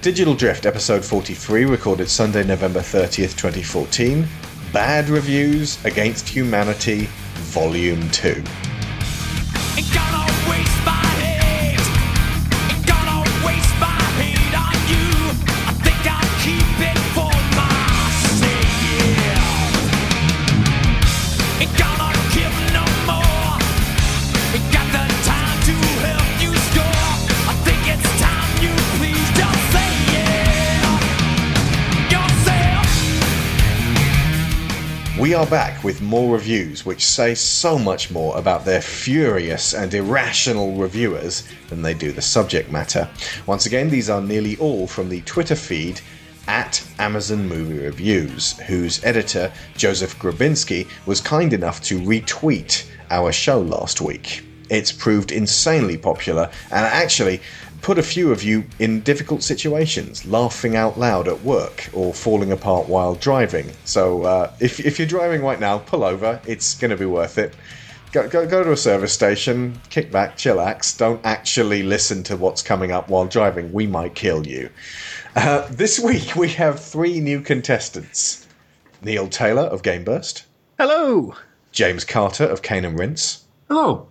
Digital Drift, episode 43, recorded Sunday, November 30th, 2014. Bad Reviews Against Humanity, Volume 2. Are back with more reviews which say so much more about their furious and irrational reviewers than they do the subject matter. Once again, these are nearly all from the Twitter feed at Amazon Movie Reviews, whose editor, Joseph Grabinski, was kind enough to retweet our show last week. It's proved insanely popular, and actually, put a few of you in difficult situations, laughing out loud at work or falling apart while driving. So uh, if, if you're driving right now, pull over. It's going to be worth it. Go, go, go to a service station, kick back, chillax. Don't actually listen to what's coming up while driving. We might kill you. Uh, this week we have three new contestants Neil Taylor of GameBurst. Hello. James Carter of Cane and Rinse. Hello.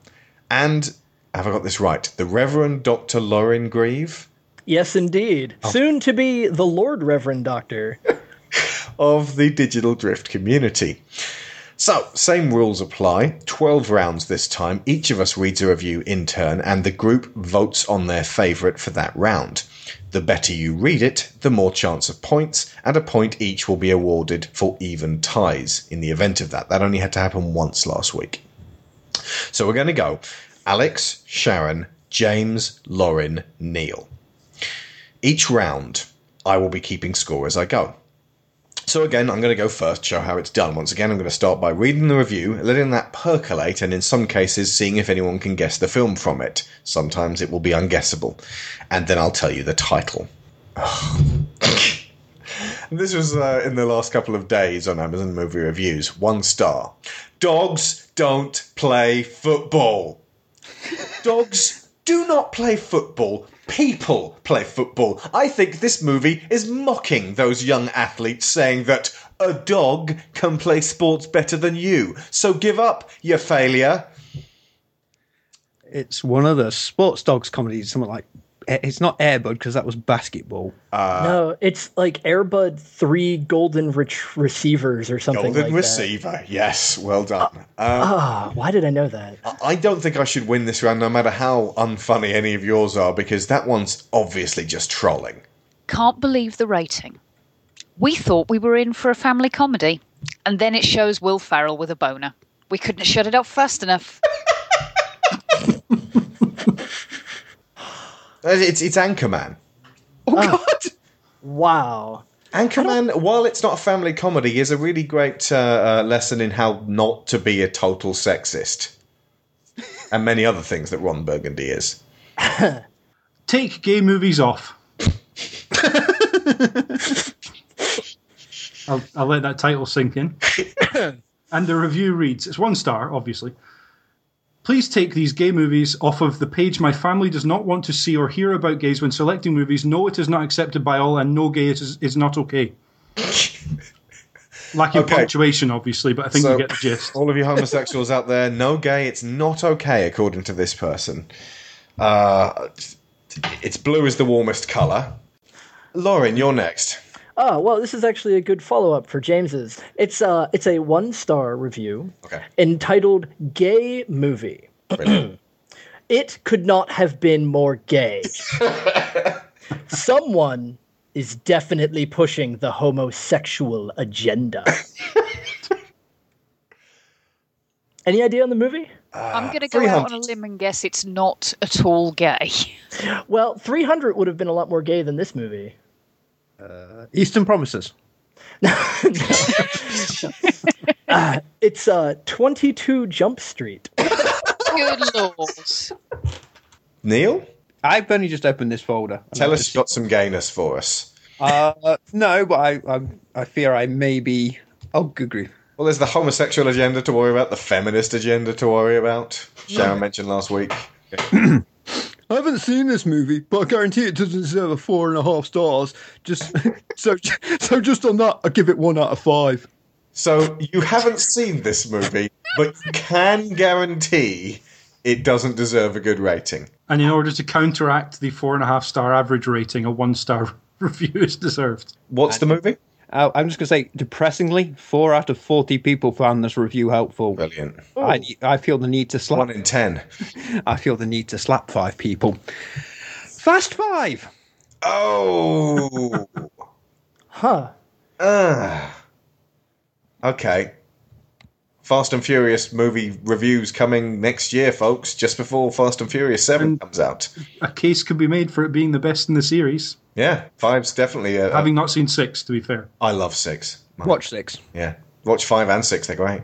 And have I got this right? The Reverend Dr. Lorin Grieve? Yes, indeed. Oh. Soon to be the Lord Reverend Doctor. of the Digital Drift community. So, same rules apply. 12 rounds this time. Each of us reads a review in turn, and the group votes on their favourite for that round. The better you read it, the more chance of points, and a point each will be awarded for even ties in the event of that. That only had to happen once last week. So, we're going to go Alex, Sharon, James, Lorin, Neil. Each round, I will be keeping score as I go. So again, I'm going to go first, show how it's done. Once again, I'm going to start by reading the review, letting that percolate, and in some cases, seeing if anyone can guess the film from it. Sometimes it will be unguessable. And then I'll tell you the title. this was uh, in the last couple of days on Amazon Movie Reviews. One star. Dogs don't play football. Dogs do not play football. People play football. I think this movie is mocking those young athletes, saying that a dog can play sports better than you. So give up, you failure. It's one of the sports dogs comedies, something like it's not Air Bud because that was basketball. Uh, no, it's like Air Bud three golden receivers or something. Golden like receiver, that. yes, well done. Ah, uh, uh, why did I know that? I don't think I should win this round, no matter how unfunny any of yours are, because that one's obviously just trolling. Can't believe the rating. We thought we were in for a family comedy, and then it shows Will Ferrell with a boner. We couldn't shut it up fast enough. it's it's Anchorman. Oh God! Wow. Anchorman, while it's not a family comedy, is a really great uh, uh, lesson in how not to be a total sexist, and many other things that Ron Burgundy is. Take gay movies off. I'll, I'll let that title sink in. and the review reads: It's one star, obviously. Please take these gay movies off of the page. My family does not want to see or hear about gays when selecting movies. No, it is not accepted by all, and no gay is, is not okay. Lacking okay. punctuation, obviously, but I think so, you get the gist. All of you homosexuals out there, no gay, it's not okay, according to this person. Uh, it's blue is the warmest colour. Lorin, you're next. Oh well, this is actually a good follow up for James's. It's uh, it's a one star review okay. entitled "Gay Movie." it could not have been more gay. Someone is definitely pushing the homosexual agenda. Any idea on the movie? Uh, I'm going to go out on a limb and guess it's not at all gay. Well, 300 would have been a lot more gay than this movie. Uh, Eastern Promises. uh, it's uh, 22 Jump Street. Good lord. Neil? I've only just opened this folder. Tell us just... you got some gayness for us. Uh, no, but I, I, I fear I may be. Oh, good grief. Well, there's the homosexual agenda to worry about, the feminist agenda to worry about. Sharon mentioned last week. I haven't seen this movie, but I guarantee it doesn't deserve a four and a half stars. Just so, so just on that, I give it one out of five. So you haven't seen this movie, but you can guarantee it doesn't deserve a good rating. And in order to counteract the four and a half star average rating, a one star review is deserved. What's the movie? Uh, I'm just going to say, depressingly, four out of 40 people found this review helpful. Brilliant. I, I feel the need to slap. One in ten. I feel the need to slap five people. Fast Five. Oh. Huh. Ah. okay. Fast and Furious movie reviews coming next year, folks, just before Fast and Furious 7 And- comes out. A case could be made for it being the best in the series. Yeah, five's definitely a. Having not seen six, to be fair. I love six. Watch six. Yeah. Watch five and six, they're great.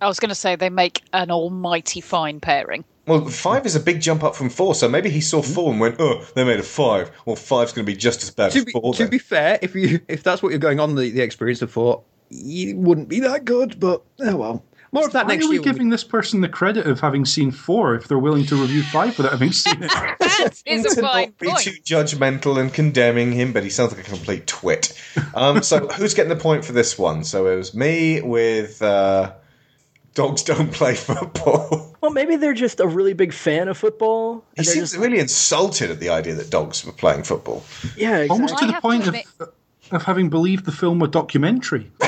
I was going to say they make an almighty fine pairing. Well, five is a big jump up from four, so maybe he saw hmm? four and went, oh, they made a five. Well, five's going to be just as bad To as be, four. to then. be fair, if you if that's what you're going on the, the experience of four, it wouldn't be that good. But oh well. More of that Why next are we year. giving this person the credit of having seen four if they're willing to review five without having seen it? That is a fine not be point. too judgmental and condemning him, but he sounds like a complete twit. Um, so who's getting the point for this one? So it was me with uh, dogs don't play football. Well, maybe they're just a really big fan of football. He they're seems just, really insulted at the idea that dogs were playing football. yeah, exactly. Almost to I the have to point admit- of having believed the film a documentary.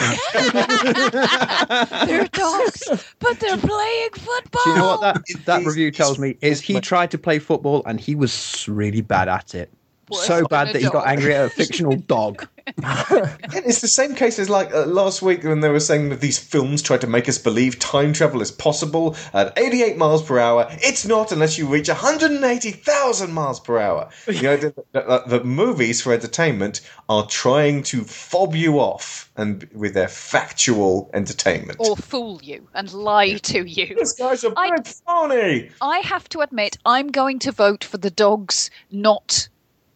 They're dogs, but they're playing football. Do you know what that that review tells me is he tried to play football and he was really bad at it. Worse so bad a that he got angry at a fictional dog. It's the same case as like uh, last week when they were saying that these films tried to make us believe time travel is possible at 88 miles per hour. It's not unless you reach 180,000 miles per hour. You know, the, the, the movies for entertainment are trying to fob you off and with their factual entertainment. Or fool you and lie to you. This guy's a I- phony. I have to admit, I'm going to vote for the dogs not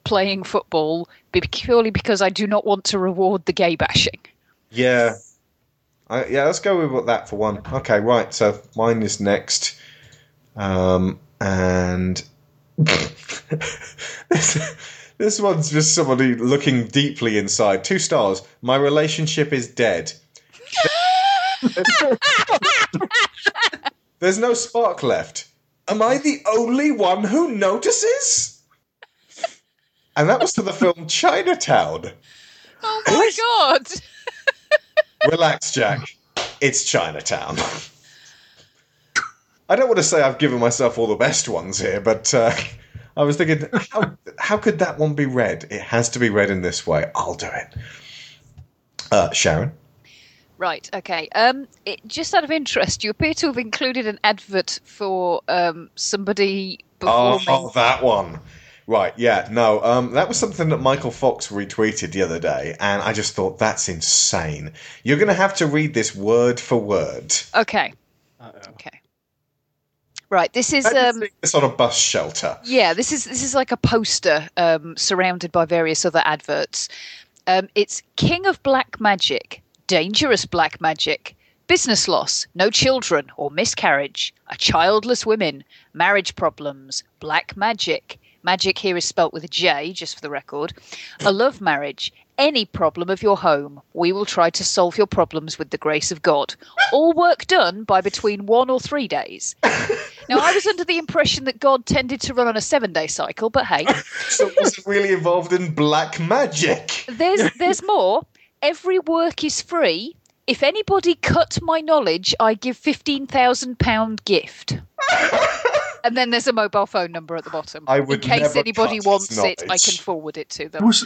playing football purely because I do not want to reward the gay bashing. Yeah. I, yeah, let's go with that for one. Okay, right. So mine is next. Um, and this, this one's just somebody looking deeply inside. Two stars. My relationship is dead. There's no spark left. Am I the only one who notices? And that was for the film Chinatown. Oh my god! Relax, Jack. It's Chinatown. I don't want to say I've given myself all the best ones here, but uh, I was thinking, how, how could that one be read? It has to be read in this way. I'll do it. Uh, Sharon? Right, okay. Um, it, just out of interest, you appear to have included an advert for um, somebody Oh, performing. that one. Right, yeah, no, um, that was something that Michael Fox retweeted the other day, and I just thought, that's insane. You're going to have to read this word for word. Okay. Okay. Right, this is How do you um, this on a bus shelter. Yeah, this is this is like a poster um, surrounded by various other adverts. Um, it's King of Black Magic, Dangerous Black Magic, Business Loss, No Children or Miscarriage, A Childless Women, Marriage Problems, Black Magic. Magic here is spelt with a J, just for the record. A love marriage, any problem of your home. We will try to solve your problems with the grace of God. All work done by between one or three days. Now, I was under the impression that God tended to run on a seven day cycle, but hey, So was really involved in black magic? there's, there's more. Every work is free. If anybody cut my knowledge, I give £15,000 gift. and then there's a mobile phone number at the bottom. I would In case anybody wants his it, I can forward it to them. Was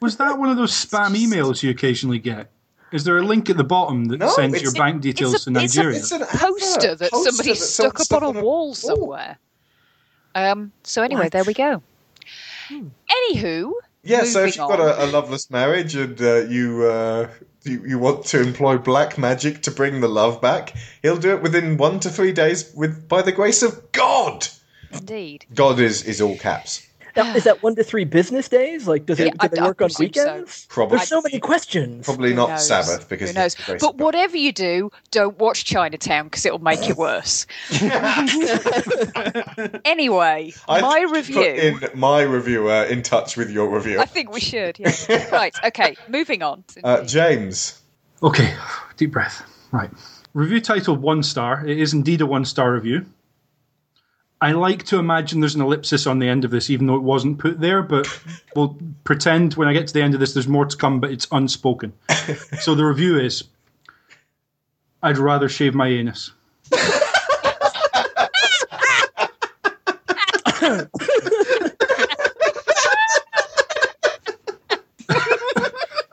was that one of those spam emails you occasionally get? Is there a link at the bottom that No, sends it's- your bank details it's a- to it's a- It's an Poster that Poster somebody that stuck up on a wall somewhere. Um, so anyway, there we go. Anywho, Yeah, so if moving you've got a, a loveless marriage and uh, you, uh, you you want to employ black magic to bring the love back, he'll do it within one to three days with by the grace of God. Indeed. God is is all caps. Now, is that one to three business days? Like, does it, Yeah, do I- they I work on presume so. weekends? Probably. There's so many questions. Probably not? Sabbath because Who knows? it's very But whatever you do, don't watch Chinatown because it'll make it worse. anyway, I my think we should review. Put in my reviewer in touch with your review. I think we should. Yeah. right. Okay. Moving on. Uh, James. Okay, deep breath. Right. Review titled One Star. It is indeed a one star review. I like to imagine there's an ellipsis on the end of this, even though it wasn't put there, but we'll pretend when I get to the end of this there's more to come, but it's unspoken. so the review is I'd rather shave my anus.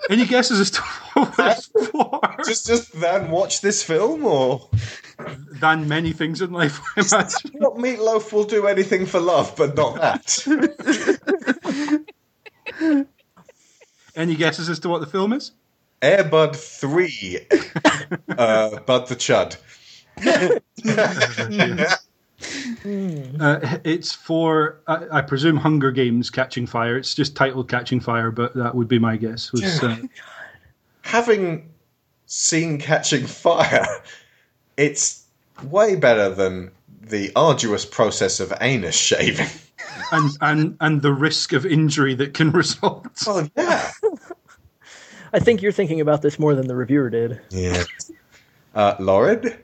Any guesses as to what it's for? Just, just then watch this film, or Than many things in life, not Meatloaf will do anything for love, but not that. Any guesses as to what the film is? Air Bud Three, uh, Bud the Chud. Uh, it's for, I, I presume, Hunger Games Catching Fire. It's just titled Catching Fire, but that would be my guess. Was, uh, Having seen Catching Fire, it's way better than the arduous process of anus shaving. and, and, and the risk of injury that can result. Well, yeah. I think you're thinking about this more than the reviewer did. Yeah. Uh, Lorin?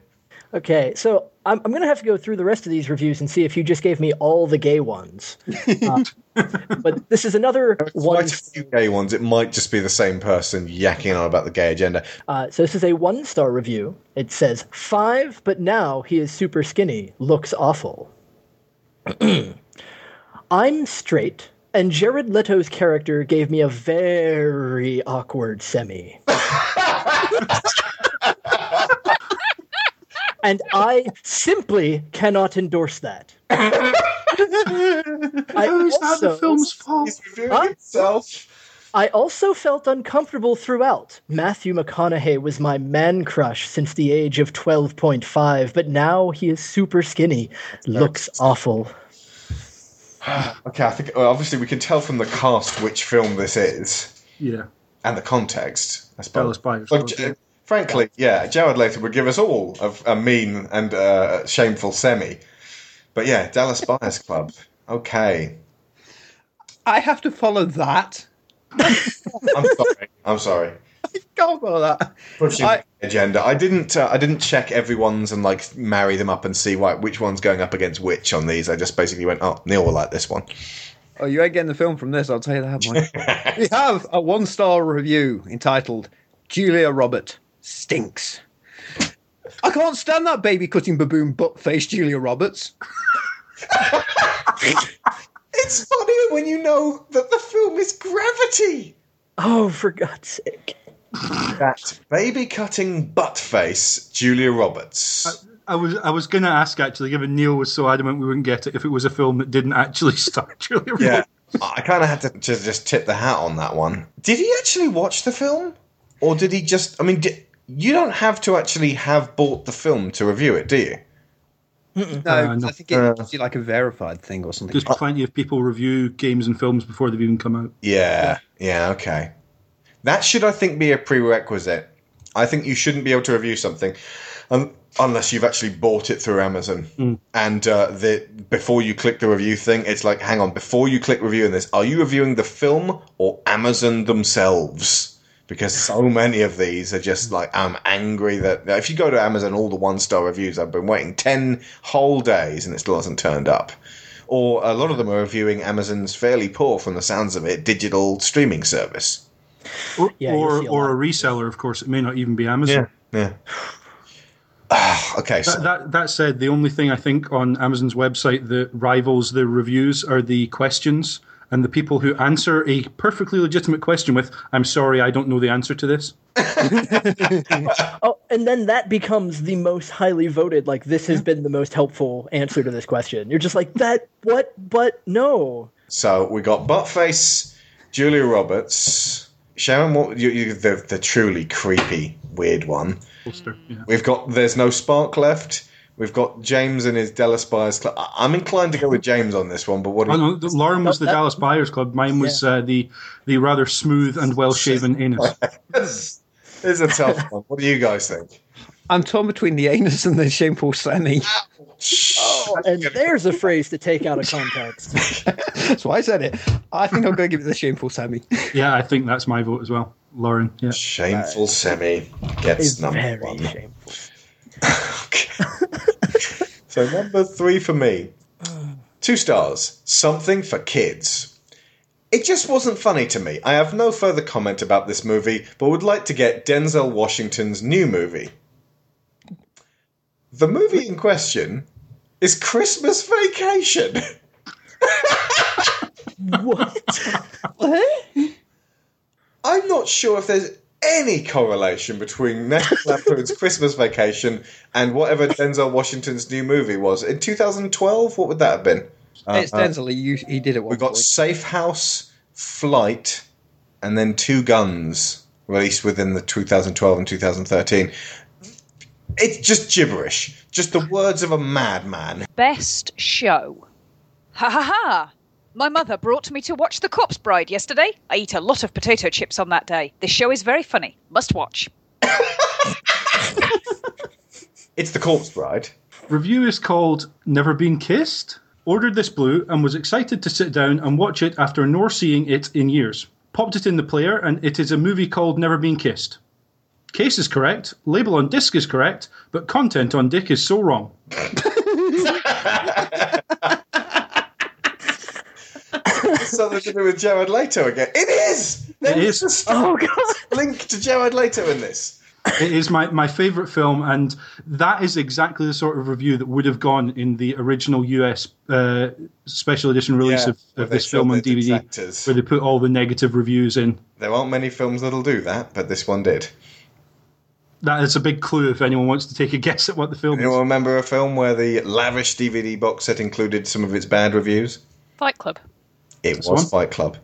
Okay, so I'm, I'm going to have to go through the rest of these reviews and see if you just gave me all the gay ones. Uh, but this is another one. Quite a few gay ones. It might just be the same person yakking on about the gay agenda. Uh, so this is a one star review. It says five, but now he is super skinny. Looks awful. I'm straight, and Jared Leto's character gave me a very awkward semi. and I simply cannot endorse that. I How is that the also- film's fault? He's reviewing Huh? himself. I also felt uncomfortable throughout. Matthew McConaughey was my man crush since the age of 12.5, but now he is super skinny. Looks awful. Okay, I think well, obviously we can tell from the cast which film this is Yeah. and the context. I suppose. Dallas Buyers Well, J- frankly, yeah, Jared Leto would give us all a, a mean and uh, shameful semi. But yeah, Dallas Buyers Club. Okay, I have to follow that. I'm sorry. I'm sorry. Can't follow that. Pushing I- agenda. I didn't. Uh, I didn't check everyone's and like marry them up and see why, which one's going up against which on these. I just basically went, "Oh, Neil will like this one." Oh, you ain't getting the film from this, I'll tell you that much. we have a one star review entitled Julia Robert Stinks. I can't stand that baby cutting baboon butt face Julia Roberts. It's funnier when you know that the film is Gravity. Oh, for God's sake. That baby cutting butt face, Julia Roberts. I was I was going to ask actually, given Neil was so adamant we wouldn't get it, if it was a film that didn't actually star Julia yeah, Roberts. I kind of had to, to just tip the hat on that one. Did he actually watch the film, or did he just? I mean, di you don't have to actually have bought the film to review it, do you? No, Uh, no. I think it gives you like a verified thing or something. There's plenty of people review games and films before they've even come out. Yeah, yeah, okay. That should, I think, be a prerequisite. I think you shouldn't be able to review something um, unless you've actually bought it through Amazon. And uh, the before you click the review thing, it's like, hang on, before you click review reviewing this, are you reviewing the film or Amazon themselves? Because so many of these are just like, I'm angry that if you go to Amazon, all the one star reviews, I've been waiting 10 whole days and it still hasn't turned up. Or a lot of them are reviewing Amazon's fairly poor, from the sounds of it, digital streaming service. Or, Yeah, or, a or a reseller, of course. It may not even be Amazon. Yeah. Ah, okay, so That, that, that said, the only thing I think on Amazon's website that rivals the reviews are the questions and the people who answer a perfectly legitimate question with, I'm sorry, I don't know the answer to this. Oh, and then that becomes the most highly voted. Like, this has been the most helpful answer to this question. You're just like, that, what, but no. so we got Buttface, Julia Roberts, Sharon. What you, you, the the truly creepy, weird one. Poster, yeah. We've got There's No Spark Left, We've got James and his Dallas Buyers Club. I- I'm inclined to go with James on this one, but what do Oh, you no, the- Lorin was the that- Dallas Buyers Club. Mine was uh, the the rather smooth and well shaven anus. This is a tough one. What do you guys think? I'm torn between the anus and the shameful semi. Oh, and there's a phrase to take out of context. That's why I said it. I think I'm going to give it the shameful semi. Yeah, I think that's my vote as well, Lorin. Yeah. Shameful Semi gets number very one. shameful. so number three for me. Two stars. Something for kids. It just wasn't funny to me. I have no further comment about this movie, but would like to get Denzel Washington's new movie. The movie in question is Christmas Vacation. What? I'm not sure if there's any correlation between National Lampoon's Christmas Vacation and whatever Denzel Washington's new movie was. In 2012, what would that have been? it's Uh, Denzel. He, he did it. We got Safe House, Flight, and then Two Guns released within the 2012 and 2013. It's just gibberish. Just the words of a madman. Best show. Ha ha ha! My mother brought me to watch The Corpse Bride yesterday. I eat a lot of potato chips on that day. This show is very funny. Must watch. It's The Corpse Bride. Review is called Never Been Kissed. Ordered this blue and was excited to sit down and watch it after nor seeing it in years. Popped it in the player and it is a movie called Never Been Kissed. Case is correct, label on disc is correct, but content on dick is so wrong. Something to do with Jared Leto again. It is! There It is is. a Oh god. link to Jared Leto in this. It is my, my favourite film, and that is exactly the sort of review that would have gone in the original US uh, special edition release Yeah, of, of this film on DVD, detractors. where they put all the negative reviews in. There aren't many films that'll do that, but this one did. That is a big clue if anyone wants to take a guess at what the film is. Anyone is. remember a film where the lavish DVD box set included some of its bad reviews? Fight Club. It This was one? Fight Club.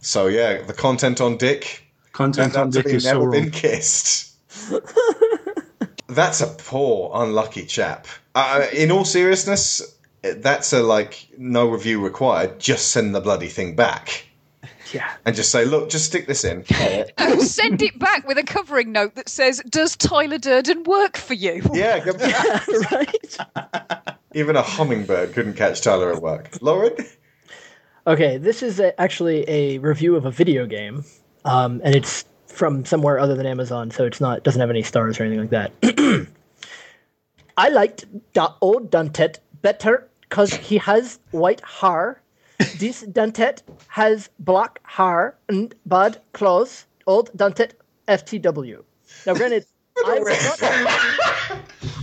So yeah, the content on Dick Content turned on dick be is so never been kissed. That's a poor, unlucky chap. Uh, in all seriousness, that's a like no review required. Just send the bloody thing back Yeah. and just say, look, just stick this in. No, send it back with a covering note that says, Does Tyler Durden work for you? yeah, go back. right. even a hummingbird couldn't catch Tyler at work. Lorin, Okay, this is a, actually a review of a video game, um, and it's from somewhere other than Amazon, so it's not doesn't have any stars or anything like that. I liked da- old Dantet better because he has white hair. This Dantet has black hair and bad clothes. Old Dantet FTW. Now, granted, I was not,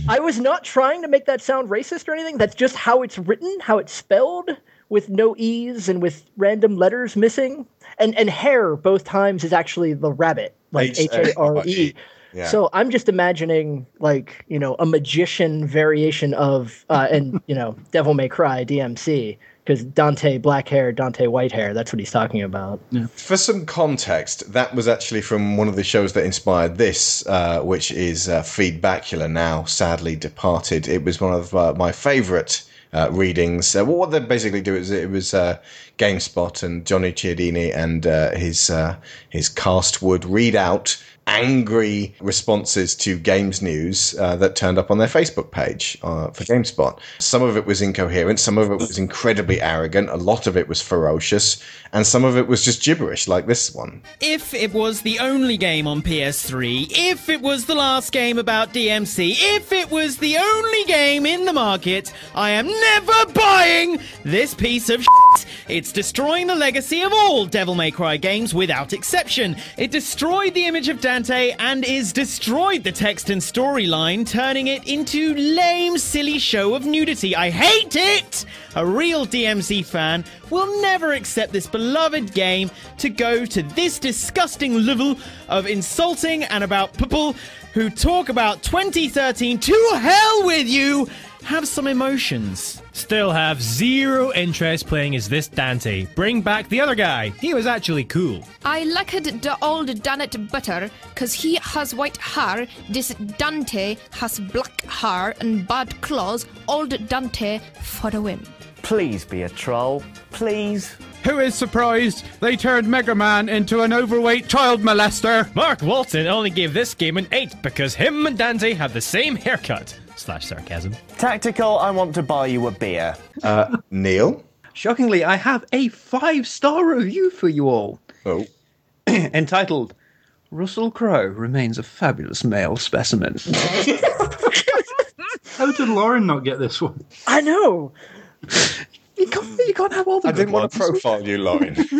I was not trying to make that sound racist or anything. That's just how it's written, how it's spelled, with no e's and with random letters missing. And and hair both times is actually the rabbit, like H A R E. Yeah. So I'm just imagining like you know a magician variation of uh, and you know Devil May Cry DMC because Dante black hair, Dante white hair. That's what he's talking about. For some context, that was actually from one of the shows that inspired this, uh, which is uh, Feedbackula, now sadly departed. It was one of uh, my favourite uh, readings. Uh, what they basically do is it was uh, GameSpot and Johnny Chiodini and uh, his uh, his cast would read out angry responses to games news uh, that turned up on their Facebook page uh, for GameSpot. Some of it was incoherent, some of it was incredibly arrogant, a lot of it was ferocious, and some of it was just gibberish, like this one. If it was the only game on PS3, if it was the last game about DMC, if it was the only game in the market, I am never buying this piece of shit. It's destroying the legacy of all Devil May Cry games without exception. It destroyed the image of Dante and is destroyed the text and storyline, turning it into lame, silly show of nudity. I hate it! A real DMC fan will never accept this beloved game to go to this disgusting level of insulting and about people who talk about 2013 to hell with you have some emotions. Still have zero interest playing as this Dante. Bring back the other guy. He was actually cool. I liked the old Dante better, cause he has white hair, this Dante has black hair and bad claws, old Dante for the win. Please be a troll. Please. Who is surprised they turned Mega Man into an overweight child molester? Mark Walton only gave this game an 8 because him and Dante have the same haircut. Slash sarcasm. Tactical, I want to buy you a beer. Uh, Neil? Shockingly, I have a five star review for you all. Oh. entitled Russell Crowe remains a fabulous male specimen. How did Lorin not get this one? I know. you, can't, you can't have all the I good didn't want to profile you, Lorin.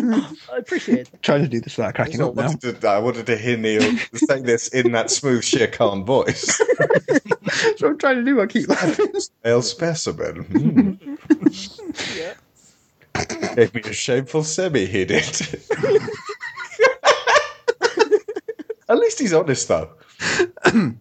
I appreciate it. Trying to do this without cracking I up now. wanted, to, I wanted to hear Neil say this in that smooth sheer, calm voice. That's what I'm trying to do. I keep laughing. Male specimen. Mm. Gave me a shameful semi, he did. At least he's honest, though.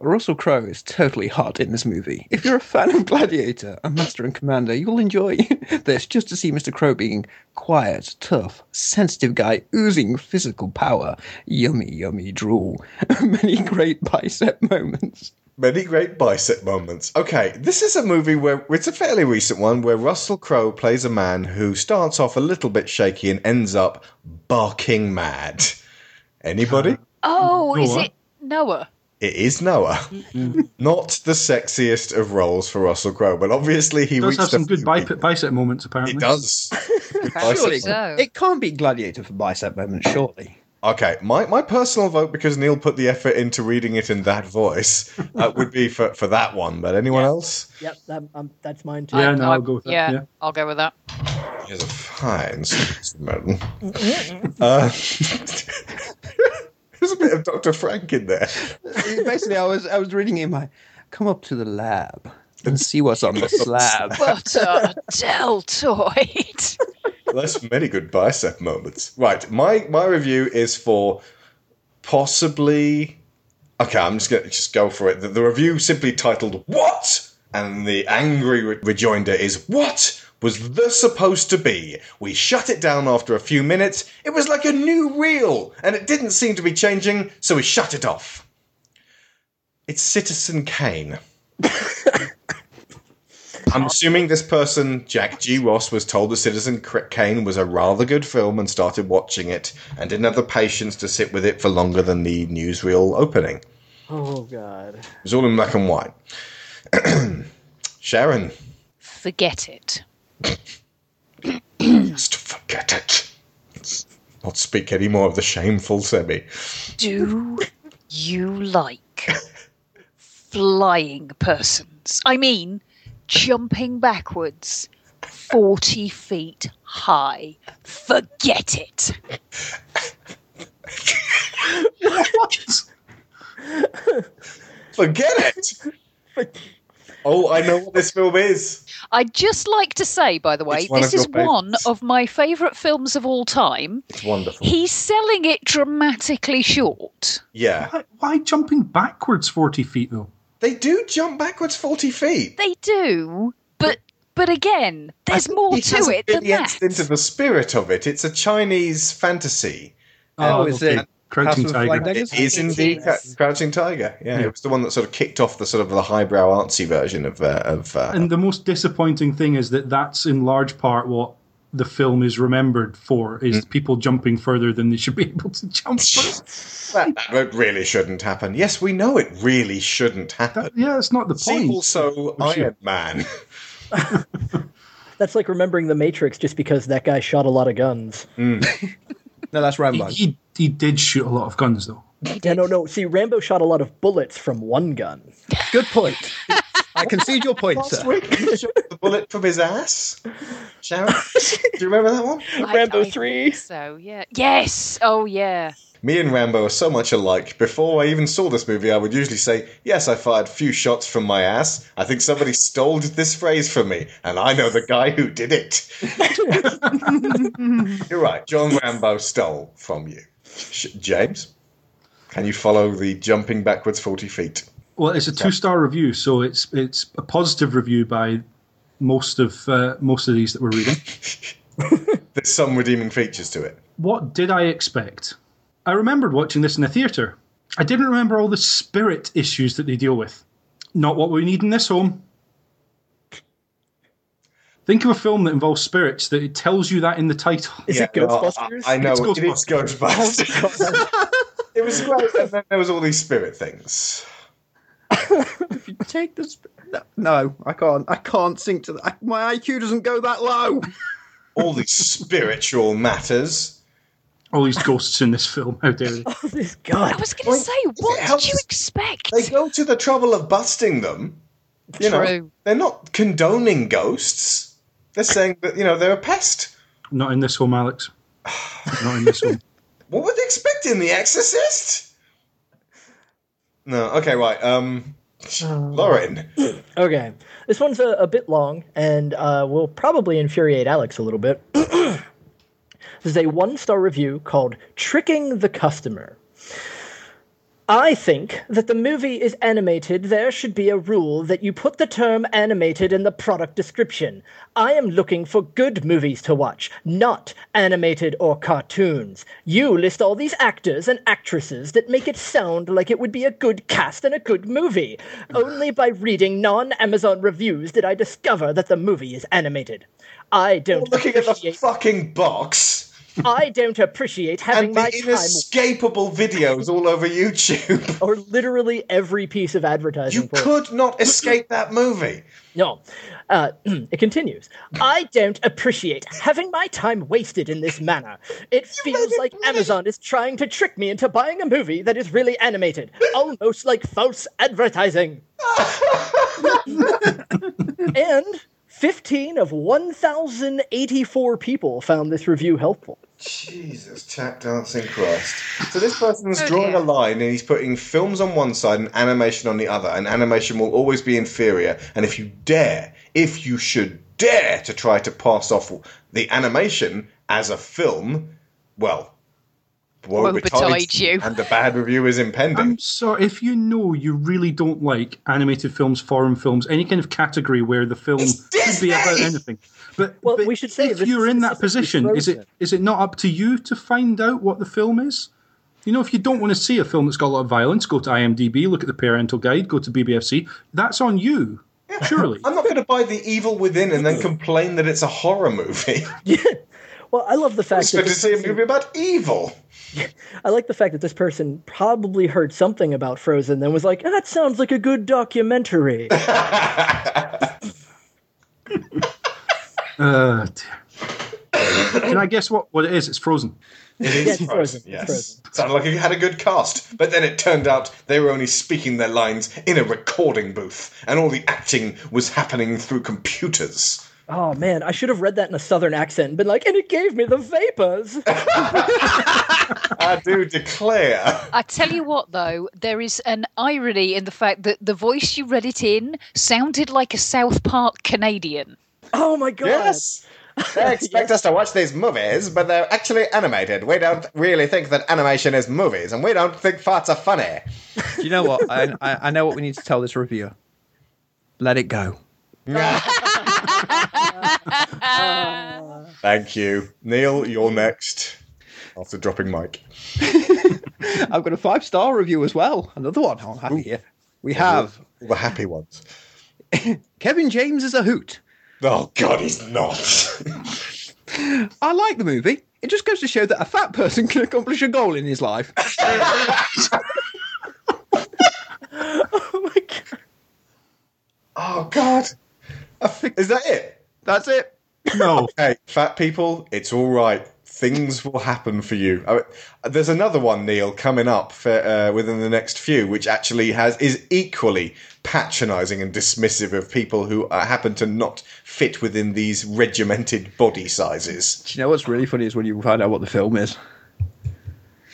Russell Crowe is totally hot in this movie. If you're a fan of Gladiator and Master and Commander, you'll enjoy this just to see Mr. Crowe being quiet, tough, sensitive guy oozing physical power. Yummy, yummy drool. Many great bicep moments. Many great bicep moments. Okay, this is a movie where it's a fairly recent one where Russell Crowe plays a man who starts off a little bit shaky and ends up barking mad. Anybody? Oh, is it Noah? It is Noah. Mm-hmm. Not the sexiest of roles for Russell Crowe, but obviously he He does reached have some good bicep, bicep moments, apparently. It does. Good Surely, biceps. so. it can't be Gladiator for bicep moments, surely. Okay, my, my personal vote, because Neil put the effort into reading it in that voice, uh, would be for, for that one. But anyone else? Yep, that, um, that's mine too. Yeah, I- no, I- I'll go with that. Yeah, Yeah. I'll go with that. Here's a fine specimen. uh, there's a bit of Dr. Frank in there. Basically, I was I was reading it in my come up to the lab and see what's on the slab. Butter deltoid. There's many good bicep moments. Right, my my review is for possibly. Okay, I'm just gonna just go for it. The, the review simply titled "What," and the angry re- rejoinder is "What." Was this supposed to be? We shut it down after a few minutes. It was like a new reel, and it didn't seem to be changing, so we shut it off. It's Citizen Kane. I'm assuming this person, Jack G. Ross, was told that Citizen Kane was a rather good film and started watching it and didn't have the patience to sit with it for longer than the newsreel opening. Oh god. It was all in black and white. Sharon, Forget it. just forget it. Let's not speak any more of the shameful Semi. Do you like flying persons? I mean, jumping backwards 40 feet high. Forget it. what? Forget it! oh, I know what this film is. I'd just like to say, by the way, It's one this of is your one favourites. of my favourite films of all time. It's wonderful. He's selling it dramatically short. Yeah. Why, why jumping backwards 40 feet, though? They do jump backwards 40 feet. They do, but but again, there's more he to it than really entered that. into the spirit of it. It's a Chinese fantasy. Oh, is it Crouching House of Flying Tiger. Daggers? It is indeed Ca- is. Crouching Tiger. Yeah, it was the one that sort of kicked off the sort of the highbrow artsy version of uh, of. Uh, And the most disappointing thing is that that's in large part what the film is remembered for is Mm. people jumping further than they should be able to jump. that, that really shouldn't happen. Yes, we know it really shouldn't happen. That- yeah, it's not the See point. also shit. Iron Man. That's like remembering the Matrix just because that guy shot a lot of guns. No, that's He, Rambo. he, he did shoot a lot of guns, though. Yeah, no, no. See, Rambo shot a lot of bullets from one gun. Good point. I concede your point, Last sir. week he shot the bullet from his ass. Sharon, do you remember that one? I- Rambo I 3. So yeah, yes. Oh yeah. Me and Rambo are so much alike. Before I even saw this movie, I would usually say, Yes, I fired few shots from my ass. I think somebody stole this phrase from me, and I know the guy who did it. You're right. John Rambo stole from you. Sh- James, can you follow the jumping backwards 40 feet? Well, it's a two-star review, so it's it's a positive review by most of uh, most of these that we're reading. There's some redeeming features to it. What did I expect? I remembered watching this in the theatre. I didn't remember all the spirit issues that they deal with. Not what we need in this home. Think of a film that involves spirits that it tells you that in the title. Is it well, Ghostbusters? I, I know It's it is Ghostbusters. it was great, and then there was all these spirit things. If you take this, no, no, I can't. I can't sink to that. My IQ doesn't go that low. All these spiritual matters. All these ghosts in this film. How dare you? Oh, this I was going to say, what helps- did you expect? They go to the trouble of busting them. You know, True. they're not condoning ghosts. They're saying that you know they're a pest. Not in this home, Alex. Not in this home. What were they expecting? The Exorcist? No. Okay. Right. Um, Lorin. Okay, this one's a, a bit long and uh, will probably infuriate Alex a little bit. this is a one star review called Tricking the Customer. I think that the movie is animated. There should be a rule that you put the term animated in the product description. I am looking for good movies to watch, not animated or cartoons. You list all these actors and actresses that make it sound like it would be a good cast and a good movie. Only by reading non Amazon reviews did I discover that the movie is animated. I don't Looking at the fucking box I don't appreciate having and my the time inescapable videos all over YouTube. or literally every piece of advertising You for it. could not escape that movie. No. Uh, it continues. I don't appreciate having my time wasted in this manner. It feels like Amazon is trying to trick me into buying a movie that is really animated, almost like false advertising. and 15 of 1,084 people found this review helpful. Jesus, tap dancing Christ. So this person's Oh, drawing dear. a line and he's putting films on one side and animation on the other, and animation will always be inferior. And if you dare, if you should dare to try to pass off the animation as a film, well, woe, Woe betide, betide you. And the bad review is impending. I'm sorry, if you know you really don't like animated films, foreign films, any kind of category where the film It's could be about anything. But, Well, but we should say if this you're in that position, is it is it not up to you to find out what the film is? You know, if you don't want to see a film that's got a lot of violence, go to IMDb, look at the parental guide, go to BBFC. That's on you, surely. I'm not going to buy The Evil Within and then complain that it's a horror movie. Well, I love the I fact that expect to this see a person- movie about evil. I like the fact that this person probably heard something about Frozen, then was like, "That sounds like a good documentary." Uh, dear. Can I guess what, what it is? It's Frozen. It is Yeah, it's Frozen. It's Yes. Frozen. Sounded like it had a good cast, but then it turned out they were only speaking their lines in a recording booth, and all the acting was happening through computers. Oh man, I should have read that in a southern accent and been like, "And it gave me the vapors." I do declare. I tell you what, though, there is an irony in the fact that the voice you read it in sounded like a South Park Canadian. oh my god! They expect us to watch these movies, but they're actually animated. We don't really think that animation is movies, and we don't think farts are funny. Do you know what? I, I, I know what we need to tell this reviewer. Let it go. Thank you. Neil, you're next. After dropping mic. I've got a five star review as well. Another one. Oh, I'm happy here. We have All the happy ones. Kevin James is a hoot. Oh, God, he's not. I like the movie. It just goes to show that a fat person can accomplish a goal in his life. Oh my god! oh, God. Is that it? That's it. No. Hey, fat people, it's all right. Things will happen for you. Uh, there's another one, Neil, coming up for, uh, within the next few, which actually has is equally patronising and dismissive of people who uh, happen to not fit within these regimented body sizes. Do you know what's really funny is when you find out what the film is?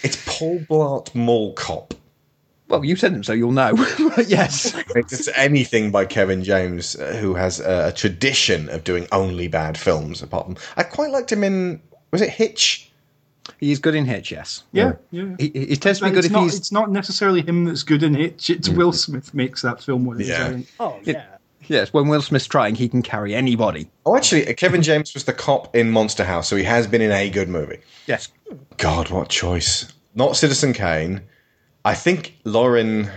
It's Paul Blart Mall Cop. Well, you said them, so you'll know. yes. It's anything by Kevin James, uh, who has uh, a tradition of doing only bad films. Apart from, I quite liked him in was it Hitch? He's good in Hitch, yes. Yeah, yeah. He, he he tends to be good it's if not, he's. it's not necessarily him that's good in Hitch. It's Will Smith makes that film what it is. Yeah. I. Oh yeah. Yes, when Will Smith's trying, he can carry anybody. Oh, actually, uh, Kevin James was the cop in Monster House, so he has been in a good movie. Yes. God, what choice! Not Citizen Kane. I think Lorin,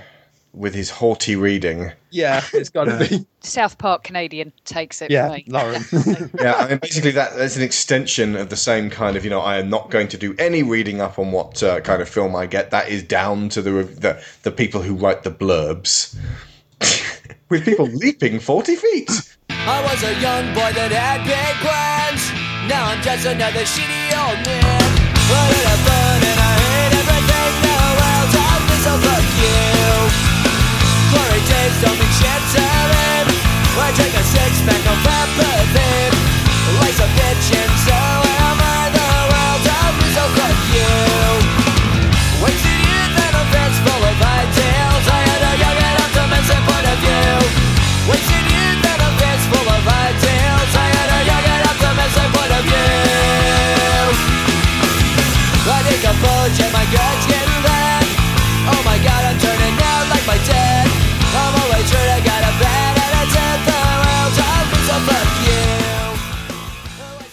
with his haughty reading. Yeah, it's got to be. South Park Canadian takes it. Yeah, me. Lorin. Yeah, I mean, basically that that's an extension of the same kind of. You know, I am not going to do any reading up on what uh, kind of film I get. That is down to the the, the people who write the blurbs. with people leaping forty feet. I was a young boy that had big plans. Now I'm just another shitty old man. You. Glory days don't mean shit to. I take a six pack of. Life's a bitch and so am I. The world. Wasted youth and a of ideals. I had a young and optimistic point of view. Wasted youth and a of ideals. I had a young and optimistic point of view. I my gut's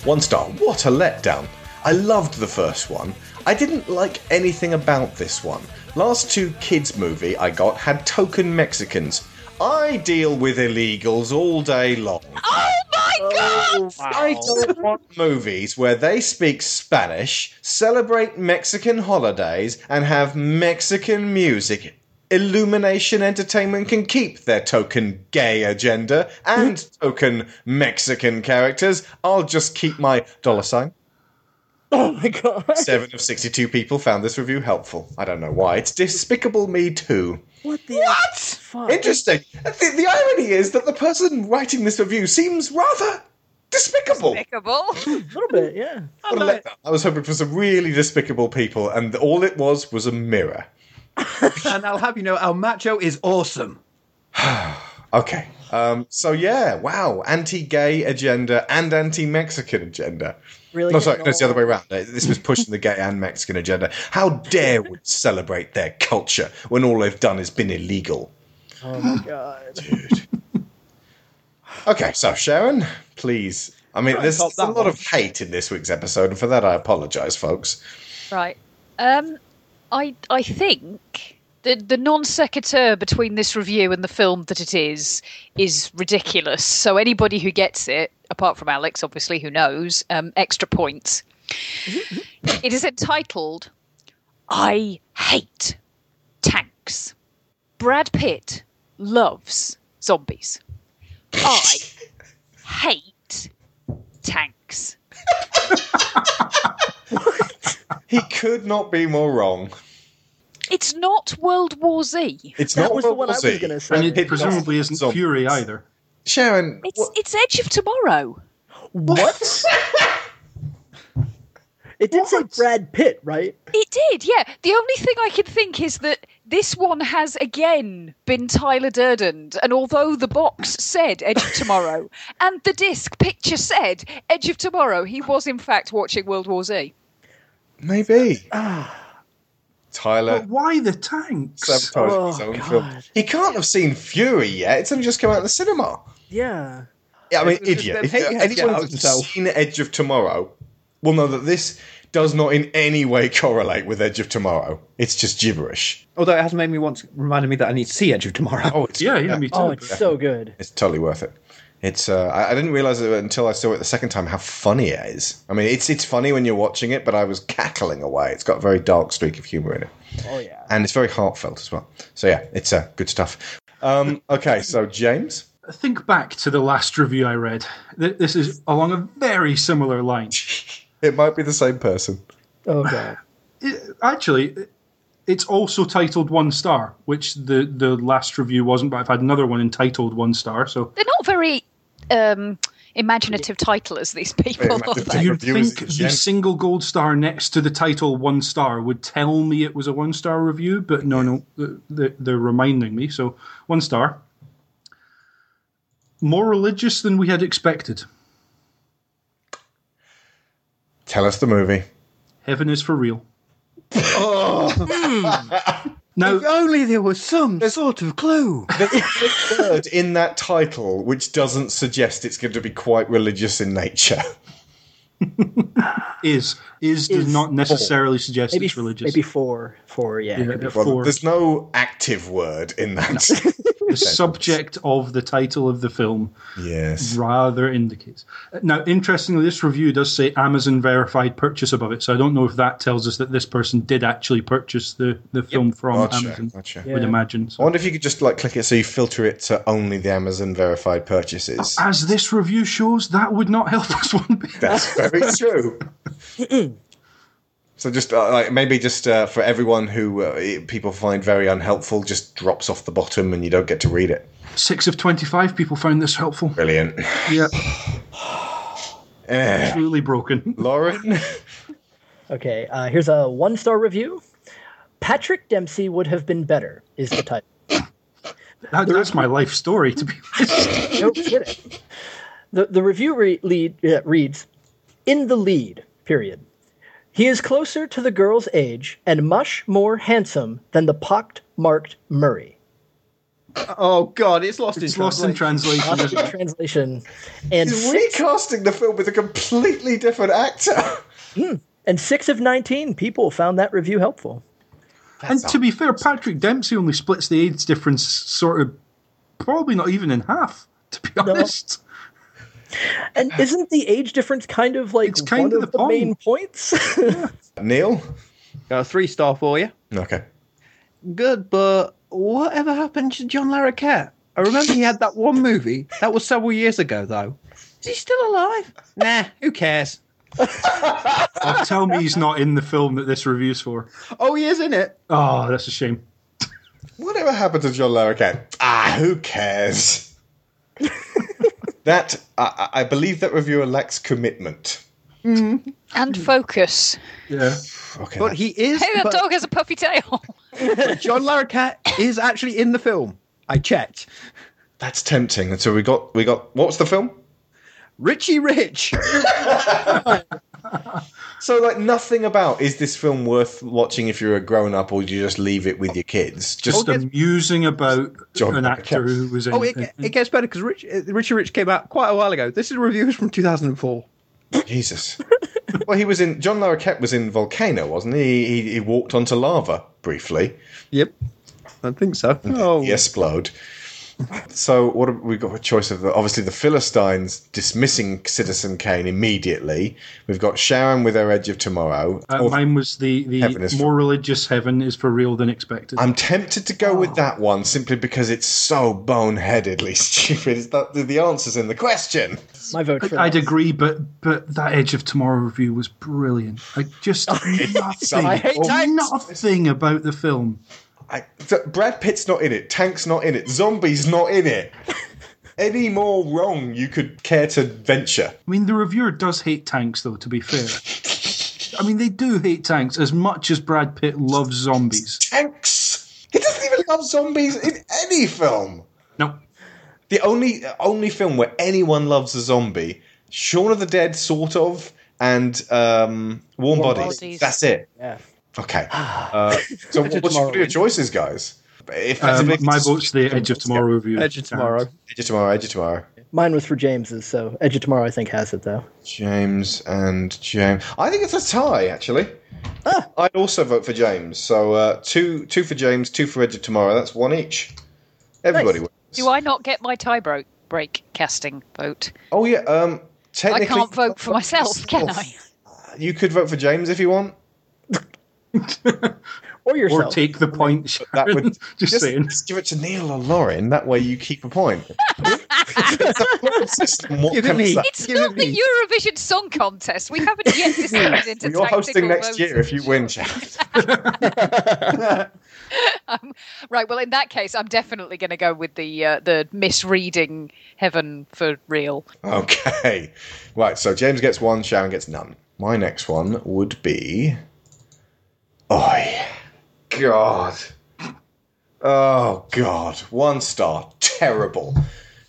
One star. What a letdown. I loved the first one. I didn't like anything about this one. Last two kids movie I got had token Mexicans. I deal with illegals all day long. Oh my oh, god! I don't want movies where they speak Spanish, celebrate Mexican holidays, and have Mexican music. Illumination Entertainment can keep their token gay agenda and token Mexican characters. I'll just keep my dollar sign. Oh my god. Seven of 62 people found this review helpful. I don't know why. It's Despicable Me Too. What the what? Fuck. Interesting. The, the irony is that the person writing this review seems rather despicable. Despicable. A little bit, yeah. What a letdown. I was hoping for some really despicable people, and all it was was a mirror. and I'll have you know, our macho is awesome. Okay. Um, so yeah, wow, anti-gay agenda and anti-Mexican agenda. Really No, sorry, no, it's the other way around. This was pushing the gay and Mexican agenda. How dare we celebrate their culture when all they've done has been illegal? Oh my god. Dude. Okay, so Sharon, please. I mean, Right, there's, there's a lot one. of hate in this week's episode, and for that I apologise, folks. Right. Um, I I think the the non sequitur between this review and the film that it is is ridiculous. So anybody who gets it, apart from Alex, obviously, who knows, um, extra points. it is entitled "I Hate Tanks." Brad Pitt loves zombies. I hate tanks. He could not be more wrong. It's not World War Z. It's That not the World one War I was Z. gonna say. And it Pitt presumably isn't zombies. Fury either. Sharon, It's what- it's Edge of Tomorrow. What? it did say Brad Pitt, right? It did, yeah. The only thing I can think is that this one has again been Tyler Durden, and although the box said Edge of Tomorrow and the disc picture said Edge of Tomorrow, he was in fact watching World War Z. maybe Ah. Tyler But why the tanks? sabotaging his Oh, own God. film. He can't have seen Fury yet. It's only just come out in the cinema. Yeah. Yeah, I mean, It's- idiot. they've If, hated anyone out who's himself. seen Edge of Tomorrow will know that this does not in any way correlate with Edge of Tomorrow. It's just gibberish. Although it has made me once reminded me that I need to see Edge of Tomorrow. Oh, it's, Yeah, yeah, me too. Oh, it's so good. It's totally worth it. It's uh, I, I didn't realize it until I saw it the second time how funny it is. I mean, it's it's funny when you're watching it, but I was cackling away. It's got a very dark streak of humor in it, Oh yeah. and it's very heartfelt as well. So yeah, it's uh, good stuff. Um, okay, so James, Think back to the last review I read. This is along a very similar line. it might be the same person. Oh god. It- actually, it's also titled one star, which the, the last review wasn't, but I've had another one entitled one star. So They're not very um, imaginative title as these people, are imaginative. they? you'd think the single gold star next to the title one star would tell me it was a one star review, but no, no, th- th- they're reminding me. So one star. More religious than we had expected. Tell us the movie. Heaven is for real. Oh, Now, if only there was some sort of clue. There's a word in that title which doesn't suggest it's going to be quite religious in nature. is is does Is not necessarily suggest Maybe it's religious. maybe four, four, yeah. Yeah, maybe yeah, Well, for there's no active word in that. The subject of the title of the film yes. rather indicates. Now, interestingly, this review does say Amazon verified purchase above it, so I don't know if that tells us that this person did actually purchase the, the film from Gotcha, Amazon. gotcha. Would Yeah. imagine. I wonder if you could just like click it so you filter it to only the Amazon verified purchases. As this review shows, that would not help us one bit. That's very true. So just uh, like maybe just uh, for everyone who uh, people find very unhelpful, just drops off the bottom and you don't get to read it. Six of twenty-five people found this helpful. Brilliant. Yeah, Eh. truly broken. Lorin, Okay, uh, here's a one star review. Patrick Dempsey would have been better, is the title. That, that's my life story, to be honest. no kidding. The, the review re- lead, uh, reads In the lead, period. He is closer to the girl's age and much more handsome than the pocked marked Murray. Oh God, it's lost It's in lost in translation. translation. Lost in translation. And he's six, recasting the film with a completely different actor. Hmm. and six of 19 people found that review helpful. And to be fair, Patrick Dempsey only splits the age difference sort of probably not even in half, to be honest. And isn't the age difference kind of like It's kind one of of the the, main points? Neil? Got a three star for you. Okay. Good, but whatever happened to John Larroquette? I remember he had that one movie. That was several years ago, though. Is he still alive? Nah, who cares? Oh, tell me he's not in the film that this review's for. Oh, he is in it. Oh, that's a shame. Whatever happened to John Larroquette? Ah, who cares? that I, I I believe that reviewer lacks commitment. Mm-hmm. And hmm. focus. Yeah. Okay. But he is. Hey, that but dog has a puffy tail. John Larroquette is actually in the film. I checked. that's tempting. And so we got we got what's the film? Richie Rich. So like nothing about is this film worth watching if you're a grown up or do you just leave it with your kids? Just Just amusing about John an actor Larroquette. who was in Oh, it, it. it gets better because Rich, uh, Richie Rich came out quite a while ago. This is reviews from 2004. Jesus. well, he was in John Larroquette was in Volcano, wasn't he? He, he walked onto lava briefly. Yep, I think so. Oh, He explode. So what have we got a choice of? The, obviously, the Philistines dismissing Citizen Kane immediately. We've got Sharon with her Edge of Tomorrow. Uh, mine was the, the Heaven is for- more religious heaven is for real than expected. I'm tempted to go with that one simply because it's so boneheadedly stupid. It's not, the, the answer's in the question. My vote for I'd agree, but but that Edge of Tomorrow review was brilliant. Like just nothing, I hate nothing about the film. I, th- Brad Pitt's not in it. Tank's not in it. Zombie's not in it. Any more wrong you could care to venture? I mean, the reviewer does hate tanks, though. To be fair, I mean they do hate tanks as much as Brad Pitt loves zombies. Tanks. He doesn't even love zombies in any film. No, The only only film where anyone loves a zombie, Shaun of the Dead, sort of, and um, Warm, Warm Bodies. Bodies. That's it. Yeah. Okay. Uh, so Edge what's, what are your choices, guys? um, Effectively, my vote's the Edge of Tomorrow review. Edge of Tomorrow. Edge of Tomorrow. Edge of Tomorrow. Mine was for James's, so Edge of Tomorrow I think has it though. James and James. I think it's a tie, actually. Ah. I'd also vote for James. So uh, two two for James, two for Edge of Tomorrow. That's one each. Everybody Nice. wins. Do I not get my tie break, break casting vote? Oh yeah. Um, technically, I can't vote for myself, can I? You could vote for James if you want. Or yourself. Or take the point. That would just, saying. just give it to Neil or Lorin. That way you keep a point. System, what Give it me. It's Give it not the me. Eurovision Song Contest. We haven't yet decided into You're hosting next year if you win, Chad. Right. Well, in that case, I'm definitely going to go with the uh, the misreading heaven for real. Okay. Right, so James gets one, Sharon gets none. My next one would be. Oh, God. Oh, God. One star. Terrible.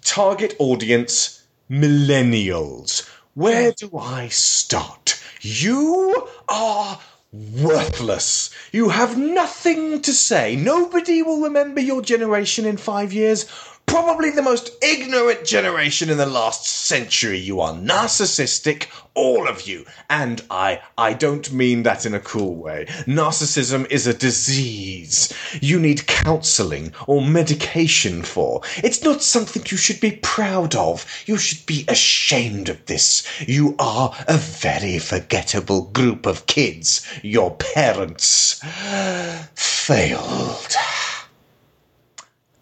Target audience millennials. Where do I start? You are worthless. You have nothing to say. Nobody will remember your generation in five years. Probably the most ignorant generation in the last century. You are narcissistic, all of you. And I, I don't mean that in a cool way. Narcissism is a disease you need counseling or medication for. It's not something you should be proud of. You should be ashamed of this. You are a very forgettable group of kids. Your parents failed.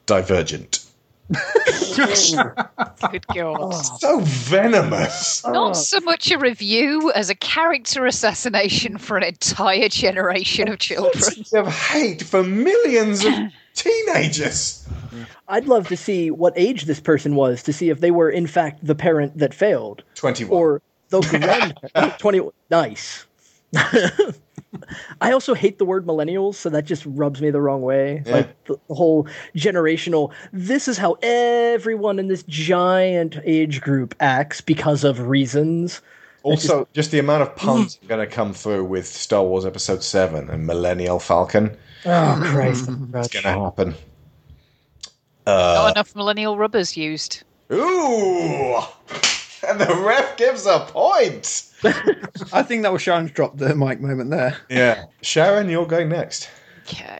Divergent. Good God. Oh, so venomous. Oh. Not so much a review as a character assassination for an entire generation of children. of hate for millions of teenagers. I'd love to see what age this person was to see if they were in fact the parent that failed 21. or the grand 20 nice. I also hate the word millennials, so that just rubs me the wrong way. Yeah. Like the, the whole generational. This is how everyone in this giant age group acts because of reasons. Also, just, the amount of puns going to come through with Star Wars Episode 7 and Millennial Falcon. Oh Christ! It's going to happen. Not Uh, enough millennial rubbers used. ooh! And the ref gives a point! I think that was Sharon's drop the mic moment there. Yeah. Sharon, you're going next. Okay.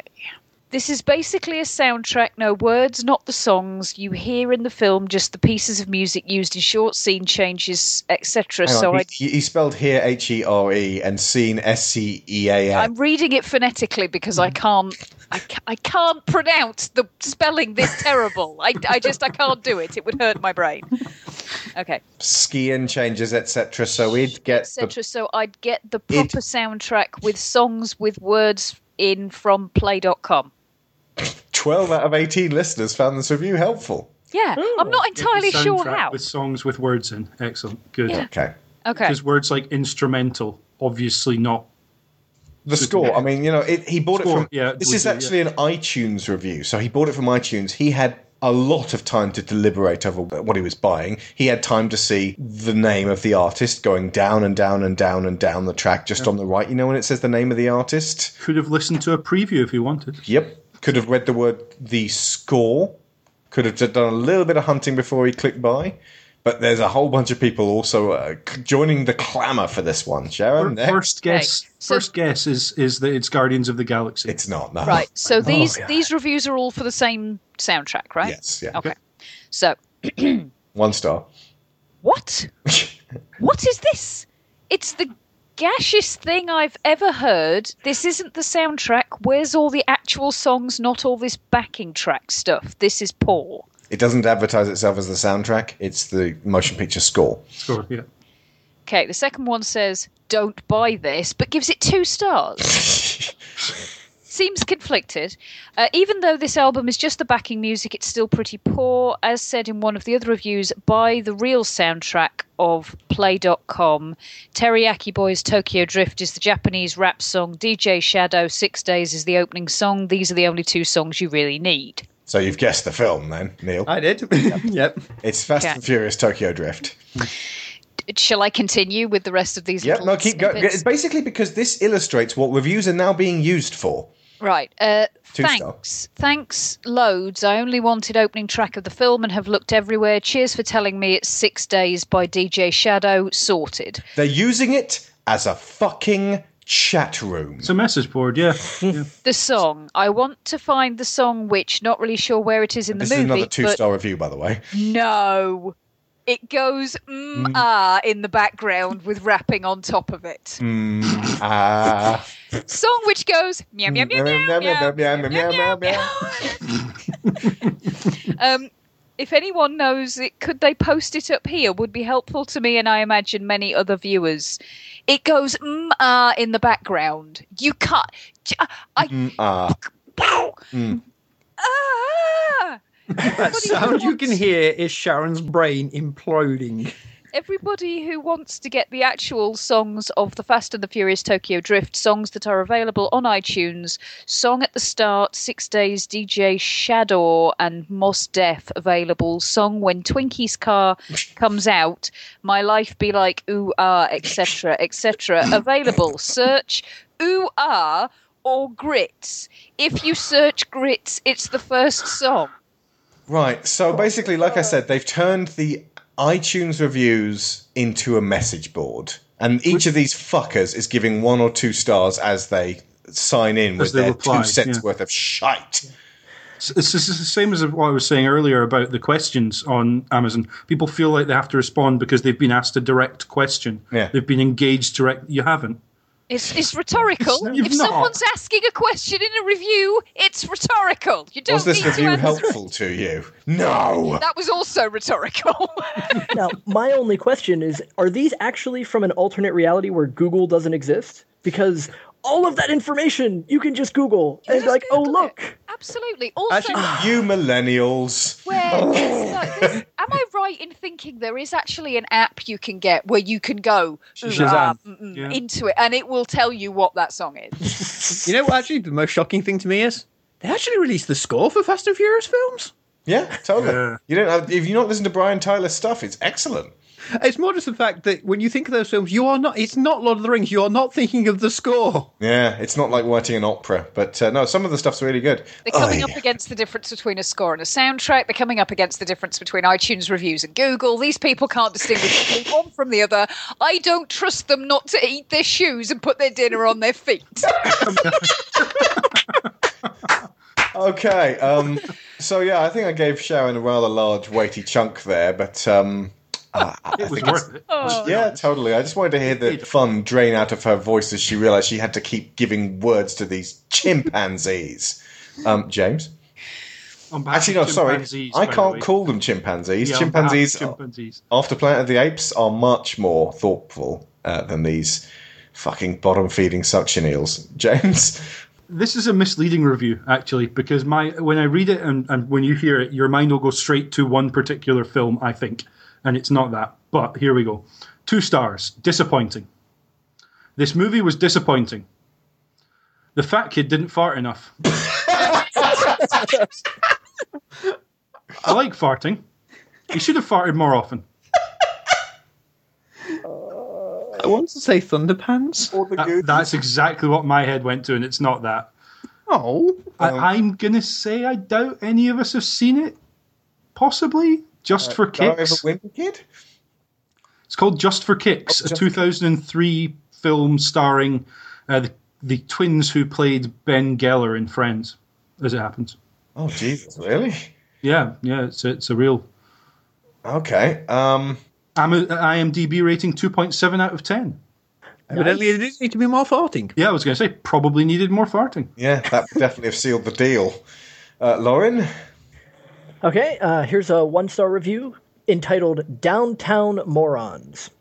This is basically a soundtrack, no words, not the songs. You hear in the film just the pieces of music used in short scene changes, etc. So I, he, he spelled here H E R E and seen S C E A N. I'm reading it phonetically because I can't, I, ca- I can't pronounce the spelling this terrible. I, I just I can't do it. It would hurt my brain. Okay. Skiing changes, etc. So we'd get etc. So I'd get the proper soundtrack with songs with words in from play.com. 12 out of 18 listeners found this review helpful. Yeah, I'm oh. not entirely Soundtrack sure how. With songs with words in. Excellent. Good. Yeah. Okay. Okay. Because words like instrumental, obviously not. The score, I mean, you know, it, he bought Score, it from. yeah, this would is do, actually an iTunes review. So he bought it from iTunes. He had a lot of time to deliberate over what he was buying. He had time to see the name of the artist going down and down and down and down the track just on the right. You know, when it says the name of the artist? Could have listened to a preview if he wanted. Yep. Could have read the word the score. Could have just done a little bit of hunting before he clicked buy. But there's a whole bunch of people also uh, joining the clamour for this one. Sharon, next. First guess. so- first guess is is that it's Guardians of the Galaxy. It's not. No. Right. So these God. these reviews are all for the same soundtrack, right? Yes, yeah. Okay. So One star. what? what is this? It's the gashiest thing I've ever heard. This isn't the soundtrack. Where's all the actual songs, not all this backing track stuff? This is poor. It doesn't advertise itself as the soundtrack. It's the motion picture score. Score, yeah. Okay, the second one says, don't buy this, but gives it two stars. Seems conflicted. Uh, even though this album is just the backing music, it's still pretty poor. As said in one of the other reviews, buy the real soundtrack of Play.com. Teriyaki Boys Tokyo Drift is the Japanese rap song. DJ Shadow Six Days is the opening song. These are the only two songs you really need. So you've guessed the film then, Neil. I did. yep. It's Fast Okay. and Furious Tokyo Drift. Shall I continue with the rest of these? Yep, no, keep going. snippets? It's basically because this illustrates what reviews are now being used for. Right. Uh, Two thanks. Thanks loads. I only wanted opening track of the film and have looked everywhere. Cheers for telling me it's Six Days by DJ Shadow. Sorted. They're using it as a fucking chat room. It's a message board, yeah. yeah. The song. I want to find the song which, not really sure where it is in the This is movie. another two but star review, by the way. No. It goes mm, ah in the background with rapping on top of it. Mm, ah. Song which goes meow meow meow meow meow meow, meow, meow, meow. Um, if anyone knows it, could they post it up here? Would be helpful to me, and I imagine many other viewers. It goes mm, ah in the background. You can't. I Mm, ah. Mm. ah. That sound you can hear is Sharon's brain imploding. Everybody who wants to get the actual songs of the Fast and the Furious Tokyo Drift songs that are available on iTunes, Song at the Start, Six Days, DJ Shadow, and Mos Def available. Song When Twinkie's Car comes out, My Life Be Like Ooh Ah, etc., etc. available. Search Ooh Ah or Grits. If you search Grits, it's the first song. Right. So oh, basically, like I said, they've turned the iTunes reviews into a message board, and each of these fuckers is giving one or two stars as they sign in with their reply, two cents yeah. worth of shite. It's, it's it's the same as what I was saying earlier about the questions on Amazon. People feel like they have to respond because they've been asked a direct question. Yeah. They've been engaged direct. You haven't. It's, it's rhetorical. You've if not. someone's asking a question in a review, it's rhetorical. You don't Was this need to review answer. helpful to you? No. That was also rhetorical. now, my only question is are these actually from an alternate reality where Google doesn't exist? Because all of that information you can just Google and be like, oh, look. Absolutely. Also, You millennials. where it's like am I right in thinking there is actually an app you can get where you can go ooh, Shazam. ah, mm, mm, Yeah. into it and it will tell you what that song is? You know what? Actually, the most shocking thing to me is they actually released the score for Fast and Furious films. Yeah, totally. You don't have if you not listen to Brian Tyler's stuff, it's excellent. It's more just the fact that when you think of those films, you are not. It's not Lord of the Rings. You are not thinking of the score. Yeah, it's not like writing an opera, but uh, no, some of the stuff's really good. They're coming Oy. up against the difference between a score and a soundtrack. They're coming up against the difference between iTunes reviews and Google. These people can't distinguish one from the other. I don't trust them not to eat their shoes and put their dinner on their feet. Okay, um, so yeah, I think I gave Sharon a rather large, weighty chunk there, but um, uh, I It was worth it. Oh. Yeah, totally. I just wanted to hear the fun drain out of her voice as she realised she had to keep giving words to these chimpanzees. Um, James. On behalf Actually, no, sorry. I can't way. call them chimpanzees. Yeah, on chimpanzees, chimpanzees. after Planet of the Apes, are much more thoughtful uh, than these fucking bottom feeding suction eels. James? This is a misleading review, actually, because my when I read it and, and when you hear it, your mind will go straight to one particular film, I think, and it's not that. But here we go. Two stars. Disappointing. This movie was disappointing. The fat kid didn't fart enough. I like farting. He should have farted more often. I want to say Thunderpants. That- that's exactly what my head went to, and it's not that. Oh, I, I'm gonna say I doubt any of us have seen it. Possibly, just for Diary of a kicks. Wimpy Kid? It's called Just for Kicks, Oh, a Just- 2003 film starring uh, the, the twins who played Ben Geller in Friends, as it happens. Oh, Jesus, really? Yeah, yeah, it's a, it's a real. Okay. Um, I'm a, IMDb rating 2.7 out of 10. Evidently, it does need to be more farting. Yeah, I was going to say, probably needed more farting. yeah, that would definitely have sealed the deal. Uh, Lorin? Okay, uh, here's a one star review entitled Downtown Morons.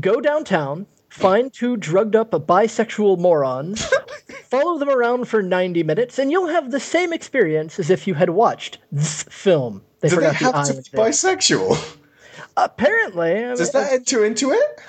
Go downtown, find two drugged up bisexual morons, follow them around for 90 minutes, and you'll have the same experience as if you had watched this film. They Do they forgot the have I to be bisexual? Apparently. I Does mean, that enter into it?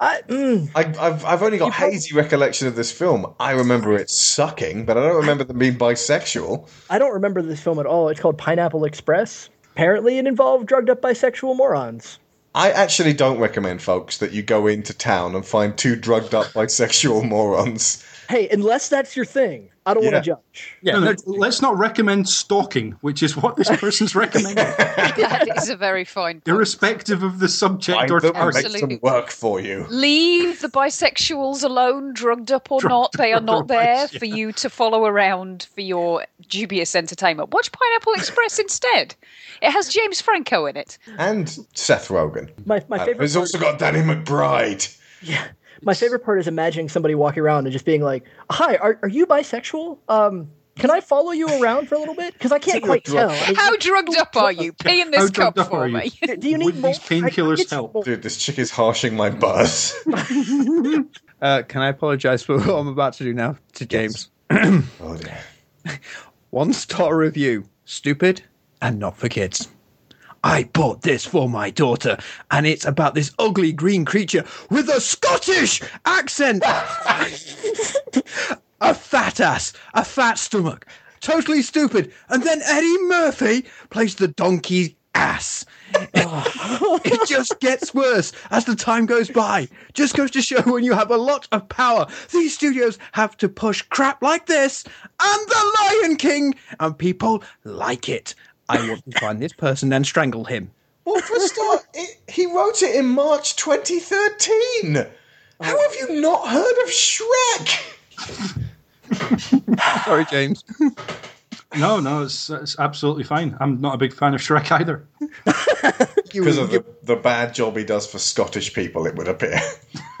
I, mm, I, I've, I've only got hazy recollection of this film. I remember it sucking, but I don't remember them being bisexual. I don't remember this film at all. It's called Pineapple Express. Apparently, it involved drugged up bisexual morons. I actually don't recommend, folks, that you go into town and find two drugged up bisexual morons. Hey, unless that's your thing, I don't Yeah. want to judge. Yeah, No, no, no, let's not recommend stalking, which is what this person's recommending, that is a very fine point. irrespective of the subject Find or them and target. make them work for you. Leave the bisexuals alone, drugged up or not. They are not there otherwise, for you to follow around for your dubious entertainment. Watch Pineapple Express instead. It has James Franco in it. And Seth Rogen. My, my Uh, favorite It's also got Danny McBride. yeah, my favorite part is imagining somebody walking around and just being like, "Hi, are, are you bisexual? Um, can I follow you around for a little bit? Because I can't quite drunk. tell. I How do up are you? Pee in this drugged cup up for are you? me. do you need Would more? these painkillers I- I get you help? more. Dude, this chick is harshing my buzz. Uh, can I apologise for what I'm about to do now to James? oh dear. One star review. Stupid and not for kids. I bought this for my daughter, and it's about this ugly green creature with a Scottish accent. a fat ass, a fat stomach, totally stupid. And then Eddie Murphy plays the donkey's ass. it just gets worse as the time goes by. Just goes to show when you have a lot of power, these studios have to push crap like this and The Lion King, and people like it. I want to find this person and strangle him. Well, for a start, it, he wrote it in March 2013. How have you not heard of Shrek? Sorry, James. No, no, it's, it's absolutely fine. I'm not a big fan of Shrek either. Because of the, the bad job he does for Scottish people, it would appear.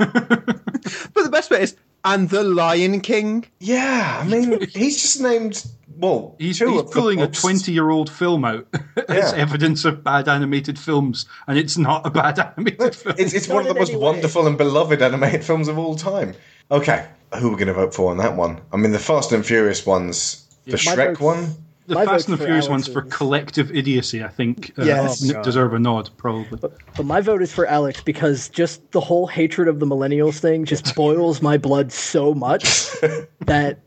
But the best bit is, and The Lion King. Yeah, I mean, he's just named, well, He's, he's pulling a 20 year old film out as Yeah. evidence of bad animated films, and it's not a bad animated film. It's, it's one of the most wonderful and beloved animated films of all time. Okay, who are we going to vote for on that one? I mean, the Fast and Furious ones, the My Shrek vote's- one. the my Fast and the Furious Alex ones for collective idiocy, I think, uh, Yes. n- Oh, deserve a nod, probably. But my vote is for Alex because just the whole hatred of the millennials thing just boils my blood so much that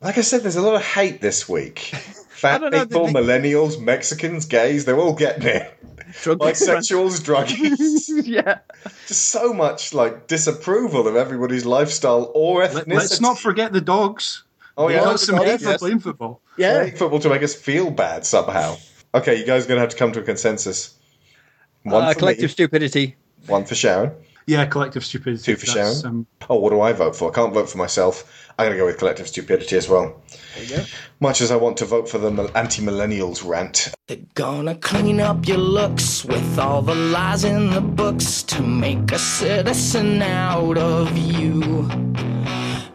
Like I said, there's a lot of hate this week. Fat know, people, the- millennials, Mexicans, gays, they're all getting it. Drug Bisexuals, druggies. yeah. Just so much like disapproval of everybody's lifestyle or ethnicity. Let, us not forget the dogs. Oh They yeah, got some dogs, hate for playing football. yeah, Playing football to make us feel bad somehow. Okay, you guys are going to have to come to a consensus. One Uh, for collective me, stupidity. one for Sharon. Yeah, collective stupidity. Two for that's, Sharon. um, Oh, what do I vote for? I can't vote for myself. I'm going to go with collective stupidity as well. Much as I want to vote for the anti-millennials rant, They're gonna clean up your looks with all the lies in the books to make a citizen out of you.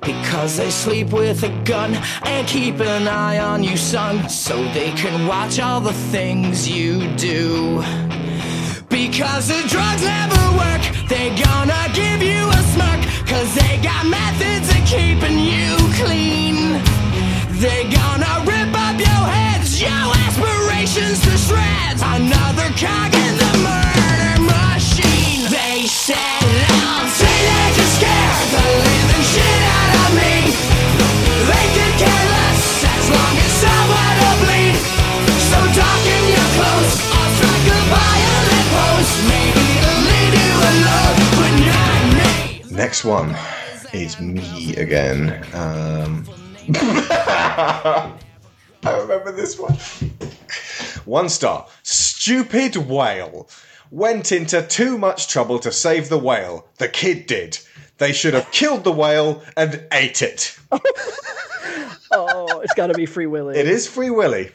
Because they sleep with a gun and keep an eye on you, son, so they can watch all the things you do. Because the drugs never work, they gonna give you a smirk, cause they got methods of keeping you clean. They gonna rip up your heads, your aspirations to shreds. Another cog in the murder machine. They said next one is me again. Um, I remember this one. One star. Stupid whale. Went into too much trouble to save the whale. The kid did. They should have killed the whale and ate it. oh, it's got to be Free Willy. It is Free Willy.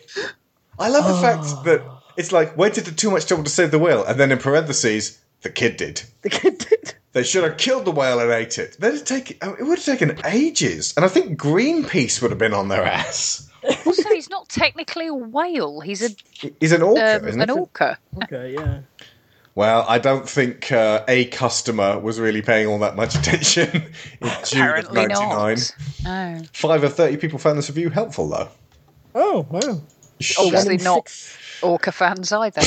I love the fact that it's like went into too much trouble to save the whale, and then in parentheses, the kid did. The kid did. They should have killed the whale and ate it. They'd take it would have taken ages, and I think Greenpeace would have been on their ass. Also, he's not technically a whale. He's a He's an orca, um, isn't an he? orca. Okay, yeah. Well, I don't think uh, a customer was really paying all that much attention in June of Apparently '99. not. Oh. Five of thirty people found this review helpful, though. Oh, wow. Obviously in not orca fans either.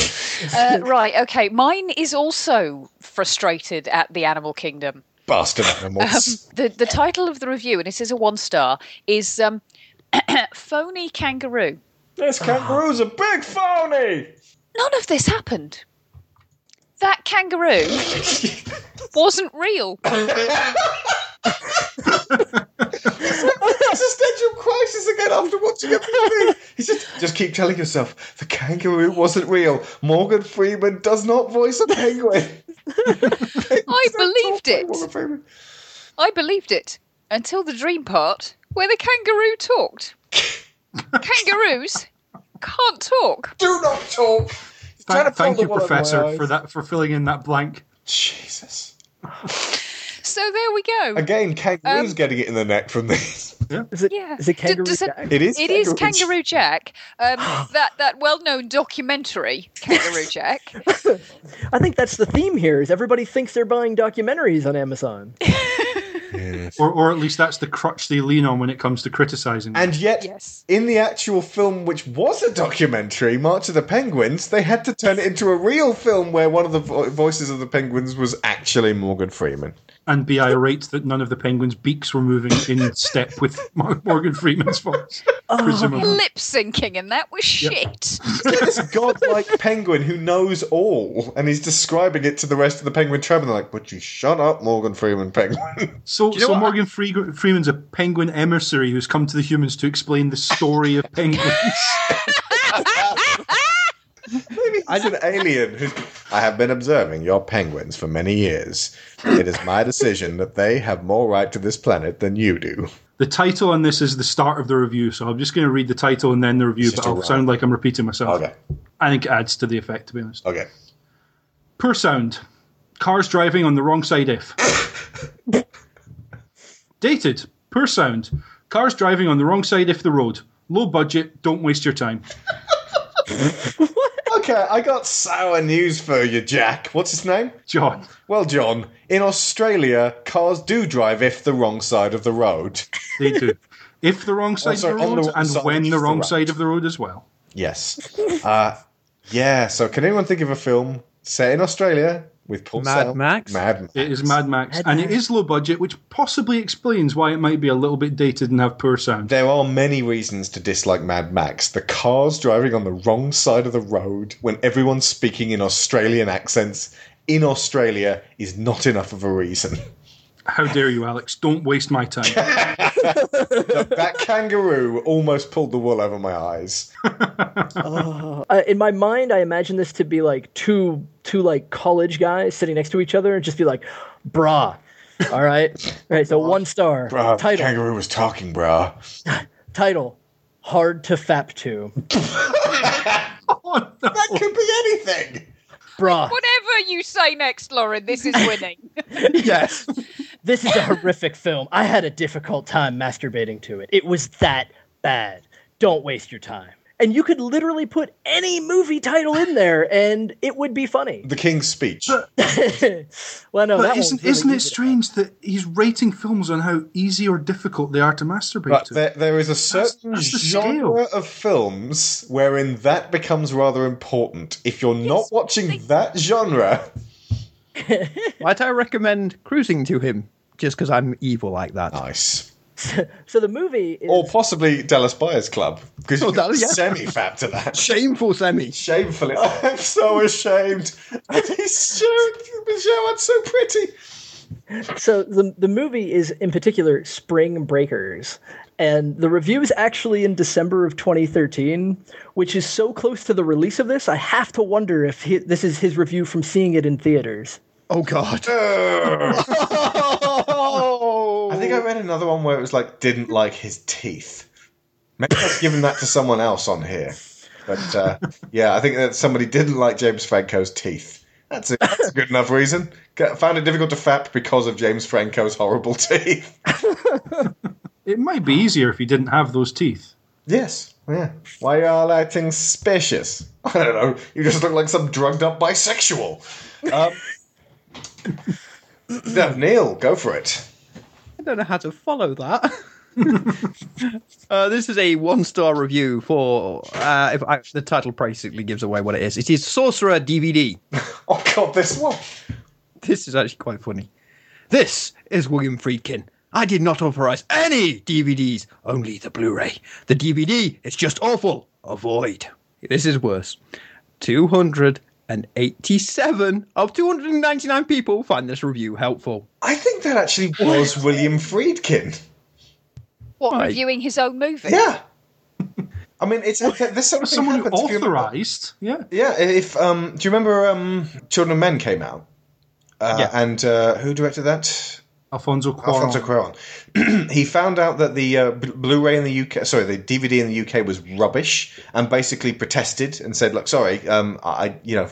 uh, right, okay. Mine is also frustrated at the animal kingdom. Bastard Um, animals. the the title of the review, and it is a one star, is um, phony kangaroo. this kangaroo's a big phony. None of this happened. That kangaroo wasn't real. existential crisis again after watching everything. He just just keep telling yourself the kangaroo wasn't real. Morgan Freeman does not voice a penguin. I believed it. I believed it until the dream part where the kangaroo talked. Kangaroos can't talk. Do not talk. He's Thank, thank you, the wool over my Professor, for that for filling in that blank. Jesus. So there we go. Again, kangaroo's Um, getting it in the neck from this. Is it, Yeah. is it D- Kangaroo does it- Jack? It is. It is Kangaroo Kangaroo Jack. Um, that that well-known documentary, Kangaroo Jack. I think that's the theme here. Is everybody thinks they're buying documentaries on Amazon? Yeah. Or, or at least that's the crutch they lean on when it comes to criticizing. them. And yet, in the actual film, which was a documentary, March of the Penguins, they had to turn it into a real film where one of the vo- voices of the penguins was actually Morgan Freeman. And be irate that none of the penguins' beaks were moving in step with Morgan Freeman's voice. Oh, presumably. Lip syncing, and that was shit. this godlike penguin who knows all, and he's describing it to the rest of the penguin tribe, and they're like, "Would you shut up, Morgan Freeman, penguin?" So, you know so? Morgan Fre- Freeman's a penguin emissary who's come to the humans to explain the story of penguins. He's an alien. I have been observing your penguins for many years. It is my decision that they have more right to this planet than you do. the title on this is the start of the review, so I'm just going to read the title and then the review, but I'll sound like I'm repeating myself. Okay. I think it adds to the effect, to be honest. Okay. Poor sound. Cars driving on the wrong side if. Dated. Poor sound. Cars driving on the wrong side if the road. Low budget. Don't waste your time. Okay, I got sour news for you, Jack. What's his name? John. Well, John, in Australia, cars do drive if the wrong side of the road. They do. If the wrong side of the on the road, and side when the the wrong road. side of the road as well. Yes. Uh, yeah, so can anyone think of a film set in Australia with Paul Mad Sal- Max? Mad It is Mad Max, Mad and it Max. is low budget, which possibly explains why it might be a little bit dated and have poor sound. There are many reasons to dislike Mad Max. The cars driving on the wrong side of the road when everyone's speaking in Australian accents in Australia is not enough of a reason. How dare you, Alex? Don't waste my time. that kangaroo almost pulled the wool over my eyes. Uh, in my mind, I imagine this to be like two two like college guys sitting next to each other and just be like, "Brah." All right, all right. So one star. Bruh, title. kangaroo was talking, bruh. Title. Hard to fap to. That could be anything. Brah. Whatever you say next, Lorin, this is winning. yes. This is a horrific film. I had a difficult time masturbating to it. It was that bad. Don't waste your time. And you could literally put any movie title in there and it would be funny. The King's Speech. well, no, but that isn't, really isn't it easy. strange that he's rating films on how easy or difficult they are to masturbate But to? there, there is a certain that's the genre of films wherein that becomes rather important. If you're not watching that genre, Might I recommend cruising to him just because I'm evil like that? Nice. So the movie is or possibly Dallas Buyers Club, because you Oh, Dallas, yeah. semi-fap to that. Shameful semi. Shamefully, I'm so ashamed. He's showing Michelle, I'm so pretty. So the the movie is in particular Spring Breakers, and the review is actually in December of 2013, which is so close to the release of this. I have to wonder if he, this is his review from seeing it in theaters. Oh God! I think I read another one where it was like didn't like his teeth. Maybe I've given that to someone else on here, but uh, yeah, I think that somebody didn't like James Franco's teeth. That's a, that's a good enough reason. Found it difficult to fap because of James Franco's horrible teeth. It might be easier if he didn't have those teeth. Yes. Yeah. Why are you all acting suspicious? I don't know. You just look like some drugged up bisexual. Um, no, Neil, go for it. I don't know how to follow that. uh, this is a one star review for uh, if I, the title basically gives away what it is. It is Sorcerer DVD. oh God, this one. This is actually quite funny. This is William Friedkin. I did not authorize any DVDs, only the Blu-ray. The DVD is just awful. Avoid. This is worse. 287 of 299 people find this review helpful. I think that actually was William Friedkin. What, Right. reviewing his own movie? Yeah. I mean, it's there's something Someone who happens if you remember- authorized, yeah. Yeah, if um, do you remember um, Children of Men came out? Uh, Yeah. And uh, who directed that? Alfonso Cuarón. Alfonso Cuarón. he found out that the uh, Blu- Blu-ray in the UK, sorry, the DVD in the UK was rubbish, and basically protested and said, "Look, sorry, um, I, you know,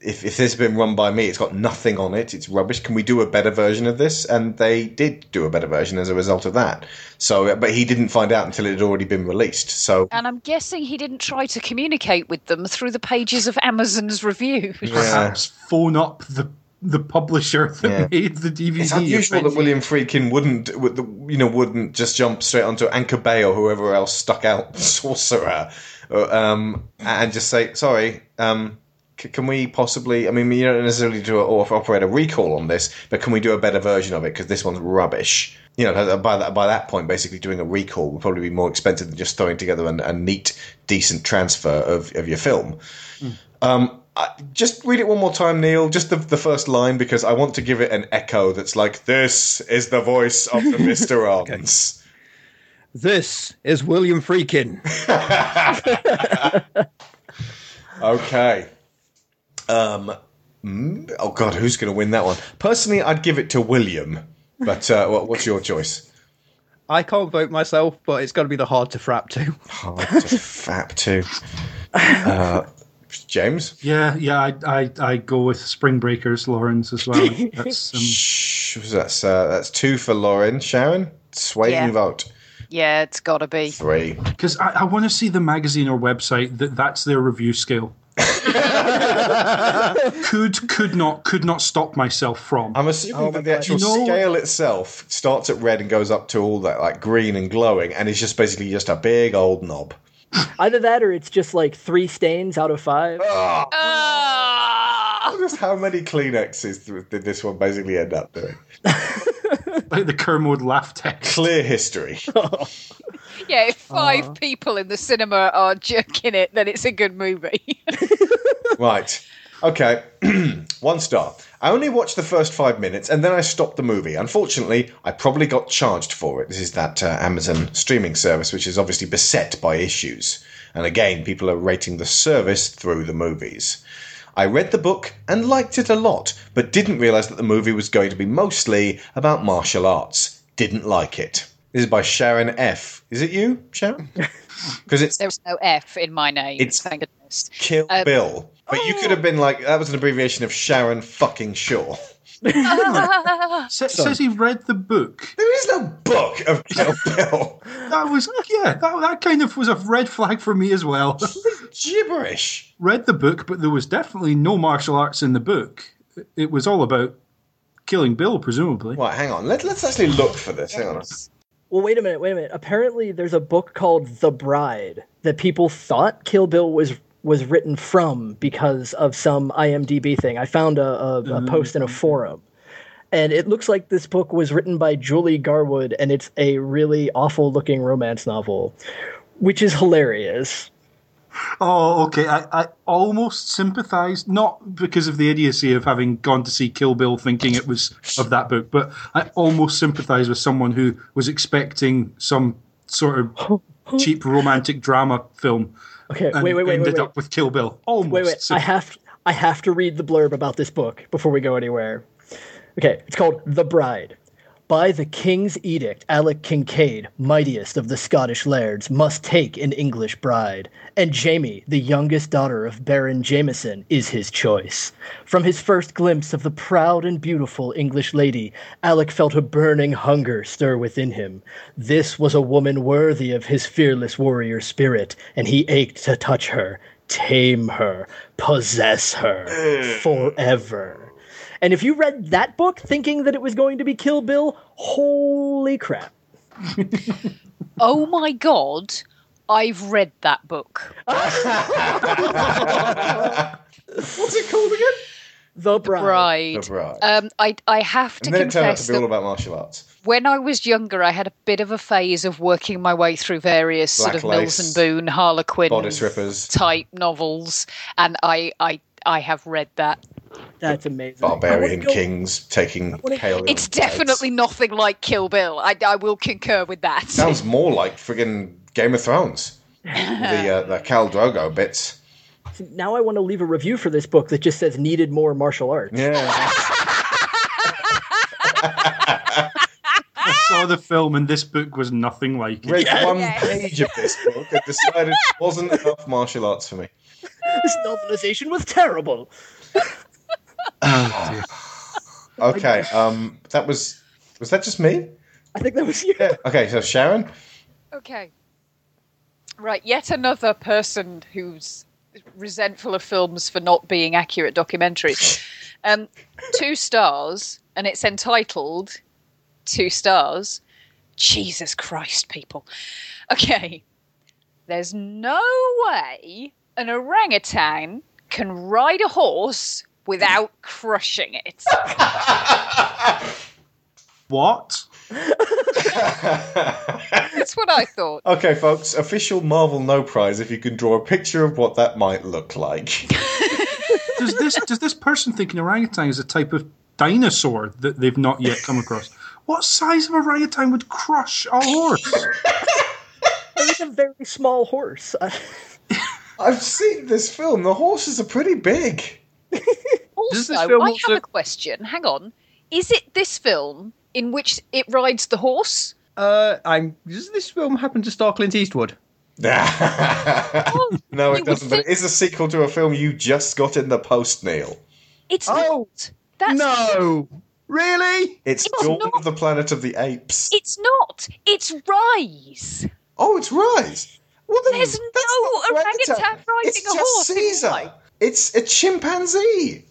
if if this has been run by me, it's got nothing on it. It's rubbish. Can we do a better version of this?" And they did do a better version as a result of that. So, uh, but he didn't find out until it had already been released. So, And I'm guessing he didn't try to communicate with them through the pages of Amazon's reviews. yeah. Perhaps phone up the the publisher that Yeah. made the DVD. It's unusual that. William Friedkin wouldn't, would, you know, wouldn't just jump straight onto Anchor Bay or whoever else stuck out Sorcerer, uh, um, and just say, "Sorry, um, c- can we possibly? I mean, you don't necessarily do a, or operate a recall on this, but can we do a better version of it because this one's rubbish." You know, by that by that point, basically doing a recall would probably be more expensive than just throwing together an, a neat, decent transfer of, of your film. Um, I, just read it one more time, Neil. Just the, the first line because I want to give it an echo that's like, "This is the voice of the Mysterons." This is William Freakin. Okay. Um. mm, Oh God, who's going to win that one? Personally, I'd give it to William. But uh, what, what's your choice? I can't vote myself, but it's got to be the hard to frap to. Hard to frap to. Uh, James. Yeah, yeah, I, I, I go with Spring Breakers, Lawrence as well. That's um, Shh, that's uh, that's two for Lorin. Sharon, sway Yeah. and vote. Yeah, it's got to be. Three. because I, I want to see the magazine or website that that's their review scale. could could not could not stop myself from. I'm assuming Oh that the actual You know- scale itself starts at red and goes up to all that like green and glowing, and is just basically just a big old knob. Either that or it's just like three stains out of five. Ah! Just how many Kleenexes did this one basically end up doing? like the Kermode laugh text. Clear history. Yeah, if five people in the cinema are jerking it, then it's a good movie. Right. Okay. One star. I only watched the first five minutes and then I stopped the movie. Unfortunately, I probably got charged for it. This is that uh, Amazon streaming service, which is obviously beset by issues. And again, people are rating the service through the movies. I read the book and liked it a lot, but didn't realize that the movie was going to be mostly about martial arts. Didn't like it. This is by Sharon F. Is it you, Sharon? Because it's There's no F in my name. It's- thank goodness. Kill Um, Bill. But you could have been like, that was an abbreviation of Sharon fucking Shaw. Sa- says he read the book. There is no book of Kill Bill. That was yeah. That, that kind of was a red flag for me as well. Gibberish. read the book, but there was definitely no martial arts in the book. It was all about killing Bill, presumably. Right, hang on. Let, let's actually look for this. Hang on. Well, wait a minute, wait a minute. Apparently, there's a book called The Bride that people thought Kill Bill was was written from because of some IMDb thing. I found a, a, a mm-hmm. post in a forum, and it looks like this book was written by Julie Garwood, and it's a really awful looking romance novel, which is hilarious. Oh, okay. I, I almost sympathised, not because of the idiocy of having gone to see Kill Bill thinking it was of that book, but I almost sympathised with someone who was expecting some sort of cheap romantic drama film. Okay, wait, wait, wait, ended wait, wait. up with Kill Bill. Almost. Wait, wait. I have I have to read the blurb about this book before we go anywhere. Okay, it's called The Bride. By the King's edict, Alec Kincaid, mightiest of the Scottish lairds, must take an English bride, and Jamie, the youngest daughter of Baron Jameson, is his choice. From his first glimpse of the proud and beautiful English lady, Alec felt a burning hunger stir within him. This was a woman worthy of his fearless warrior spirit, and he ached to touch her, tame her, possess her eh. forever. And if you read that book thinking that it was going to be Kill Bill, holy crap. Oh my god, I've read that book. What's it called again? The Bride. Bride. The Bride. Um, I I have to and then it turned out confess to be all about martial arts. when I was younger, I had a bit of a phase of working my way through various sort of Lace, Mills and Boon, Harlequin Bodice rippers. type novels, and I I I have read that. That's amazing. Barbarian go- kings taking pale. It's young definitely nothing like Kill Bill. I, I will concur with that. Sounds more like friggin' Game of Thrones. the uh, the Khal Drogo bits. Now I want to leave a review for this book that just says needed more martial arts. Yeah. I saw the film, and this book was nothing like it. Read one page of this book and decided it wasn't enough martial arts for me. this novelization was terrible. Okay, um, that was was that just me? I think that was you. Yeah. Okay, so Sharon. Okay. Right, yet another person who's resentful of films for not being accurate documentaries. Um, two stars, and it's entitled Two Stars. Jesus Christ, people. Okay. There's no way an orangutan can ride a horse without crushing it. What? That's what I thought. Okay, folks, official Marvel No Prize if you can draw a picture of what that might look like. Does this does this person think an orangutan is a type of dinosaur that they've not yet come across? What size of orangutan would crush a horse? It's a very small horse. I've seen this film. The horses are pretty big. Also, this film I also- have a question. Hang on. Is it this film in which it rides the horse? Uh, I'm. Does this film happen to star Clint Eastwood? no, it would doesn't. But it is a sequel to a film you just got in the post, Neil. It's Oh, not. That's No, really? It's, It's Dawn not. of the Planet of the Apes. It's not. It's Rise. Oh, it's Rise. Well, then There's that's no orangutan riding it's a just horse in Caesar. Rise. It's a chimpanzee.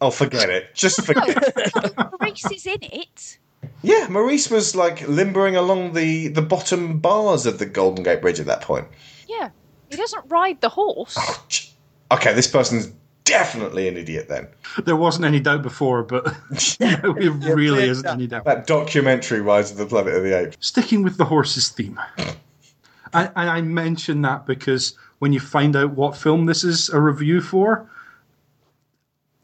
Oh, forget it. Just forget. it. Maurice is in it. Yeah, Maurice was like limbering along the the bottom bars of the Golden Gate Bridge at that point. Yeah. He doesn't ride the horse. Oh, ch- Okay, this person's definitely an idiot then. There wasn't any doubt before, but now it really isn't any doubt. That documentary Rise of the Planet of the Apes. Sticking with the horses theme. And, and I mention that because when you find out what film this is a review for,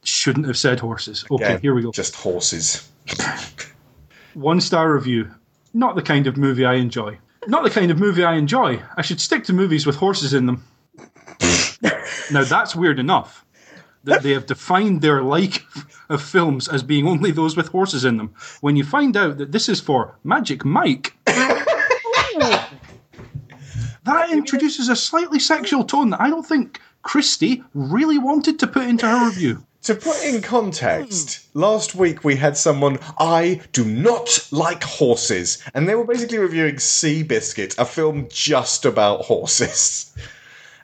shouldn't have said horses. Okay, Yeah, here we go. Just horses. One star review. Not the kind of movie I enjoy. Not the kind of movie I enjoy. I should stick to movies with horses in them. now that's weird enough that they have defined their like of films as being only those with horses in them. When you find out that this is for Magic Mike, that introduces a slightly sexual tone that I don't think Christie really wanted to put into her review. To put in context, last week we had someone, I do not like horses, and they were basically reviewing Seabiscuit, a film just about horses.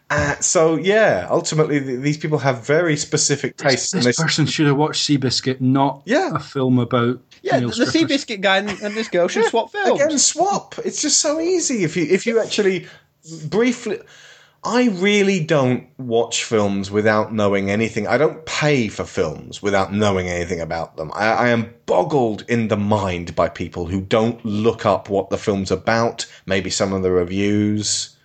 Uh, so, yeah, ultimately, th- these people have very specific tastes. and This they- person should have watched Seabiscuit, not Yeah. a film about Yeah, male the strippers. Seabiscuit guy and, and this girl should swap films. Again, swap. It's just so easy if you if you actually briefly. I really don't watch films without knowing anything. I don't pay for films without knowing anything about them. I, I am boggled in the mind by people who don't look up what the film's about, maybe some of the reviews.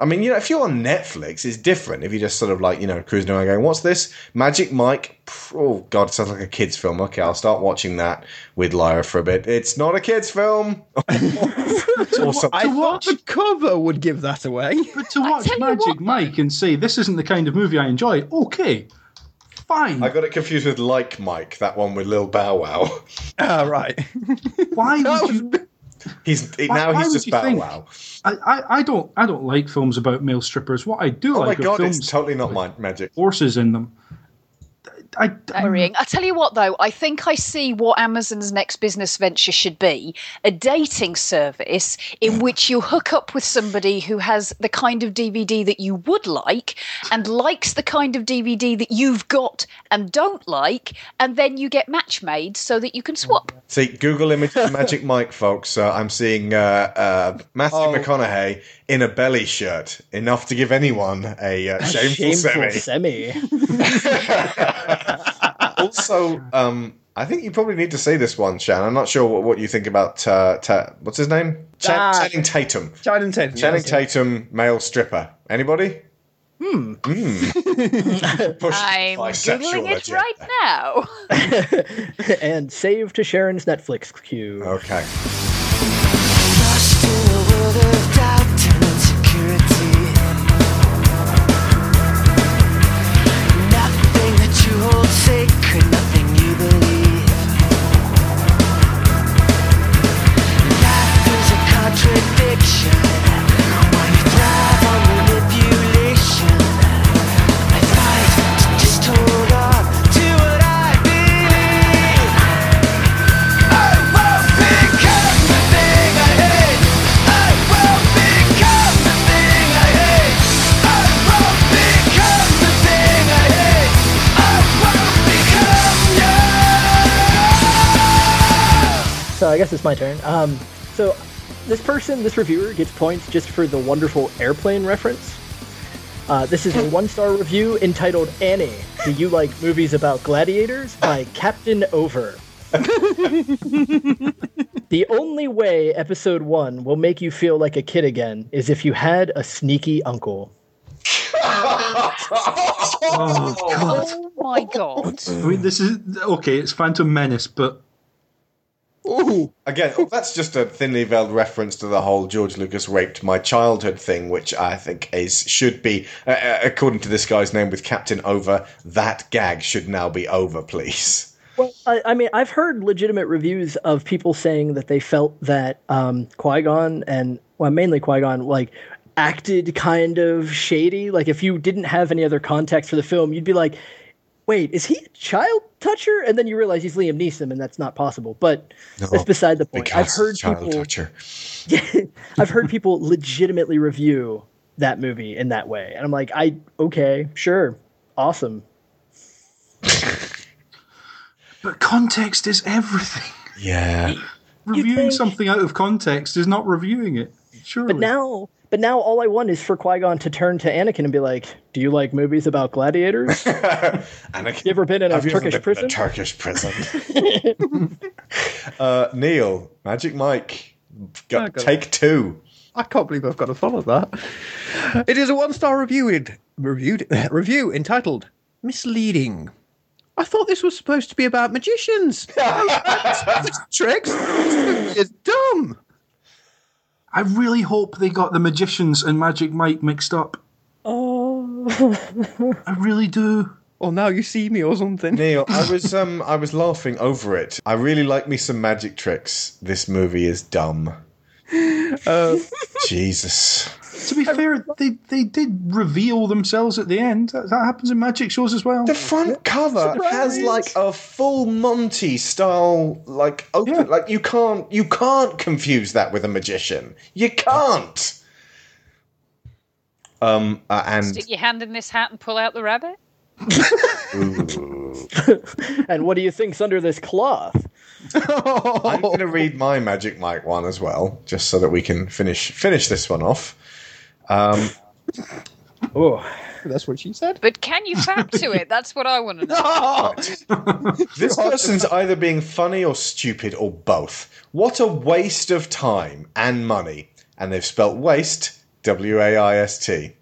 I mean, you know, if you're on Netflix, it's different. If you just sort of like, you know, cruising around going, what's this? Magic Mike? Oh, God, it sounds like a kid's film. Okay, I'll start watching that with Lyra for a bit. It's not a kid's film. or something. I thought the cover would give that away. But to watch Magic Mike and say this isn't the kind of movie I enjoy, okay, fine. I got it confused with Like Mike, that one with Lil Bow Wow. Ah, right. Why would you? He's Why- now why he's just think- Wow. I, I, I don't I don't like films about male strippers. What I do Oh my like are god, films it's totally not my magic. horses in them. I, Varying. I tell you what, though, I think I see what Amazon's next business venture should be a dating service in which you hook up with somebody who has the kind of DVD that you would like and likes the kind of DVD that you've got and don't like, and then you get match made so that you can swap. See, Google image Magic Mike, folks. Uh, I'm seeing uh, uh, Matthew Oh. McConaughey in a belly shirt, enough to give anyone a uh, shameful, Shameful semi. semi. also, um, I think you probably need to see this one, Shan. I'm not sure what, what you think about uh, Ta- what's his name? Chan- Ah. Channing Tatum. Channing Tatum. Channing yes. Tatum, male stripper. Anybody? Hmm. Push I'm googling it agenda. right now. and save to Sharon's Netflix queue. Okay. So I guess it's my turn. Um, so this person, this reviewer, gets points just for the wonderful airplane reference. Uh, this is a one-star review entitled "Annie, Do You Like Movies About Gladiators?" by Captain Over. the only way episode one will make you feel like a kid again is if you had a sneaky uncle. Oh, God. Oh my god. I mean, this is okay. It's Phantom Menace, but Ooh. Again, oh, that's just a thinly veiled reference to the whole George Lucas raped my childhood thing, which I think is should be, uh, uh, according to this guy's name with Captain Over, that gag should now be over, please. Well, I, I mean, I've heard legitimate reviews of people saying that they felt that um, Qui Gon and, well, mainly Qui Gon, like, acted kind of shady. Like, if you didn't have any other context for the film, you'd be like, wait, is he a child toucher? And then you realize he's Liam Neeson, and that's not possible. But No, that's beside the point. I've heard child people. toucher. I've heard people legitimately review that movie in that way, and I'm like, I okay, sure, awesome. but context is everything. Yeah. Reviewing something out of context is not reviewing it. Surely. But now, but now, all I want is for Qui Gon to turn to Anakin and be like, "Do you like movies about gladiators? Anakin, you ever been in a Have you Turkish been in prison? a Turkish prison. uh, Neil, Magic Mike, go, I got it. take two. I can't believe I've got to follow that. It is a one-star review in, reviewed review entitled "Misleading." I thought this was supposed to be about magicians. Tricks. It's dumb. I really hope they got the magicians and Magic Mike mixed up. Oh, I really do. Well, now you see me or something. Neil, I was um I was laughing over it. I really like me some magic tricks. This movie is dumb. Uh, Jesus. To be fair, they, they did reveal themselves at the end. That, that happens in magic shows as well. The front cover has like a full Monty style like open like you can't you can't confuse that with a magician. You can't. Um uh, and Stick your hand in this hat and pull out the rabbit. And what do you think's under this cloth? I'm going to read my Magic Mike one as well, just so that we can finish finish this one off. Um, oh, that's what she said. But can you fact to it? That's what I want to know. this person's either being funny or stupid or both. What a waste of time and money. And they've spelt waste W A I S T.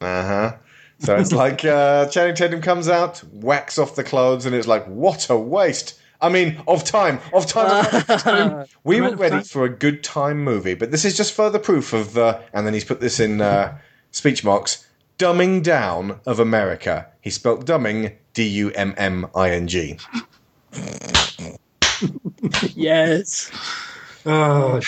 Uh huh. So it's like uh, Channing Tatum comes out, whacks off the clothes, and it's like, what a waste. I mean, of time, of time. of time. We were ready for a good time movie, but this is just further proof of the. And then he's put this in uh, speech marks dumbing down of America. He spelt dumbing D U M M I N G. yes. Oh,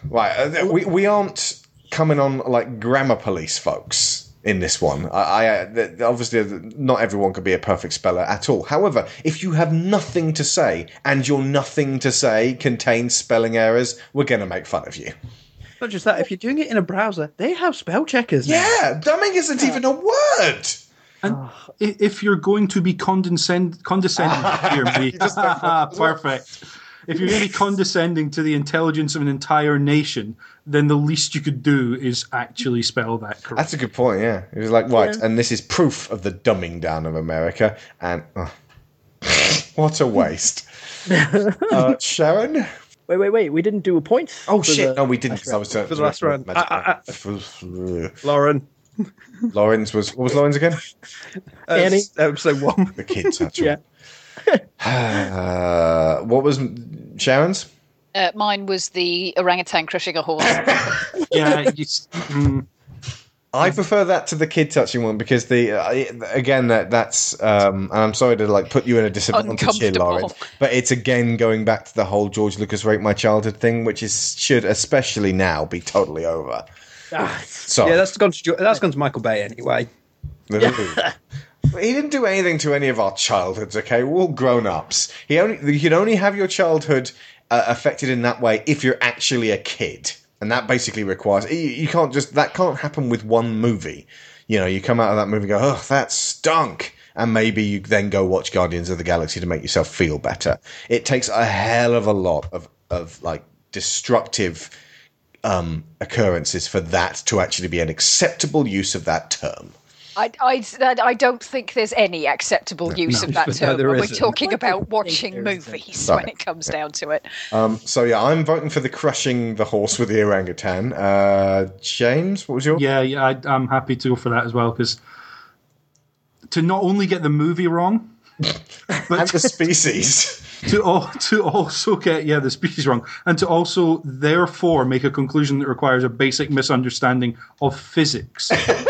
right. uh, We, we aren't coming on like grammar police, folks. In this one, I, I uh, th- obviously not everyone could be a perfect speller at all. However, if you have nothing to say and your nothing to say contains spelling errors, we're going to make fun of you. Not just that, if you're doing it in a browser, they have spell checkers. now. Yeah, dumbing isn't even a word. And i- if you're going to be condescend condescending, hear me. Perfect. If you're going to be condescending to the intelligence of an entire nation, then the least you could do is actually spell that correctly. That's a good point. Yeah, it was like right, Yeah. and this is proof of the dumbing down of America. And oh, what a waste. uh, Sharon. Wait, wait, wait. We didn't do a point. Oh shit! the no, we didn't. last 'cause I was round. uh, For the last round. Magic- Ah, Lorin. Lorin's was what was Lorin's again? Uh, Annie. Episode one. The kids actually. Yeah. Uh, what was Sharon's? Uh, mine was the orangutan crushing a horse. yeah, you, mm, I prefer that to the kid touching one because the uh, again that that's um, and I'm sorry to like put you in a disadvantage here, Lorin, but it's again going back to the whole George Lucas raped my childhood thing, which is should especially now be totally over. Ah, So Yeah, that's gone to that's gone to Michael Bay anyway. he didn't do anything to any of our childhoods. Okay, we're all grown ups. He only you can only have your childhood uh, affected in that way if you're actually a kid, and that basically requires you, you can't just that can't happen with one movie. You know, you come out of that movie and go, oh, that stunk. And maybe you then go watch Guardians of the Galaxy to make yourself feel better. It takes a hell of a lot of of like destructive um, occurrences for that to actually be an acceptable use of that term. I, I, I don't think there's any acceptable use No. of that No, term there when we're talking about watching movies when it comes down to it. Um, so yeah, I'm voting for the crushing the horse with the orangutan. Uh, James, what was your? Yeah, yeah, I, I'm happy to go for that as well because to not only get the movie wrong, but and the species. to al- to also get yeah the species wrong, and to also therefore make a conclusion that requires a basic misunderstanding of physics.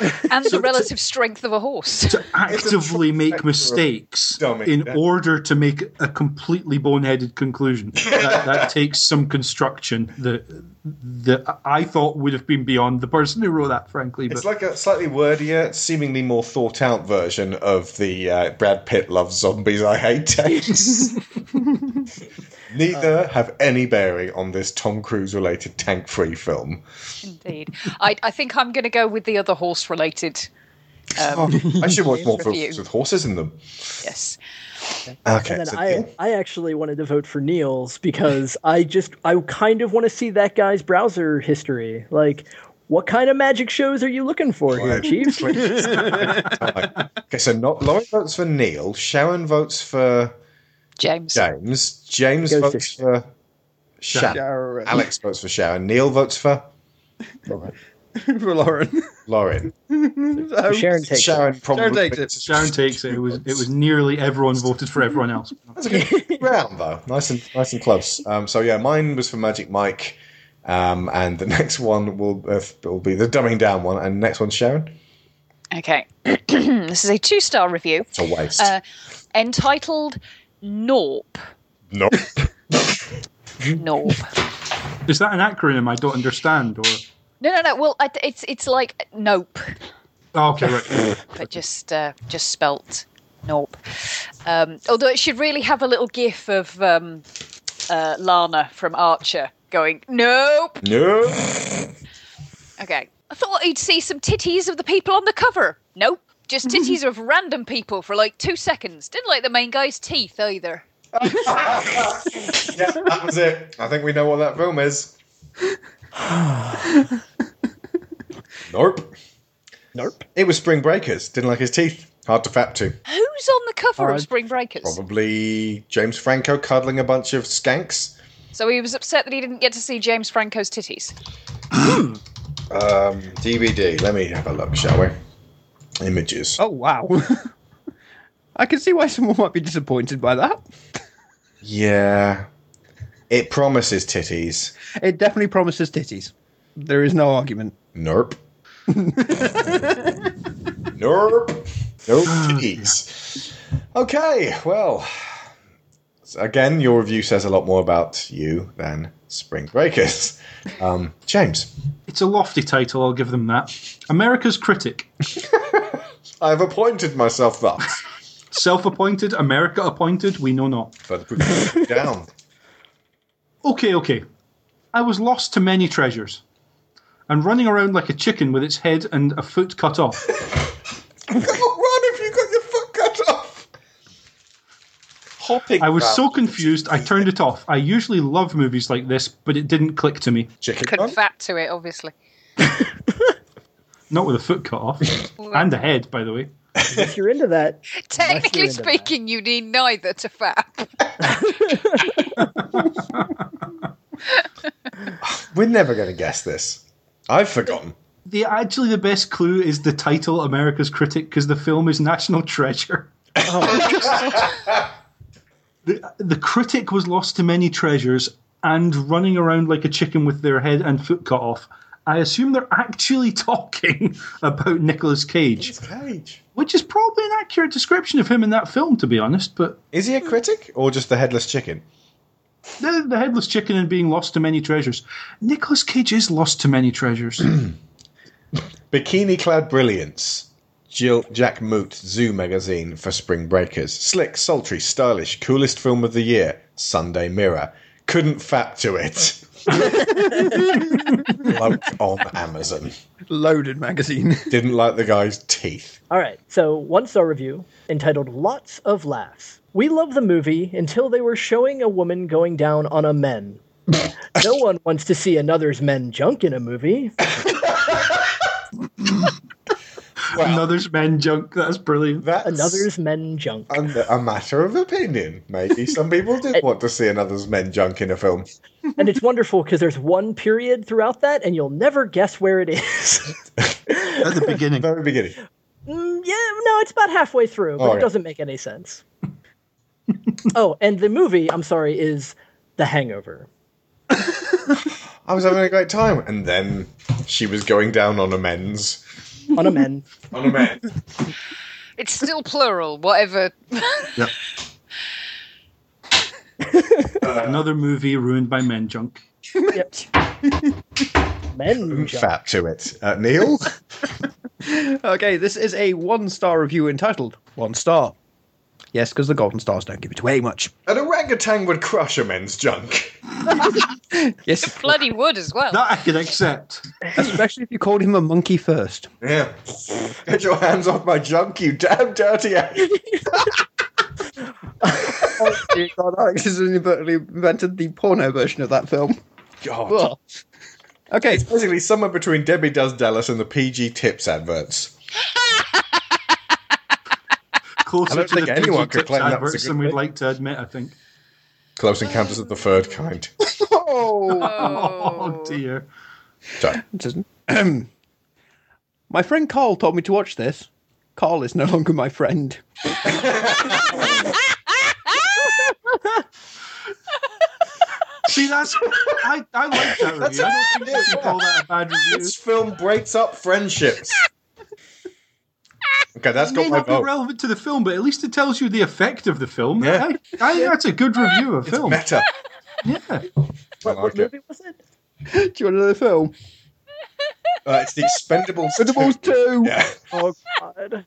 And the relative strength of a horse. to actively make mistakes in order to make a completely boneheaded conclusion. That, that takes some construction that that I thought would have been beyond the person who wrote that, frankly. But It's like a slightly wordier, seemingly more thought out version of the uh, Brad Pitt loves zombies, I hate tanks. Neither have any bearing on this Tom Cruise related tank free film. Indeed. I, I think I'm going to go with the other horse related. Um, I should watch more review. films with horses in them. Yes. Okay. and then so I, I actually wanted to vote for Neil's because I just I kind of want to see that guy's browser history. Like, what kind of magic shows are you looking for here, Chief? okay, so not Lorin votes for Neil. Sharon votes for James. James. James Goes to votes for Sharon. Sharon. Alex votes for Sharon. Neil votes for for Lorin. Lorin. So Sharon takes Sharon it. probably Sharon takes it. Sharon takes it. It was it was nearly everyone voted for everyone else. That's a good round though. Nice and nice and close. Um, so yeah, mine was for Magic Mike, um, and the next one will uh, will be the dumbing down one, and next one's Sharon. Okay. this is a two star review. It's a waste. Uh, entitled Norp. nope. Norp. Is that an acronym I don't understand? Or No, no, no. Well, it's it's like nope, oh, okay, right. but just uh, just spelt nope. Um, although it should really have a little gif of um, uh, Lana from Archer going nope. No. Okay. I thought you'd see some titties of the people on the cover. Nope. Just titties of random people for like two seconds. Didn't like the main guy's teeth either. yeah, that was it. I think we know what that film is. nope. Nope. It was Spring Breakers. Didn't like his teeth. Hard to fap to. Who's on the cover of Spring Breakers? Probably James Franco cuddling a bunch of skanks. So he was upset that he didn't get to see James Franco's titties. Um, DVD. Let me have a look, shall we? Images. Oh wow. I can see why someone might be disappointed by that. Yeah. It promises titties. It definitely promises titties. There is no argument. Nerp. Nerp. No titties. Okay, well. Again, your review says a lot more about you than Spring Breakers. Um, James. It's a lofty title. I'll give them that. America's critic, I've appointed myself thus. self-appointed, America appointed. We know not. But put down. Okay, okay. I was lost to many treasures, and running around like a chicken with its head and a foot cut off. Run if you got your foot cut off. Hopping. I was so confused, I turned it off. I usually love movies like this, but it didn't click to me. Chicken Couldn't run? fat to it, obviously. Not with a foot cut off. and a head, by the way. if you're into that, Technically into that. speaking, you need neither to fap. We're never going to guess this. I've forgotten. The actually the best clue is the title America's Critic because the film is National Treasure. the, the critic was lost to many treasures and running around like a chicken with their head and foot cut off. I assume they're actually talking about Nicolas Cage, Cage. which is probably an accurate description of him in that film, to be honest. But Is he a critic or just the headless chicken? the, the headless chicken and being lost to many treasures. Nicolas Cage is lost to many treasures. Bikini Clad Brilliance. Jill Jack Moot Zoo magazine for Spring Breakers. Slick, sultry, stylish, coolest film of the year. Sunday Mirror. Couldn't fap to it. Like on Amazon. Loaded magazine. Didn't like the guy's teeth. all right. So one star review entitled "Lots of Laughs." We love the movie until they were showing a woman going down on a men. no one wants to see another's men junk in a movie. Another's men junk. That's brilliant. That's Another's men junk. a, a matter of opinion. Maybe some people did want to see another's men junk in a film. and it's wonderful because there's one period throughout that, and you'll never guess where it is. At the beginning. Very beginning. Mm, yeah, no, it's about halfway through, but Oh, it yeah. doesn't make any sense. oh, and the movie, I'm sorry, is The Hangover. I was having a great time, and then she was going down on a men's. On a men. On a men. It's still plural, whatever. Yep. Another movie ruined by men junk. Yep. Men junk. Fat to it. Uh, Neil? Okay, this is a one star review entitled One Star. Yes, because the golden stars don't give it away much. An orangutan would crush a men's junk. Yes, Bloody would as well. That I can accept. especially if you called him a monkey first. Yeah. Get your hands off my junk, you damn dirty ass. oh, dear God, Alex has inadvertently invented the porno version of that film. God. Ugh. Okay, It's basically somewhere between Debbie Does Dallas and the PG Tips adverts. Closer I don't to think the anyone PG could claim that was a good than we'd thing. like to admit, I think. Close Encounters of the Third Kind. oh, Oh, dear. Sorry. it doesn't. my friend Carl told me to watch this. Carl is no longer my friend. See, that's I, I like that review. I don't think you can call that a bad review. This film breaks up friendships. Okay, that's It got may my not be relevant to the film, but at least it tells you the effect of the film. Yeah. I, I that's a good review of film. Meta. Yeah. I What like it. movie was it? Do you want another film? Uh, it's the Expendables. Expendables 2. Yeah. Oh, God.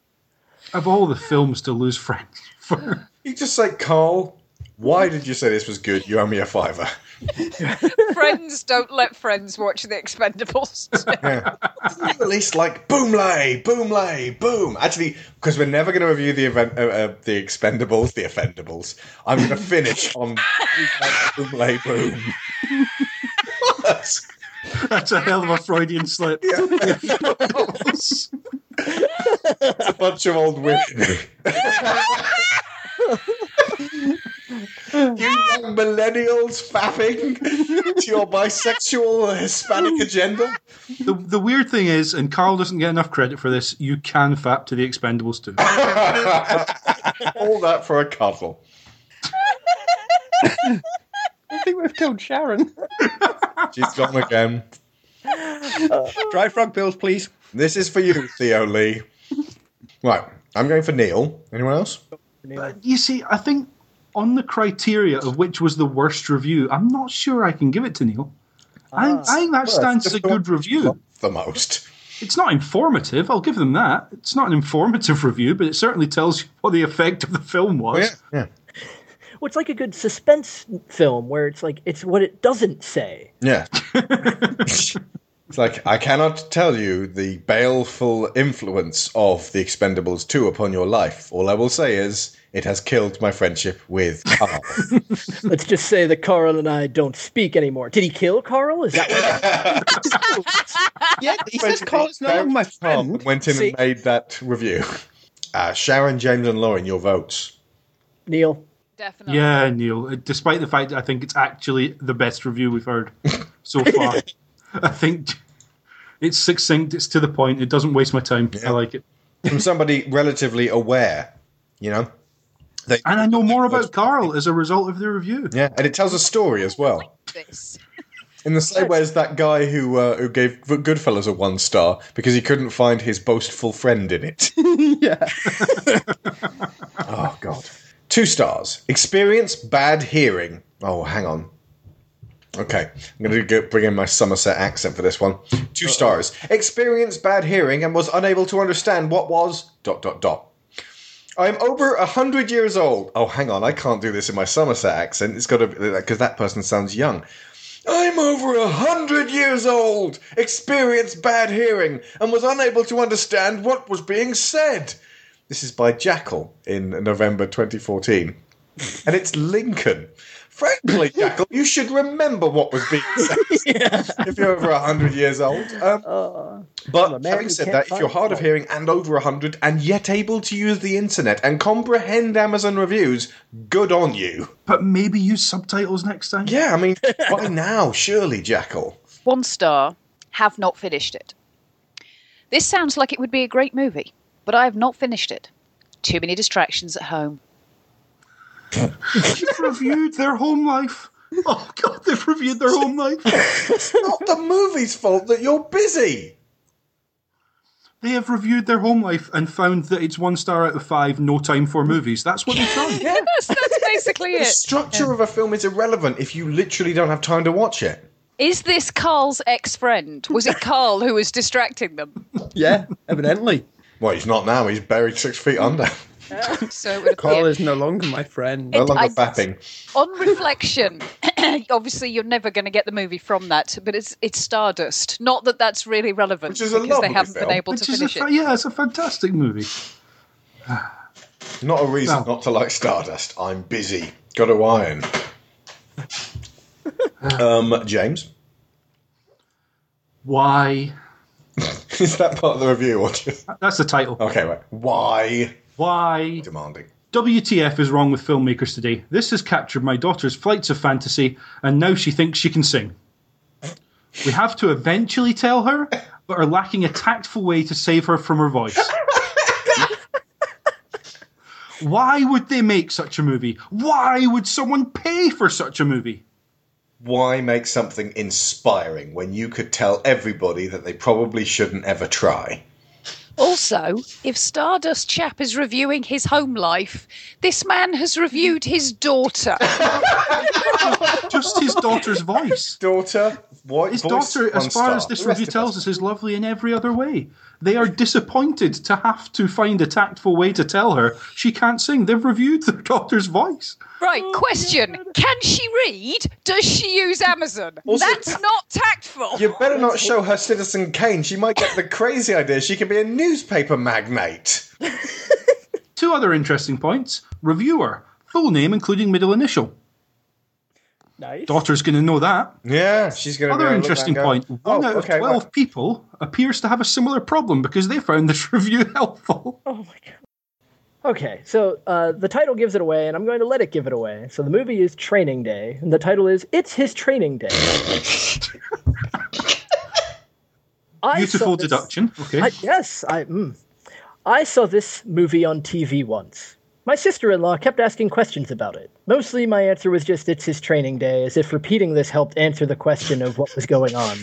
Of all the films to lose friends for. You just say, Carl, why did you say this was good? You owe me a fiver. Friends don't let friends watch The Expendables. Yeah. At least like boom lay, boom lay, boom. Actually, because we're never going to review the event, uh, uh, the Expendables, the Offendables. I'm going to finish on boom lay, boom. What? That's a hell of a Freudian slip. It's a bunch of old women. you mm. young millennials fapping to your bisexual Hispanic agenda. The, the weird thing is, and Carl doesn't get enough credit for this, you can fap to the Expendables too. All that for a cuddle. I think we've killed Sharon. She's gone again. Dry frog pills, please. This is for you, Theo Lee. Right, I'm going for Neil. Anyone else? But you see, I think on the criteria of which was the worst review, I'm not sure I can give it to Neil. I, ah, I think that Well, stands as a good review. The most. It's not informative, I'll give them that. It's not an informative review, but it certainly tells you what the effect of the film was. Oh, yeah. Well, it's like a good suspense film where it's like, it's what it doesn't say. Yeah. it's like, I cannot tell you the baleful influence of the Expendables 2 upon your life. All I will say is, it has killed my friendship with Carl. Let's just say that Carl and I don't speak anymore. Did he kill Carl? Is that what Yeah, he says Carl is no longer my friend. Went in See? and made that review. Uh, Sharon, James, and Lorin, your votes. Neil? Definitely. Yeah, Neil. uh, Despite the fact that I think it's actually the best review we've heard so far, I think it's succinct, it's to the point, it doesn't waste my time. I like it. From somebody relatively aware, you know? They- And I know more about Carl as a result of the review. Yeah, and it tells a story as well. In the same way as that guy who uh, who gave Goodfellas a one star because he couldn't find his boastful friend in it. yeah. oh God. Two stars. Experience bad hearing. Oh, hang on. Okay, I'm going to bring in my Somerset accent for this one. 2 stars. Experience bad hearing and was unable to understand what was dot dot dot. I'm over a hundred years old. Oh, hang on, I can't do this in my Somerset accent. It's got to because that person sounds young. I'm over a hundred years old, experienced bad hearing, and was unable to understand what was being said. This is by Jackal in November 2014. and it's Lincoln. Frankly, Jackal, you should remember what was being said if you're over 100 years old. Um, but having said that, if you're hard of hearing and over 100 and yet able to use the internet and comprehend Amazon reviews, good on you. But maybe use subtitles next time. Yeah, I mean, by now, surely, Jackal. One star, have not finished it. This sounds like it would be a great movie, but I have not finished it. Too many distractions at home. You've reviewed their home life. Oh God, they've reviewed their home life. It's not the movie's fault that you're busy. They have reviewed their home life and found that it's one star out of five. No time for movies. That's what they've done. that's, that's basically it. The it. structure of a film is irrelevant if you literally don't have time to watch it. Is this Carl's ex friend? Was it Carl who was distracting them? Yeah, evidently. Well, he's not now. He's buried six feet under. So it would Carl is no longer my friend. No It- longer I- fapping. On reflection, obviously you're never going to get the movie from that, but it's it's Stardust. Not that that's really relevant Which is a because they haven't film. been able Which to finish fa- it. yeah, it's a fantastic movie. Not a reason No. not to like Stardust. I'm busy. Got to iron. um, James, Why? is that part of the review or just? That's the title. Okay, right. Why Why? demanding? WTF is wrong with filmmakers today? This has captured my daughter's flights of fantasy, and now she thinks she can sing. We have to eventually tell her, but are lacking a tactful way to save her from her voice. Why would they make such a movie? Why would someone pay for such a movie? Why make something inspiring when you could tell everybody that they probably shouldn't ever try? Also, if Stardust chap is reviewing his home life, this man has reviewed his daughter. Just his daughter's voice. Daughter, what? His voice, daughter, as far star. as this review tells us, is lovely in every other way. They are disappointed to have to find a tactful way to tell her she can't sing. They've reviewed their daughter's voice. right, oh, question. Can she read? Does she use Amazon? Also- That's not tactful. You better not show her Citizen Kane. She might get the crazy idea she can be a newspaper magnate. Two other interesting points. Reviewer, full name including middle initial. Nice. Daughter's going to know that. Yeah, she's going to. Other interesting point. One Oh, out of okay, 12 right. people appears to have a similar problem because they found this review helpful. Oh my god. Okay, so uh, the title gives it away, and I'm going to let it give it away. So the movie is Training Day, and the title is "It's His Training Day." Beautiful saw this- deduction. Okay. I, yes, I. Mm, I saw this movie on TV once. My sister-in-law kept asking questions about it. Mostly, my answer was just "It's his training day," as if repeating this helped answer the question of what was going on.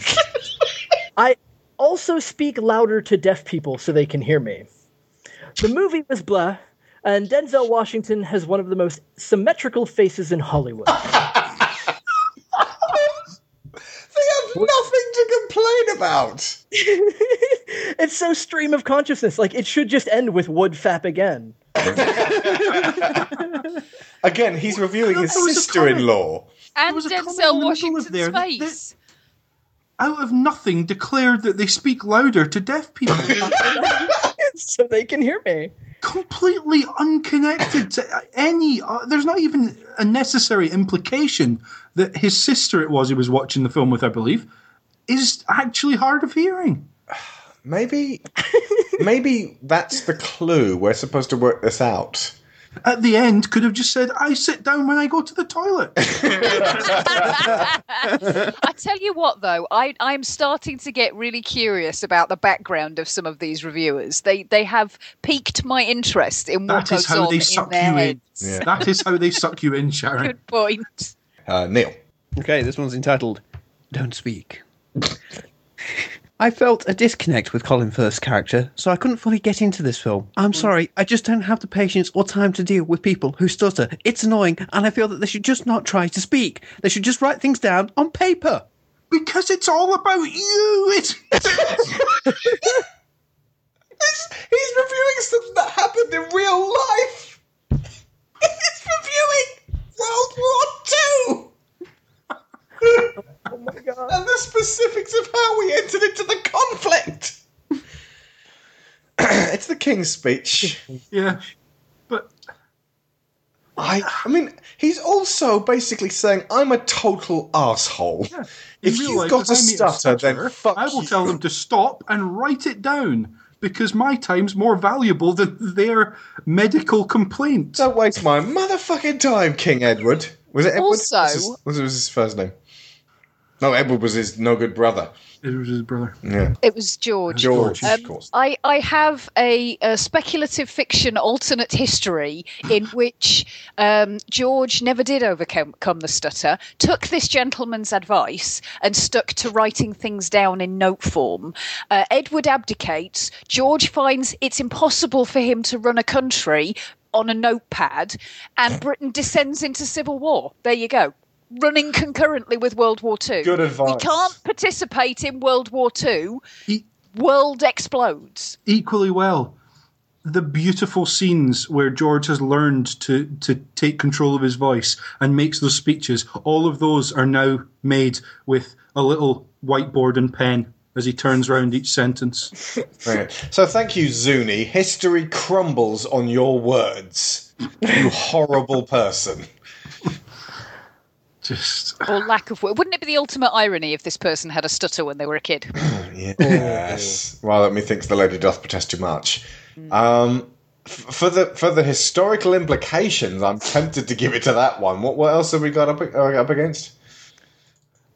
I also speak louder to deaf people so they can hear me. The movie was blah, and Denzel Washington has one of the most symmetrical faces in Hollywood. They have nothing to complain about. it's so stream of consciousness. Like it should just end with "would fap again." Again, he's reviewing his There was a sister-in-law. and was a comment in Denzel the middle of Washington's there that- face. Out of nothing, declared that they speak louder to deaf people. so they can hear me. completely unconnected to any. Uh, there's not even a necessary implication that his sister it was he was watching the film with, I believe, is actually hard of hearing. Maybe, maybe that's the clue. We're supposed to work this out. At the end, could have just said, "I sit down when I go to the toilet." I tell you what, though, I, I'm starting to get really curious about the background of some of these reviewers. They they have piqued my interest in what That is goes how on they suck their you in. Yeah. That is how they suck you in, Sharon. Good point. Uh, Neil. Okay, this one's entitled Don't Speak. I felt a disconnect with Colin Firth's character, so I couldn't fully get into this film. I'm hmm. sorry, I just don't have the patience or time to deal with people who stutter. It's annoying, and I feel that they should just not try to speak. They should just write things down on paper. Because it's all about you. It's, He's reviewing something that happened in real life. He's reviewing World War Two. Oh my god. and the specifics of how we entered into the conflict. it's the King's Speech. yeah, but I, I mean, he's also basically saying, I'm a total asshole. In if you've life, got a if I stutter, then fuck I will you. tell them to stop and write it down because my time's more valuable than their medical complaint. Don't waste my motherfucking time, King Edward. Was it Edward? Also- What's his, what was his first name? No, Edward was his no good brother. It was his brother. Yeah. It was George. George, Um, of course. I, I have a, a speculative fiction alternate history in which um, George never did overcome the stutter, took this gentleman's advice, and stuck to writing things down in note form. Uh, Edward abdicates. George finds it's impossible for him to run a country on a notepad, and Britain descends into civil war. There you go. Running concurrently with World War Two. Good advice. We can't participate in World War Two. E- World explodes. equally well the beautiful scenes where George has learned to to take control of his voice and makes those speeches. All of those are now made with a little whiteboard and pen as he turns round each sentence. So thank you, Zuni. History crumbles on your words. You horrible person. Just Or lack of. Wouldn't it be the ultimate irony if this person had a stutter when they were a kid? Yes. Well, let me think the lady doth protest too much. Um, f- for the for the historical implications, I'm tempted to give it to that one. What what else have we got up, uh, up against?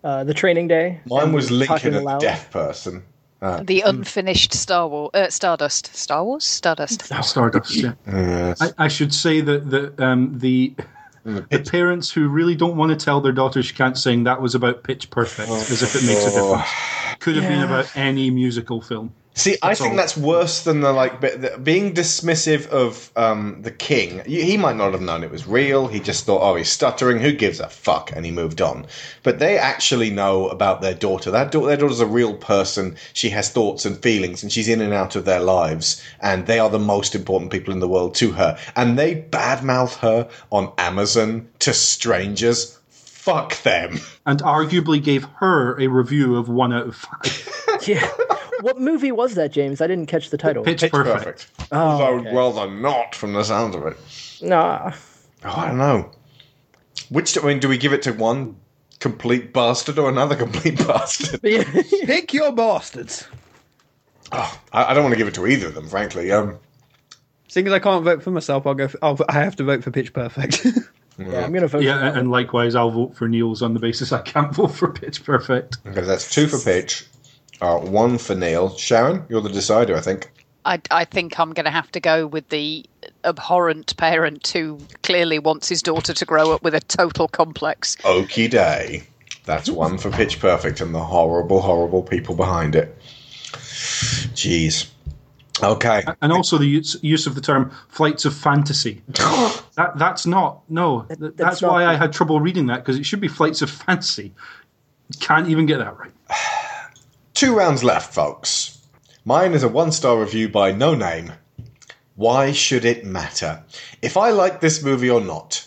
Uh, the training day. Mine was Lincoln, a deaf person. Uh, The unfinished Star Wars, uh, Stardust, Star Wars, Stardust. Stardust. Yeah. yes. I, I should say that the um, the Mm. the parents who really don't want to tell their daughter she can't sing that was about Pitch Perfect, oh. as if it makes a Oh. difference. Could have been about any musical film. See, I think all. that's worse than the like bit- the, being dismissive of um, the king. He he might not have known it was real. He just thought, oh, he's stuttering. Who gives a fuck? And he moved on. But they actually know about their daughter. That da- their daughter's a real person. She has thoughts and feelings, and she's in and out of their lives. And they are the most important people in the world to her. And they badmouth her on Amazon to strangers. Fuck them. And arguably gave her a review of one out of five. Yeah. What movie was that, James? I didn't catch the title. Pitch, Pitch perfect. perfect. Oh, Although okay. rather not from the sound of it. Nah. Oh, I don't know. Which I mean, do we give it to one complete bastard or another complete bastard? Pick your bastards. Oh, I, I don't want to give it to either of them, frankly. Um, Seeing as I can't vote for myself, I'll go. For, I'll, I have to vote for Pitch Perfect. yeah, I'm gonna vote. Yeah, for and likewise, I'll vote for Neil's on the basis I can't vote for Pitch Perfect. okay, that's two for Pitch, uh, one for Neil. Sharon, you're the decider, I think. I, I think I'm going to have to go with the abhorrent parent who clearly wants his daughter to grow up with a total complex. Okie day. That's one for Pitch Perfect and the horrible, horrible people behind it. Jeez. Okay. And also the use, use of the term flights of fantasy. that That's not, no. th- that's that's not- why I had trouble reading that, because it should be flights of fancy. Can't even get that right. Two rounds left, folks. Mine is a one star review by No Name. Why should it matter? If I like this movie or not.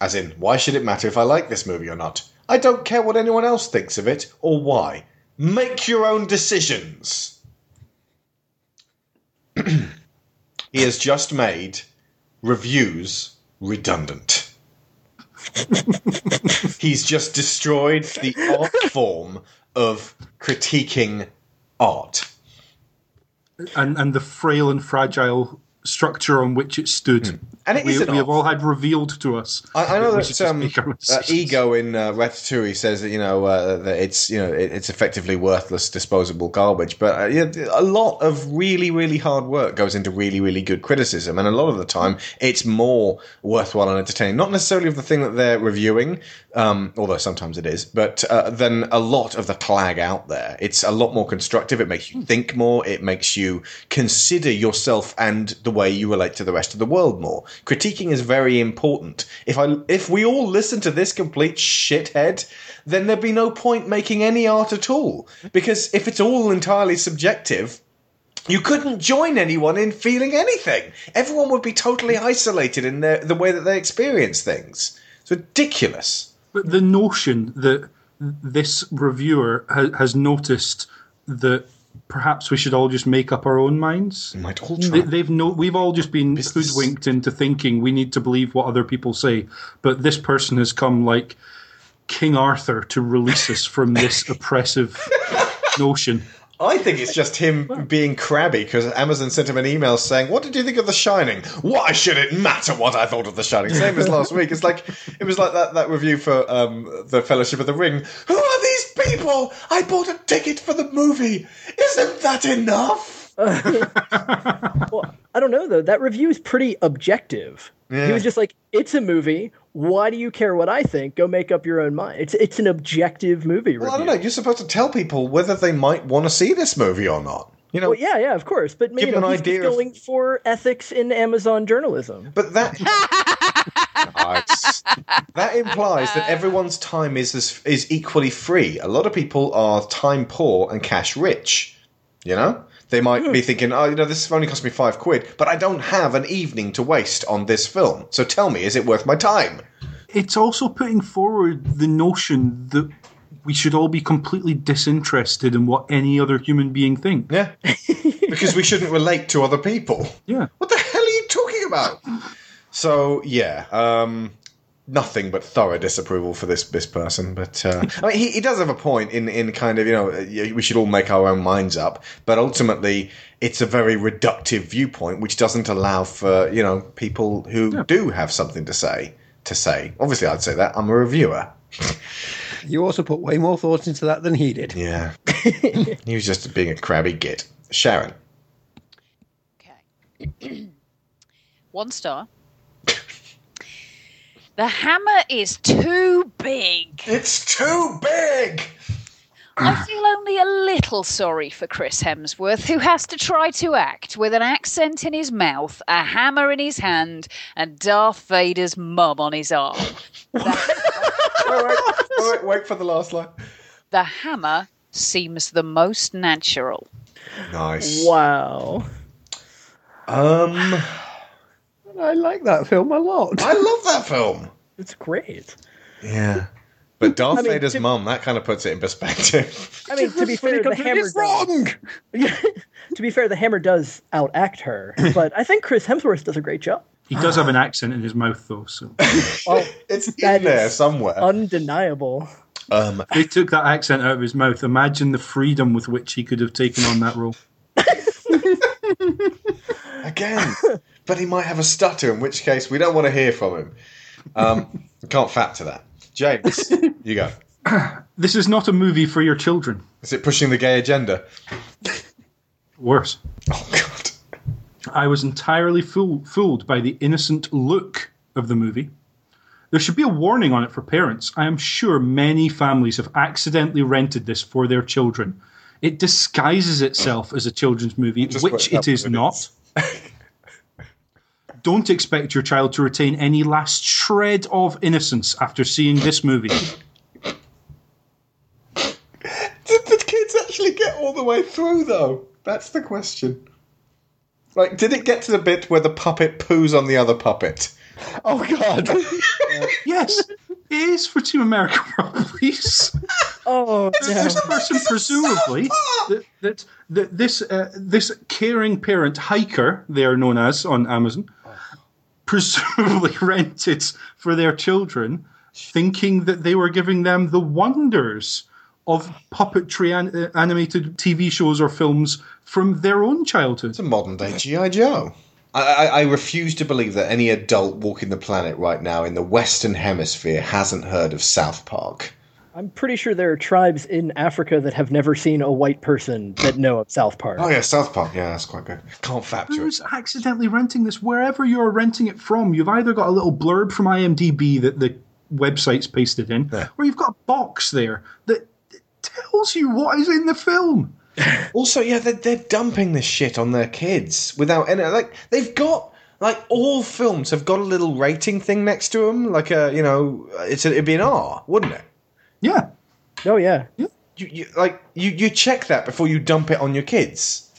As in, why should it matter if I like this movie or not? I don't care what anyone else thinks of it or why. Make your own decisions. he has just made reviews redundant. He's just destroyed the art form of critiquing art. And, and the frail and fragile structure on which it stood. And it we, isn't we have all had revealed to us. I, I know We that um, make uh, ego in uh, Ratatouille says that you know uh, that it's you know it, it's effectively worthless, disposable garbage. But uh, yeah, a lot of really really hard work goes into really really good criticism, and a lot of the time it's more worthwhile and entertaining. Not necessarily of the thing that they're reviewing, um, although sometimes it is, but uh, than a lot of the clag out there. It's a lot more constructive. It makes you think more. It makes you consider yourself and the way you relate to the rest of the world more. Critiquing is very important. If I if we all listen to this complete shithead, then there'd be no point making any art at all. Because if it's all entirely subjective, you couldn't join anyone in feeling anything. Everyone would be totally isolated in their, the way that they experience things. It's ridiculous. But the notion that this reviewer ha- has noticed that perhaps we should all just make up our own minds. Might all They, they've no, we've all just been hoodwinked into thinking we need to believe what other people say, but this person has come like King Arthur to release us from this oppressive notion. I think it's just him being crabby because Amazon sent him an email saying, "What did you think of The Shining? Why should it matter what I thought of The Shining?" Same as last week. It's like it was like that, that review for um, the Fellowship of the Ring. Who are these people? I bought a ticket for the movie. Isn't that enough? well, I don't know though. That review is pretty objective. Yeah. He was just like, "It's a movie. Why do you care what I think? Go make up your own mind." It's it's an objective movie Well, I don't know. You're supposed to tell people whether they might want to see this movie or not. You know, Well, yeah, yeah, of course. But Give you them know, an he's, he's idea of- going for ethics in Amazon journalism. But that that implies that everyone's time is is, is equally free. A lot of people are time poor and cash rich. You know, they might be thinking, "Oh, you know, this only cost me five quid, but I don't have an evening to waste on this film. So tell me, is it worth my time?" It's also putting forward the notion that we should all be completely disinterested in what any other human being thinks. Yeah, because we shouldn't relate to other people. Yeah. What the hell are you talking about? So yeah, um, nothing but thorough disapproval for this this person. But uh, I mean, he, he does have a point in in kind of you know we should all make our own minds up. But ultimately, it's a very reductive viewpoint, which doesn't allow for you know people who do have something to say to say. Obviously, I'd say that I'm a reviewer. You also put way more thought into that than he did. Yeah, he was just being a crabby git. Sharon, Okay. One star. The hammer is too big. It's too big. I feel only a little sorry for Chris Hemsworth, who has to try to act with an accent in his mouth, a hammer in his hand, and Darth Vader's mum on his arm. wait, wait, wait, wait for the last line. The hammer seems the most natural. Nice. Wow. Um, I like that film a lot. I love that film. It's great. Yeah. But Darth I mean, Vader's to- mum, that kind of puts it in perspective. I mean, to be fair, the hammer wrong. to be fair, the hammer does outact her, but I think Chris Hemsworth does a great job. He does have an accent in his mouth, though, so Well, it's that in there is somewhere. undeniable. Um, if they took that accent out of his mouth. Imagine the freedom with which he could have taken on that role. again, but he might have a stutter, in which case we don't want to hear from him. Um, can't fap to that. James, you go. This is not a movie for your children. Is it pushing the gay agenda? Worse. Oh God. I was entirely fool- fooled by the innocent look of the movie. There should be a warning on it for parents. I am sure many families have accidentally rented this for their children. It disguises itself as a children's movie, Just which it is it out is what it not. Don't expect your child to retain any last shred of innocence after seeing this movie. Did the kids actually get all the way through, though? That's the question. Like, did it get to the bit where the puppet poos on the other puppet? Oh God. yes, it is for Team America World Police. Oh, This person, presumably, that, that, that this uh, this caring parent hiker, they are known as on Amazon, presumably rented for their children, thinking that they were giving them the wonders of puppetry an- uh, animated TV shows or films from their own childhood. It's a modern day G.I. Joe. I, I, I refuse to believe that any adult walking the planet right now in the Western Hemisphere hasn't heard of South Park. I'm pretty sure there are tribes in Africa that have never seen a white person that know of South Park. Oh, yeah, South Park. Yeah, that's quite good. Can't fap to it. Who's accidentally renting this? Wherever you're renting it from, you've either got a little blurb from IMDb that the website's pasted in, or you've got a box there that tells you what is in the film. Also, yeah, they're, they're dumping this shit on their kids without any. Like, they've got. Like, all films have got a little rating thing next to them. Like, a, you know, it's a, it'd be an R, wouldn't it? Yeah. Oh yeah. You, you, like, you, you check that before you dump it on your kids.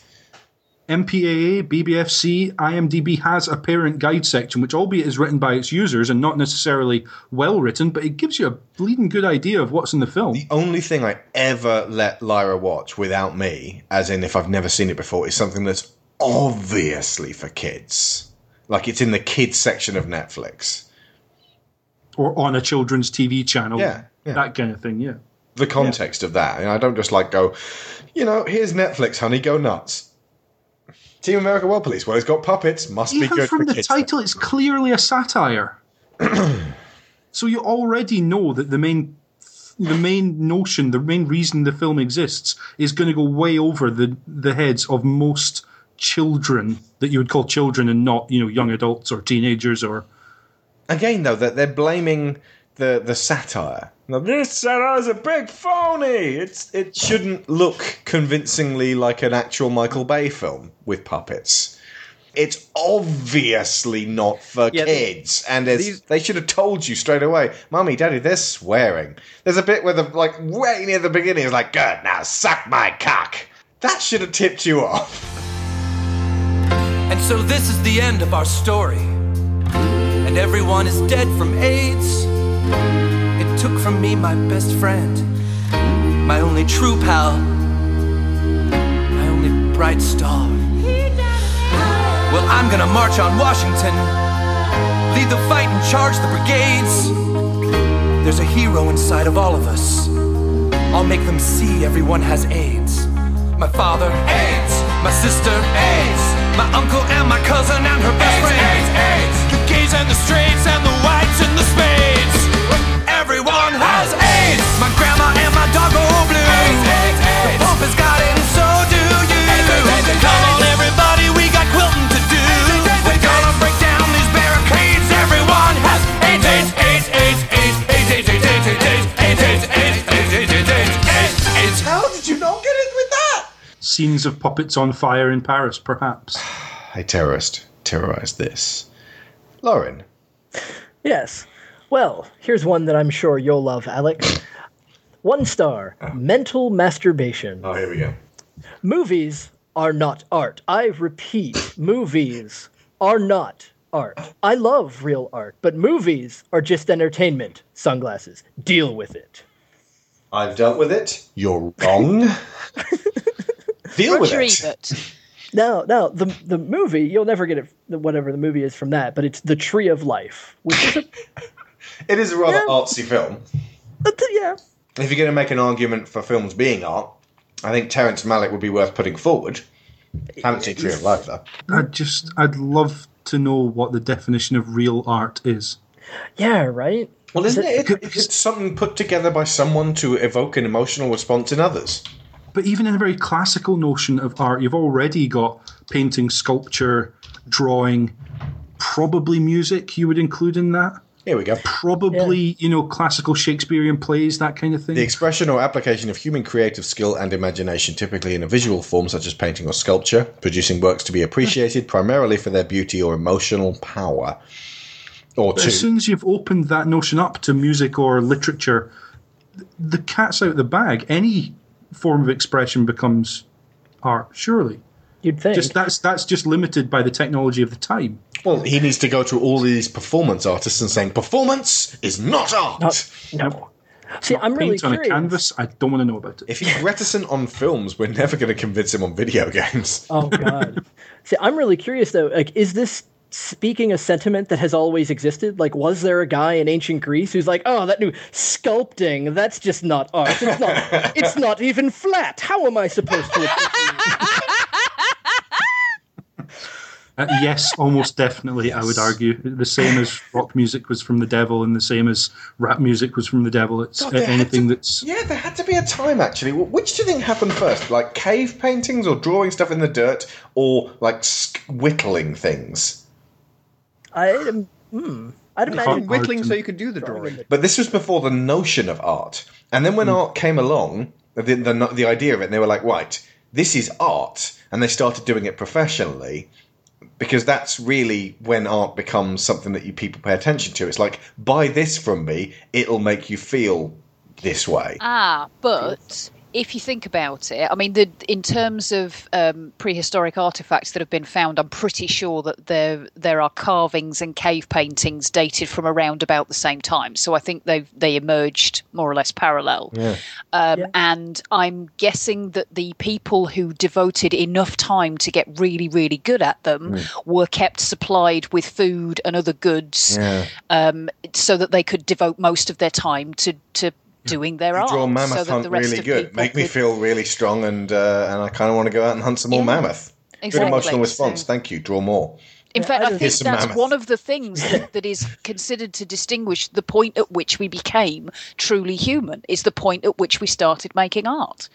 MPAA, BBFC, IMDb has a parent guide section, which albeit is written by its users and not necessarily well written, but it gives you a bleeding good idea of what's in the film. The only thing I ever let Lyra watch without me, as in if I've never seen it before, is something that's obviously for kids. Like it's in the kids section of Netflix. Or on a children's TV channel. Yeah, yeah. That kind of thing, yeah. The context of that. And I don't just like go, you know, here's Netflix, honey, go nuts. Team America World Police. Well, it's got puppets. Must be Even good from for the kids. title, it's clearly a satire. so you already know that the main the main notion, the main reason the film exists is going to go way over the the heads of most children that you would call children and not, you know, young adults or teenagers or Again, though, that they're blaming the the satire. Now, this satire is a big phony. It's it shouldn't look convincingly like an actual Michael Bay film with puppets. It's obviously not for Yeah, the- kids, and there's, these- they should have told you straight away, "Mummy, Daddy, they're swearing." There's a bit where the like way near the beginning, is like, "Good, now suck my cock." That should have tipped you off. And so this is the end of our story. And everyone is dead from AIDS. It took from me my best friend, my only true pal, my only bright star. Well, I'm gonna march on Washington, lead the fight and charge the brigades. There's a hero inside of all of us. I'll make them see everyone has AIDS. My father, AIDS. My sister, AIDS. My uncle and my cousin and her best friend. AIDS, AIDS, The gays and the straights and the whites and the spades. Everyone has AIDS. My grandma and my dog go blue. AIDS, AIDS, AIDS. The Pope has got it and so do you. Come on, everybody, we got quilting to do. We're gonna break down these barricades. Everyone has AIDS, AIDS, AIDS, AIDS, AIDS, AIDS, AIDS, AIDS, AIDS, AIDS, AIDS, AIDS, AIDS, AIDS, AIDS, AIDS, AIDS. How did you not get it with that? scenes of puppets on fire in Paris, perhaps. A terrorist terrorized this. Lorin, Yes. Well, here's one that I'm sure you'll love, Alex. One star. Oh. Mental masturbation. oh here we go. Movies are not art. I repeat, movies are not art. I love real art, but movies are just entertainment. Sunglasses. Deal with it. I've dealt with it. You're wrong. Deal with Roger it. Ebert. Now, now the the movie you'll never get it. Whatever the movie is from that, but it's the Tree of Life, which is a It is a rather Yeah. artsy film. but uh, yeah. If you're going to make an argument for films being art, I think Terrence Malick would be worth putting forward. Haven't seen Tree of Life though. I'd just, I'd love to know what the definition of real art is. Yeah, right? Well, isn't it? it- It's something put together by someone to evoke an emotional response in others. But even in a very classical notion of art, you've already got painting, sculpture, drawing, probably music you would include in that. Here we go. Probably, you know, classical Shakespearean plays, that kind of thing. The expression or application of human creative skill and imagination, typically in a visual form such as painting or sculpture, producing works to be appreciated primarily for their beauty or emotional power. Or But two. as soon as you've opened that notion up to music or literature, the cat's out of the bag. Any form of expression becomes art, surely. You'd think. Just that's that's just limited by the technology of the time. Well, he needs to go to all these performance artists and saying, performance is not art. Not- no. See, I'm really Paint on a canvas, I don't want to know about it. If he's reticent on films, we're never going to convince him on video games. Oh God. See, I'm really curious though. Like, is this speaking a sentiment that has always existed? Like, was there a guy in ancient Greece who's like, "Oh, that new sculpting, that's just not art. It's not. it's not even flat. How am I supposed to?" Uh, yes, almost definitely. I would argue the same as rock music was from the devil, and the same as rap music was from the devil. It's God, uh, anything to- that's Yeah, there had to be a time actually. Which do you think happened first? Like cave paintings or drawing stuff in the dirt or like sk- whittling things? I, um, hmm, I'd imagine Whittling hard so you could do the drawing. But this was before the notion of art. And then when art came along, the, the, the idea of it, and they were like, right, this is art. And they started doing it professionally because that's really when art becomes something that you people pay attention to. It's like, buy this from me, it'll make you feel this way. Ah, but if you think about it, I mean, the, in terms of um, prehistoric artifacts that have been found, I'm pretty sure that there there are carvings and cave paintings dated from around about the same time. So I think they they emerged more or less parallel. Yeah. Um, And I'm guessing that the people who devoted enough time to get really, really good at them Mm. were kept supplied with food and other goods Yeah. um, so that they could devote most of their time to, to doing their You art. draw so mammoth that hunt the rest really of good. people Make me feel really strong, and uh, and I kind of want to go out and hunt some more Yeah, mammoth. Good emotional response. So- Thank you. Draw more. In fact, I think that's mammoth. one of the things that, that is considered to distinguish the point at which we became truly human, is the point at which we started making art.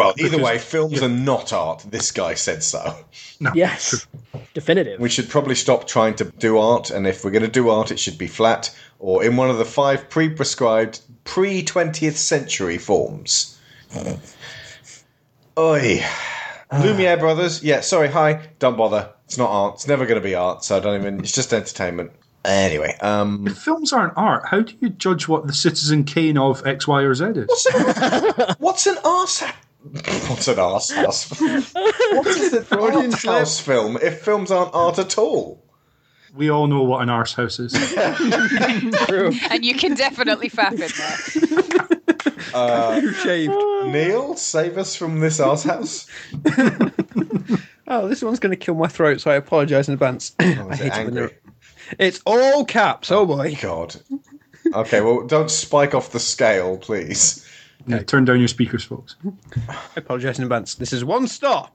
Well, either Because- way, films are not art. This guy said so. Yes, definitive. We should probably stop trying to do art, and if we're going to do art, it should be flat or in one of the five pre-prescribed pre twentieth century forms. Oi, Lumiere brothers. Yeah, sorry. Hi. Don't bother. It's not art. It's never going to be art. So I don't even. It's just entertainment. Anyway, um, If films aren't art, how do you judge what the Citizen Kane of X, Y, or Z is? what's an arse? What's an arse house? what is an art house film if films aren't art at all? We all know what an arse house is. And you can definitely fap in there. Uh, Shaved. Neil, save us from this arse house. Oh, this one's going to kill my throat, so I apologise in advance. I hate it when angry? they're- It's all caps. Oh boy. God. Okay, well, don't spike off the scale, please. Yeah, turn down your speakers, folks. I apologise in advance. This is one star.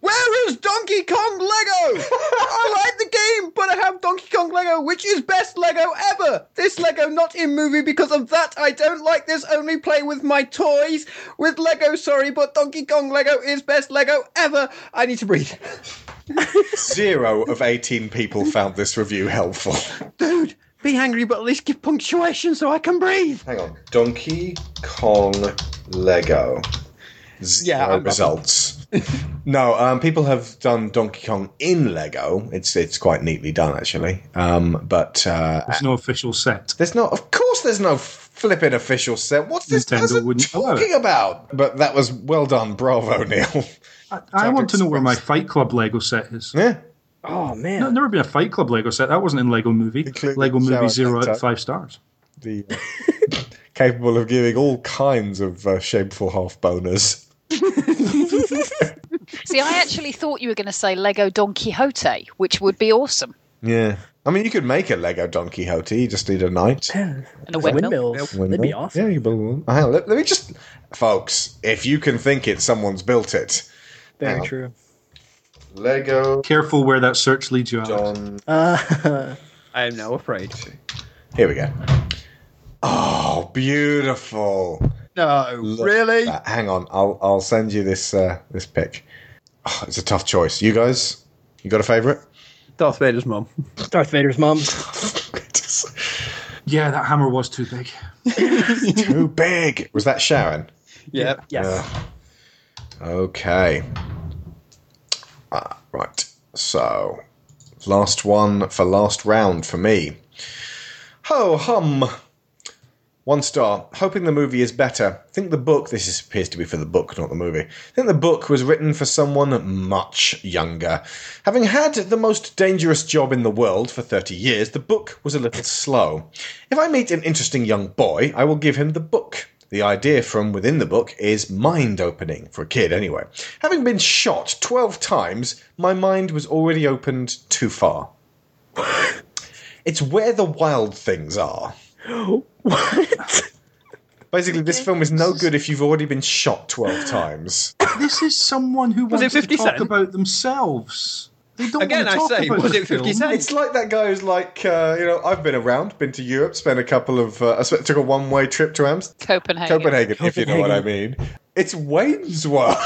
Where is Donkey Kong Lego? I like the game, but I have Donkey Kong Lego, which is best Lego ever. This Lego not in movie because of that. I don't like this. Only play with my toys with Lego. Sorry, but Donkey Kong Lego is best Lego ever. I need to breathe. Zero of 18 people found this review helpful. Dude, be angry, but at least give punctuation so I can breathe. Hang on. Donkey Kong Lego. Zero Yeah, I'm- results. no, um, people have done Donkey Kong in Lego. It's it's quite neatly done, actually. Um, but uh, There's no official set. there's not. Of course, there's no flipping official set. What's this Nintendo person wouldn't talking about? But that was well done. Bravo, Neil. I, I want to know where my Fight Club Lego set is. Yeah. Oh man. No, never been a Fight Club Lego set. That wasn't in Lego Movie. Including Lego Movie shower zero out of five stars. The uh, capable of giving all kinds of uh, shameful half boners. See, I actually thought you were going to say Lego Don Quixote, which would be awesome. Yeah. I mean, you could make a Lego Don Quixote. You just need a knight. And a Windmill. windmill. That'd be awesome. Yeah, you build one. Hang on, let, let me just, folks. If you can think it, someone's built it. Very Hang on. true. Lego Careful where that search leads you. Alex. Don. Uh, I am now afraid. Here we go. Oh, beautiful. No, Look really? Hang on, I'll I'll send you this uh, this pic. Oh, it's a tough choice. You guys, you got a favourite? Darth Vader's mom. Darth Vader's mom. Yeah, that hammer was too big. Too big. Was that Sharon? Yeah. Yes. Okay. Right. So, last one for last round for me. Ho hum. One star. Hoping the movie is better. Think the book. This is, appears to be for the book, not the movie. Think the book was written for someone much younger. Having had the most dangerous job in the world for 30 years, the book was a little slow. If I meet an interesting young boy, I will give him the book. The idea from within the book is mind opening, for a kid anyway. Having been shot 12 times, my mind was already opened too far. It's where the wild things are. What? Basically, this film is no good if you've already been shot 12 times. This is someone who Was it wants to 50 talk Cent? about themselves. They don't Again, want to I say, about was it 50 film. Cent? It's like that guy who's like, uh, you know, I've been around, been to Europe, spent a couple of, uh, I spent, took a one way trip to Amsterdam. Copenhagen. Copenhagen, if you know what I mean. It's Wayne's World.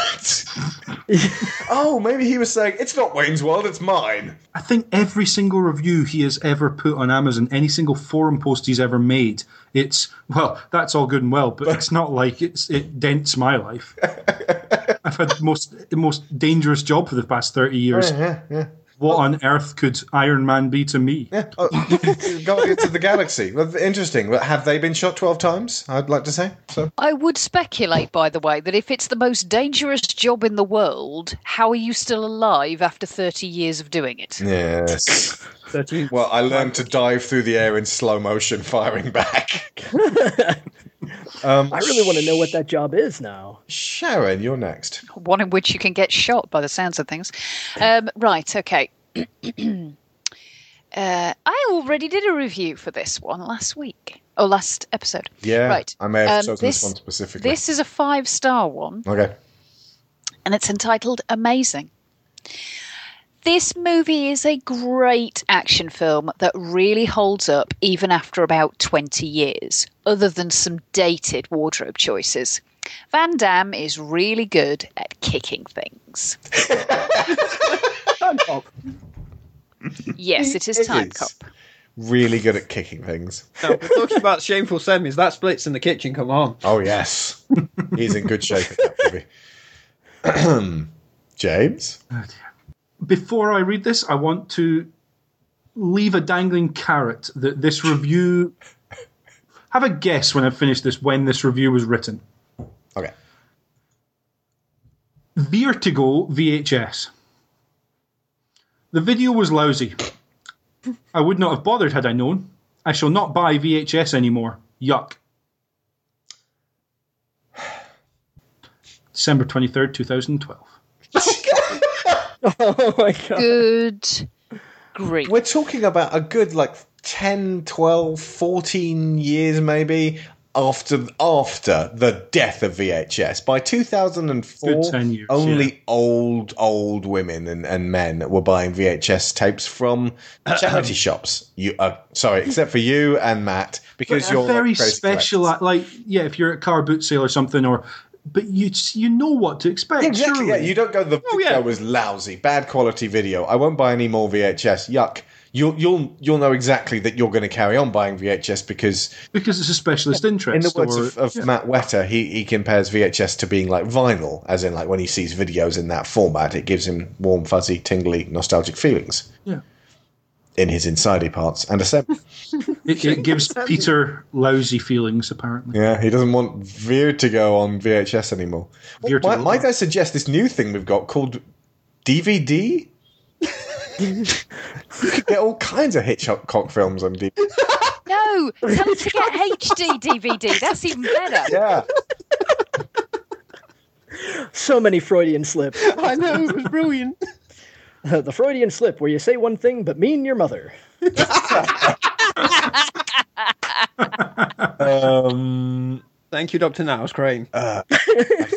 oh, maybe he was saying, it's not Wayne's World, it's mine. I think every single review he has ever put on Amazon, any single forum post he's ever made, it's well, that's all good and well, but it's not like it's it dents my life. I've had the most the most dangerous job for the past thirty years. Yeah, yeah. What oh. on earth could Iron Man be to me? Yeah, oh, Guardians of the Galaxy. Well, interesting. But have they been shot twelve times? I'd like to say so. I would speculate, by the way, that if it's the most dangerous job in the world, how are you still alive after 30 years of doing it? Yes. 13. Well, I learned to dive through the air in slow motion, firing back. um, I really want to know what that job is now. Sharon, you're next. One in which you can get shot by the sounds of things. Um, right, okay. uh, I already did a review for this one last week. Or last episode. Yeah, Right. I may have Um, chosen this, this- one specifically. This is a five star one. Okay. and it's entitled Amazing. This movie is a great action film that really holds up even after about 20 years, other than some dated wardrobe choices. Van Damme is really good at kicking things. Yes, it is It Time is. Cop. Really good at kicking things. Now, we're talking about shameful semis. That splits in the kitchen. Come on. Oh yes, he's in good shape in that movie. James. Oh, Before I read this, I want to leave a dangling carrot that this review. Have a guess when I finish this when this review was written. Okay. Vertigo VHS. The video was lousy. I would not have bothered had I known. I shall not buy VHS anymore. Yuck. December 23rd, 2012. Oh my god. Good grief. We're talking about a good like 10, 12, 14 years maybe after after the death of VHS. By 2004, Good 10 years, only yeah. old, old women and, and men were buying VHS tapes from charity shops. You, uh, sorry, except for you and Matt, because But you're a very crazy special, collectors. like yeah, if you're at a car boot sale or something, or but you you know what to expect. Exactly. Yeah, you don't go. The Oh, video yeah. was lousy, bad quality video. I won't buy any more VHS. Yuck. You'll you'll you'll know exactly that you're going to carry on buying VHS because, because it's a specialist interest. in the words or- of, of yeah. Matt Wetter, he he compares VHS to being like vinyl, as in like when he sees videos in that format, it gives him warm, fuzzy, tingly, nostalgic feelings Yeah. In his insidey parts and assembly. It, it gives Peter lousy feelings, apparently. yeah, he doesn't want Veer to go on VHS anymore. Vertigo. Might, might I suggest this new thing we've got called DVD? you could get all kinds of Hitchcock films on DVD. No, tell them to get HD DVD. That's even better. Yeah. So many Freudian slips. I know it was brilliant. the Freudian slip where you say one thing but mean your mother. Um, Thank you, Doctor Niles Crane. uh, I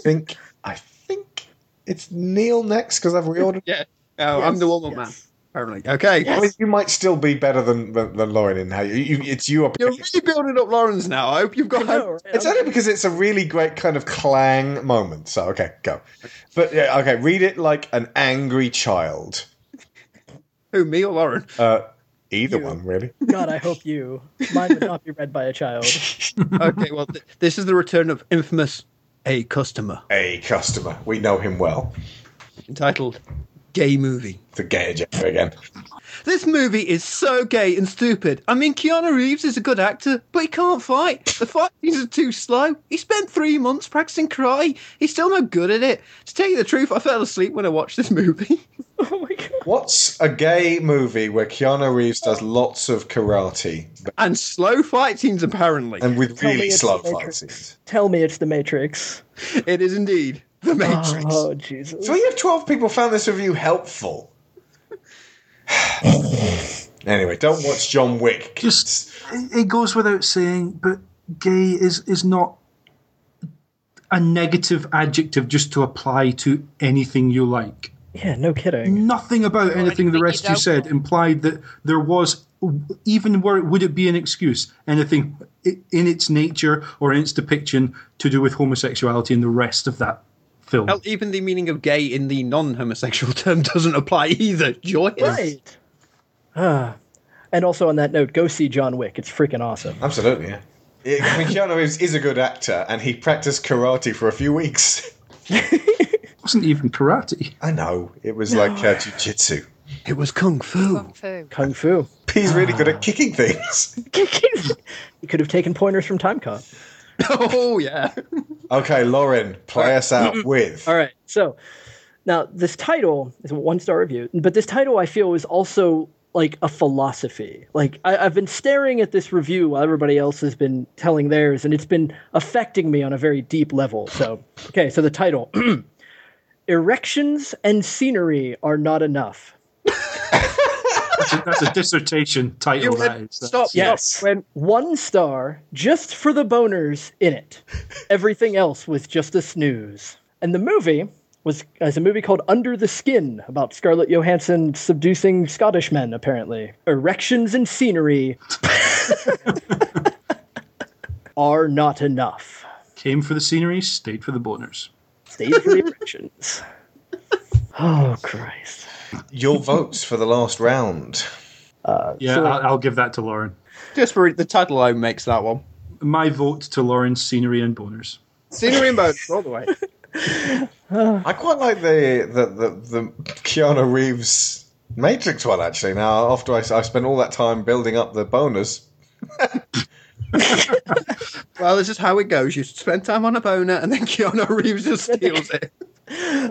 think I think it's Neil next because I've reordered. Yeah. Oh, I'm the warm-up yes. man. Apparently. Okay. I mean, you might still be better than than, than Lorin in how you, you. It's you. You're really building up Lorin's now. I hope you've got. I know, right? It's only because it's a really great kind of clang moment. So okay, go. But yeah, okay, read it like an angry child. Who, me or Lorin? Uh, either one, really. God, I hope you. Mine would not be read by a child. okay, well, th- this is the return of infamous A Customer, A customer, we know him well. entitled Gay Movie. The gay agenda again. This movie is so gay and stupid. I mean, Keanu Reeves is a good actor, but he can't fight. The fight scenes are too slow. He spent three months practicing karate. He's still no good at it. To tell you the truth, I fell asleep when I watched this movie. Oh my god. What's a gay movie where Keanu Reeves does lots of karate and slow fight scenes, apparently. and with Tell really slow fight scenes? Tell me it's the Matrix. It is indeed The oh, Matrix. Oh Jesus. Three of twelve people found this review helpful. anyway, don't watch John Wick. Just it it goes without saying, but gay is is not a negative adjective just to apply to anything you like. Yeah, no kidding. Nothing about anything the rest you you said implied that there was even where would it be an excuse anything in its nature or in its depiction to do with homosexuality and the rest of that film. Hell, even the meaning of gay in the non-homosexual term doesn't apply either. Joyous. Right. Ah. And also on that note, go see John Wick. It's freaking awesome. Absolutely, yeah. Yeah, I mean, Keanu Reeves is a good actor, and he practiced karate for a few weeks. It wasn't even karate. I know it was like uh, jujitsu. It was kung fu. Kung fu. Kung Fu. He's really good at kicking things. kicking. he could have taken pointers from Timecop. Oh yeah. Okay, Lorin, play us out with. All right. So now this title is a one star review, but this title I feel is also like a philosophy. Like I, I've been staring at this review while everybody else has been telling theirs, and it's been affecting me on a very deep level. So okay, so the title. Erections and scenery are not enough. That's a, that's a dissertation title. You that went- is. stop. Yes. When one star just for the boners in it. Everything else was just a snooze. And the movie was as a movie called Under the Skin about Scarlett Johansson seducing Scottish men, apparently. Erections and scenery are not enough. Came for the scenery, stayed for the boners. Stay for the erections. Oh Christ. Your votes for the last round. Uh, yeah, so- I'll, I'll give that to Lorin. Just for the title alone makes that one. My vote to Lorin's scenery and boners. Scenery and bones all the way. I quite like the the, the, the Keanu Reeves Matrix one actually. Now, after I, I spent all that time building up the bonus, Well, this is how it goes. You spend time on a boner, and then Keanu Reeves just steals it.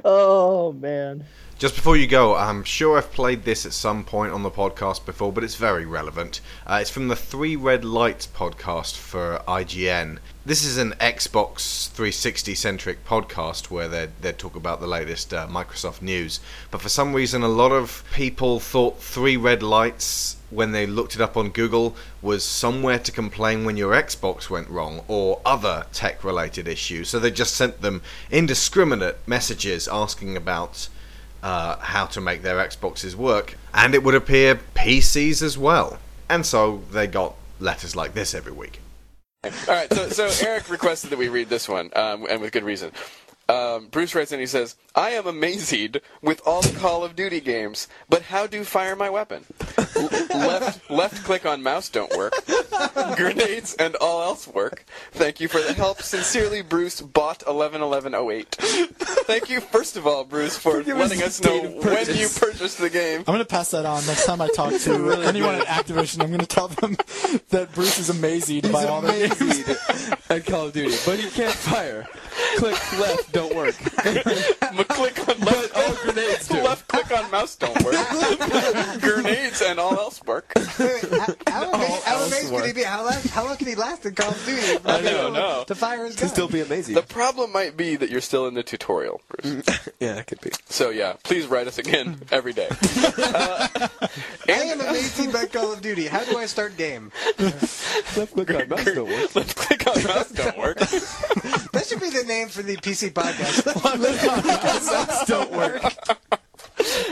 Oh man. Just before you go, I'm sure I've played this at some point on the podcast before, but it's very relevant. Uh, it's from the Three Red Lights podcast for IGN. This is an Xbox 360 centric podcast where they they talk about the latest uh, Microsoft news. But for some reason, a lot of people thought Three Red Lights when they looked it up on Google was somewhere to complain when your Xbox went wrong or other tech related issues. So they just sent them indiscriminate messages asking about uh, how to make their Xboxes work, and it would appear PCs as well. And so they got letters like this every week. All right, so, so Eric requested that we read this one, um, and with good reason. Um, Bruce writes in, he says, I am amazed with all the Call of Duty games, but how do you fire my weapon? L- left, left click on mouse don't work. Grenades and all else work. Thank you for the help. Sincerely, Bruce, bot 111108. Thank you, first of all, Bruce, for Give letting us us know when you purchased the game. I'm gonna pass that on next time I talk to Really anyone good. at Activision. I'm gonna tell them that Bruce is amazed by all the games. at Call of Duty, but he can't fire. Click left don't work. click on left. all grenades do. Left click on mouse don't work. Grenades and all else work. How, amazing, how else amazing could he be? How long, how long can he last in Call of Duty? I know, no. To fire his gun. be amazing. The problem might be that you're still in the tutorial, Bruce. Mm. yeah, it could be. So yeah, please write us again every day. Uh, I am amazing by Call of Duty. How do I start game? Left click on mouse don't work. Left click on mouse don't work. That should be the name for the PC podcast. Mouse don't work.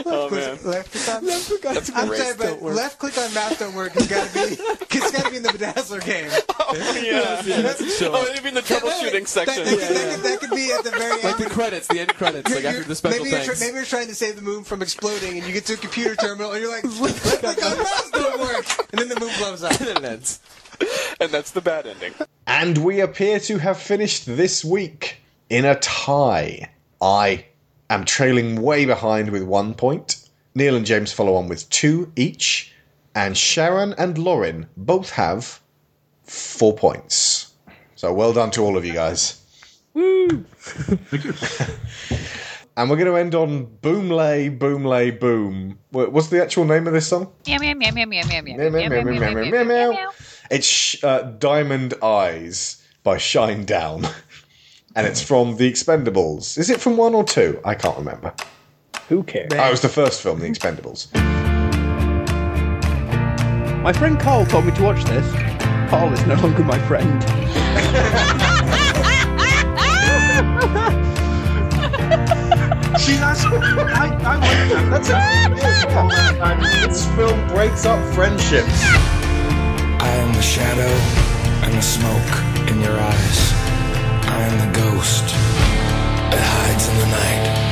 Oh man. Left click on. Left click on That's I'm great. sorry, but Don't work. left click on mouse don't work. It's got to be. It's got to be in the Bedazzler game. Oh Yeah. Sure. Oh, it'd be in the troubleshooting section. That, that, could, that, could, that could be at the very end. Like the credits, the end credits, like You're- after the special maybe you're, thanks. try- maybe you're trying to save the moon from exploding, and you get to a computer terminal, and you're like, left click on mouse don't work, and then the moon blows up. and it ends. And that's the bad ending. and we appear to have finished this week in a tie. I am trailing way behind with one point. Neil and James follow on with two each, and Sharon and Lorin both have four points. So well done to all of you guys. Woo! Thank you. And we're going to end on Boom Lay, Boom Lay, Boom. What's the actual name of this song? Meow meow meow meow meow meow meow Meow, meow, meow, meow, meow, meow, meow. meow. It's uh, Diamond Eyes by Shinedown. and it's from The Expendables. Is it from one or two? I can't remember. Who cares? Oh, it was the first film, The Expendables. My friend Carl told me to watch this. Carl is no longer my friend. See, that's, I, I like that. That's it. This film breaks up friendships. Shadow and the smoke in your eyes. I am the ghost that hides in the night.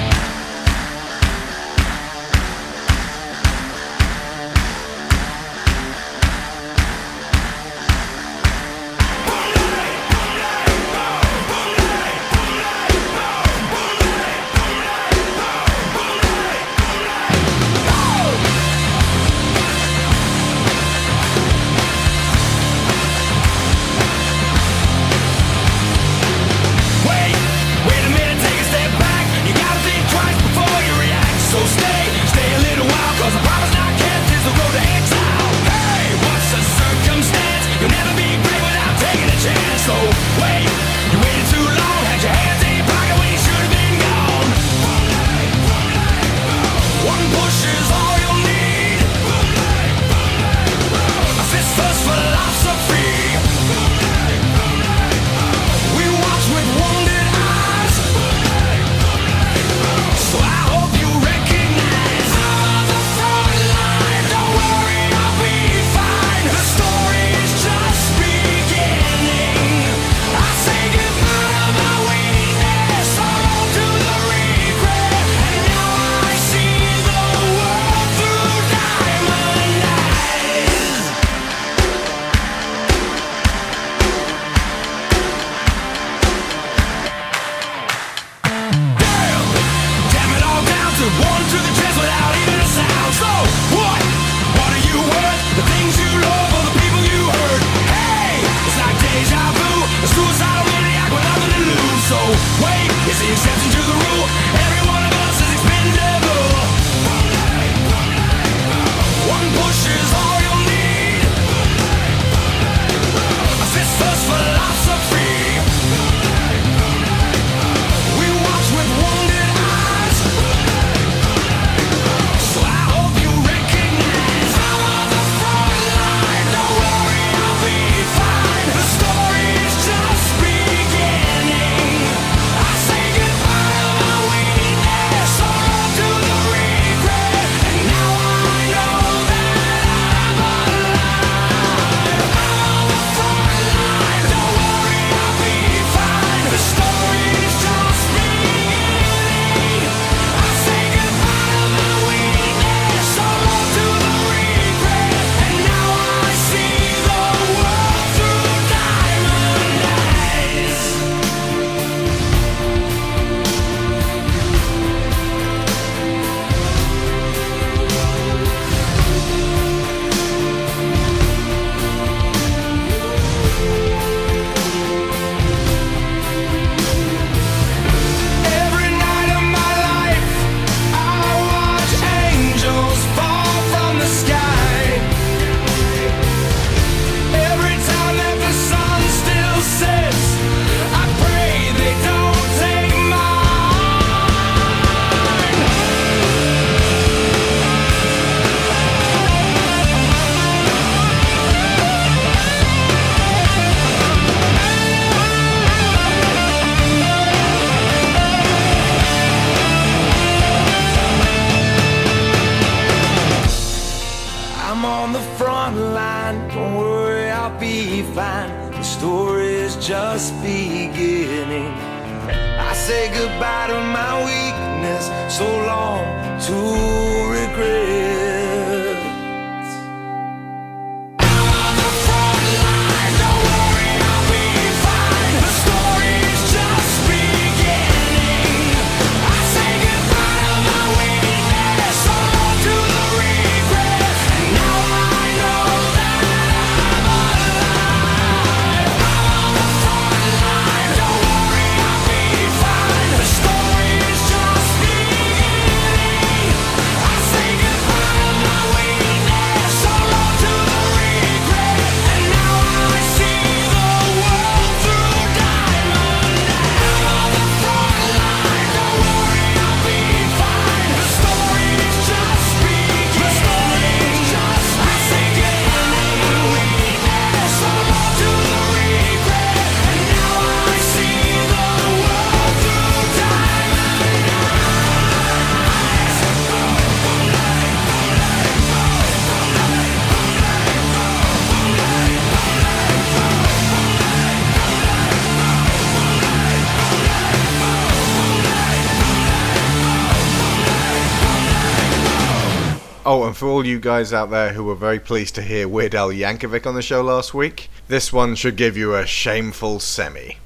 For all you guys out there who were very pleased to hear Weird Al Yankovic on the show last week, this one should give you a shameful semi.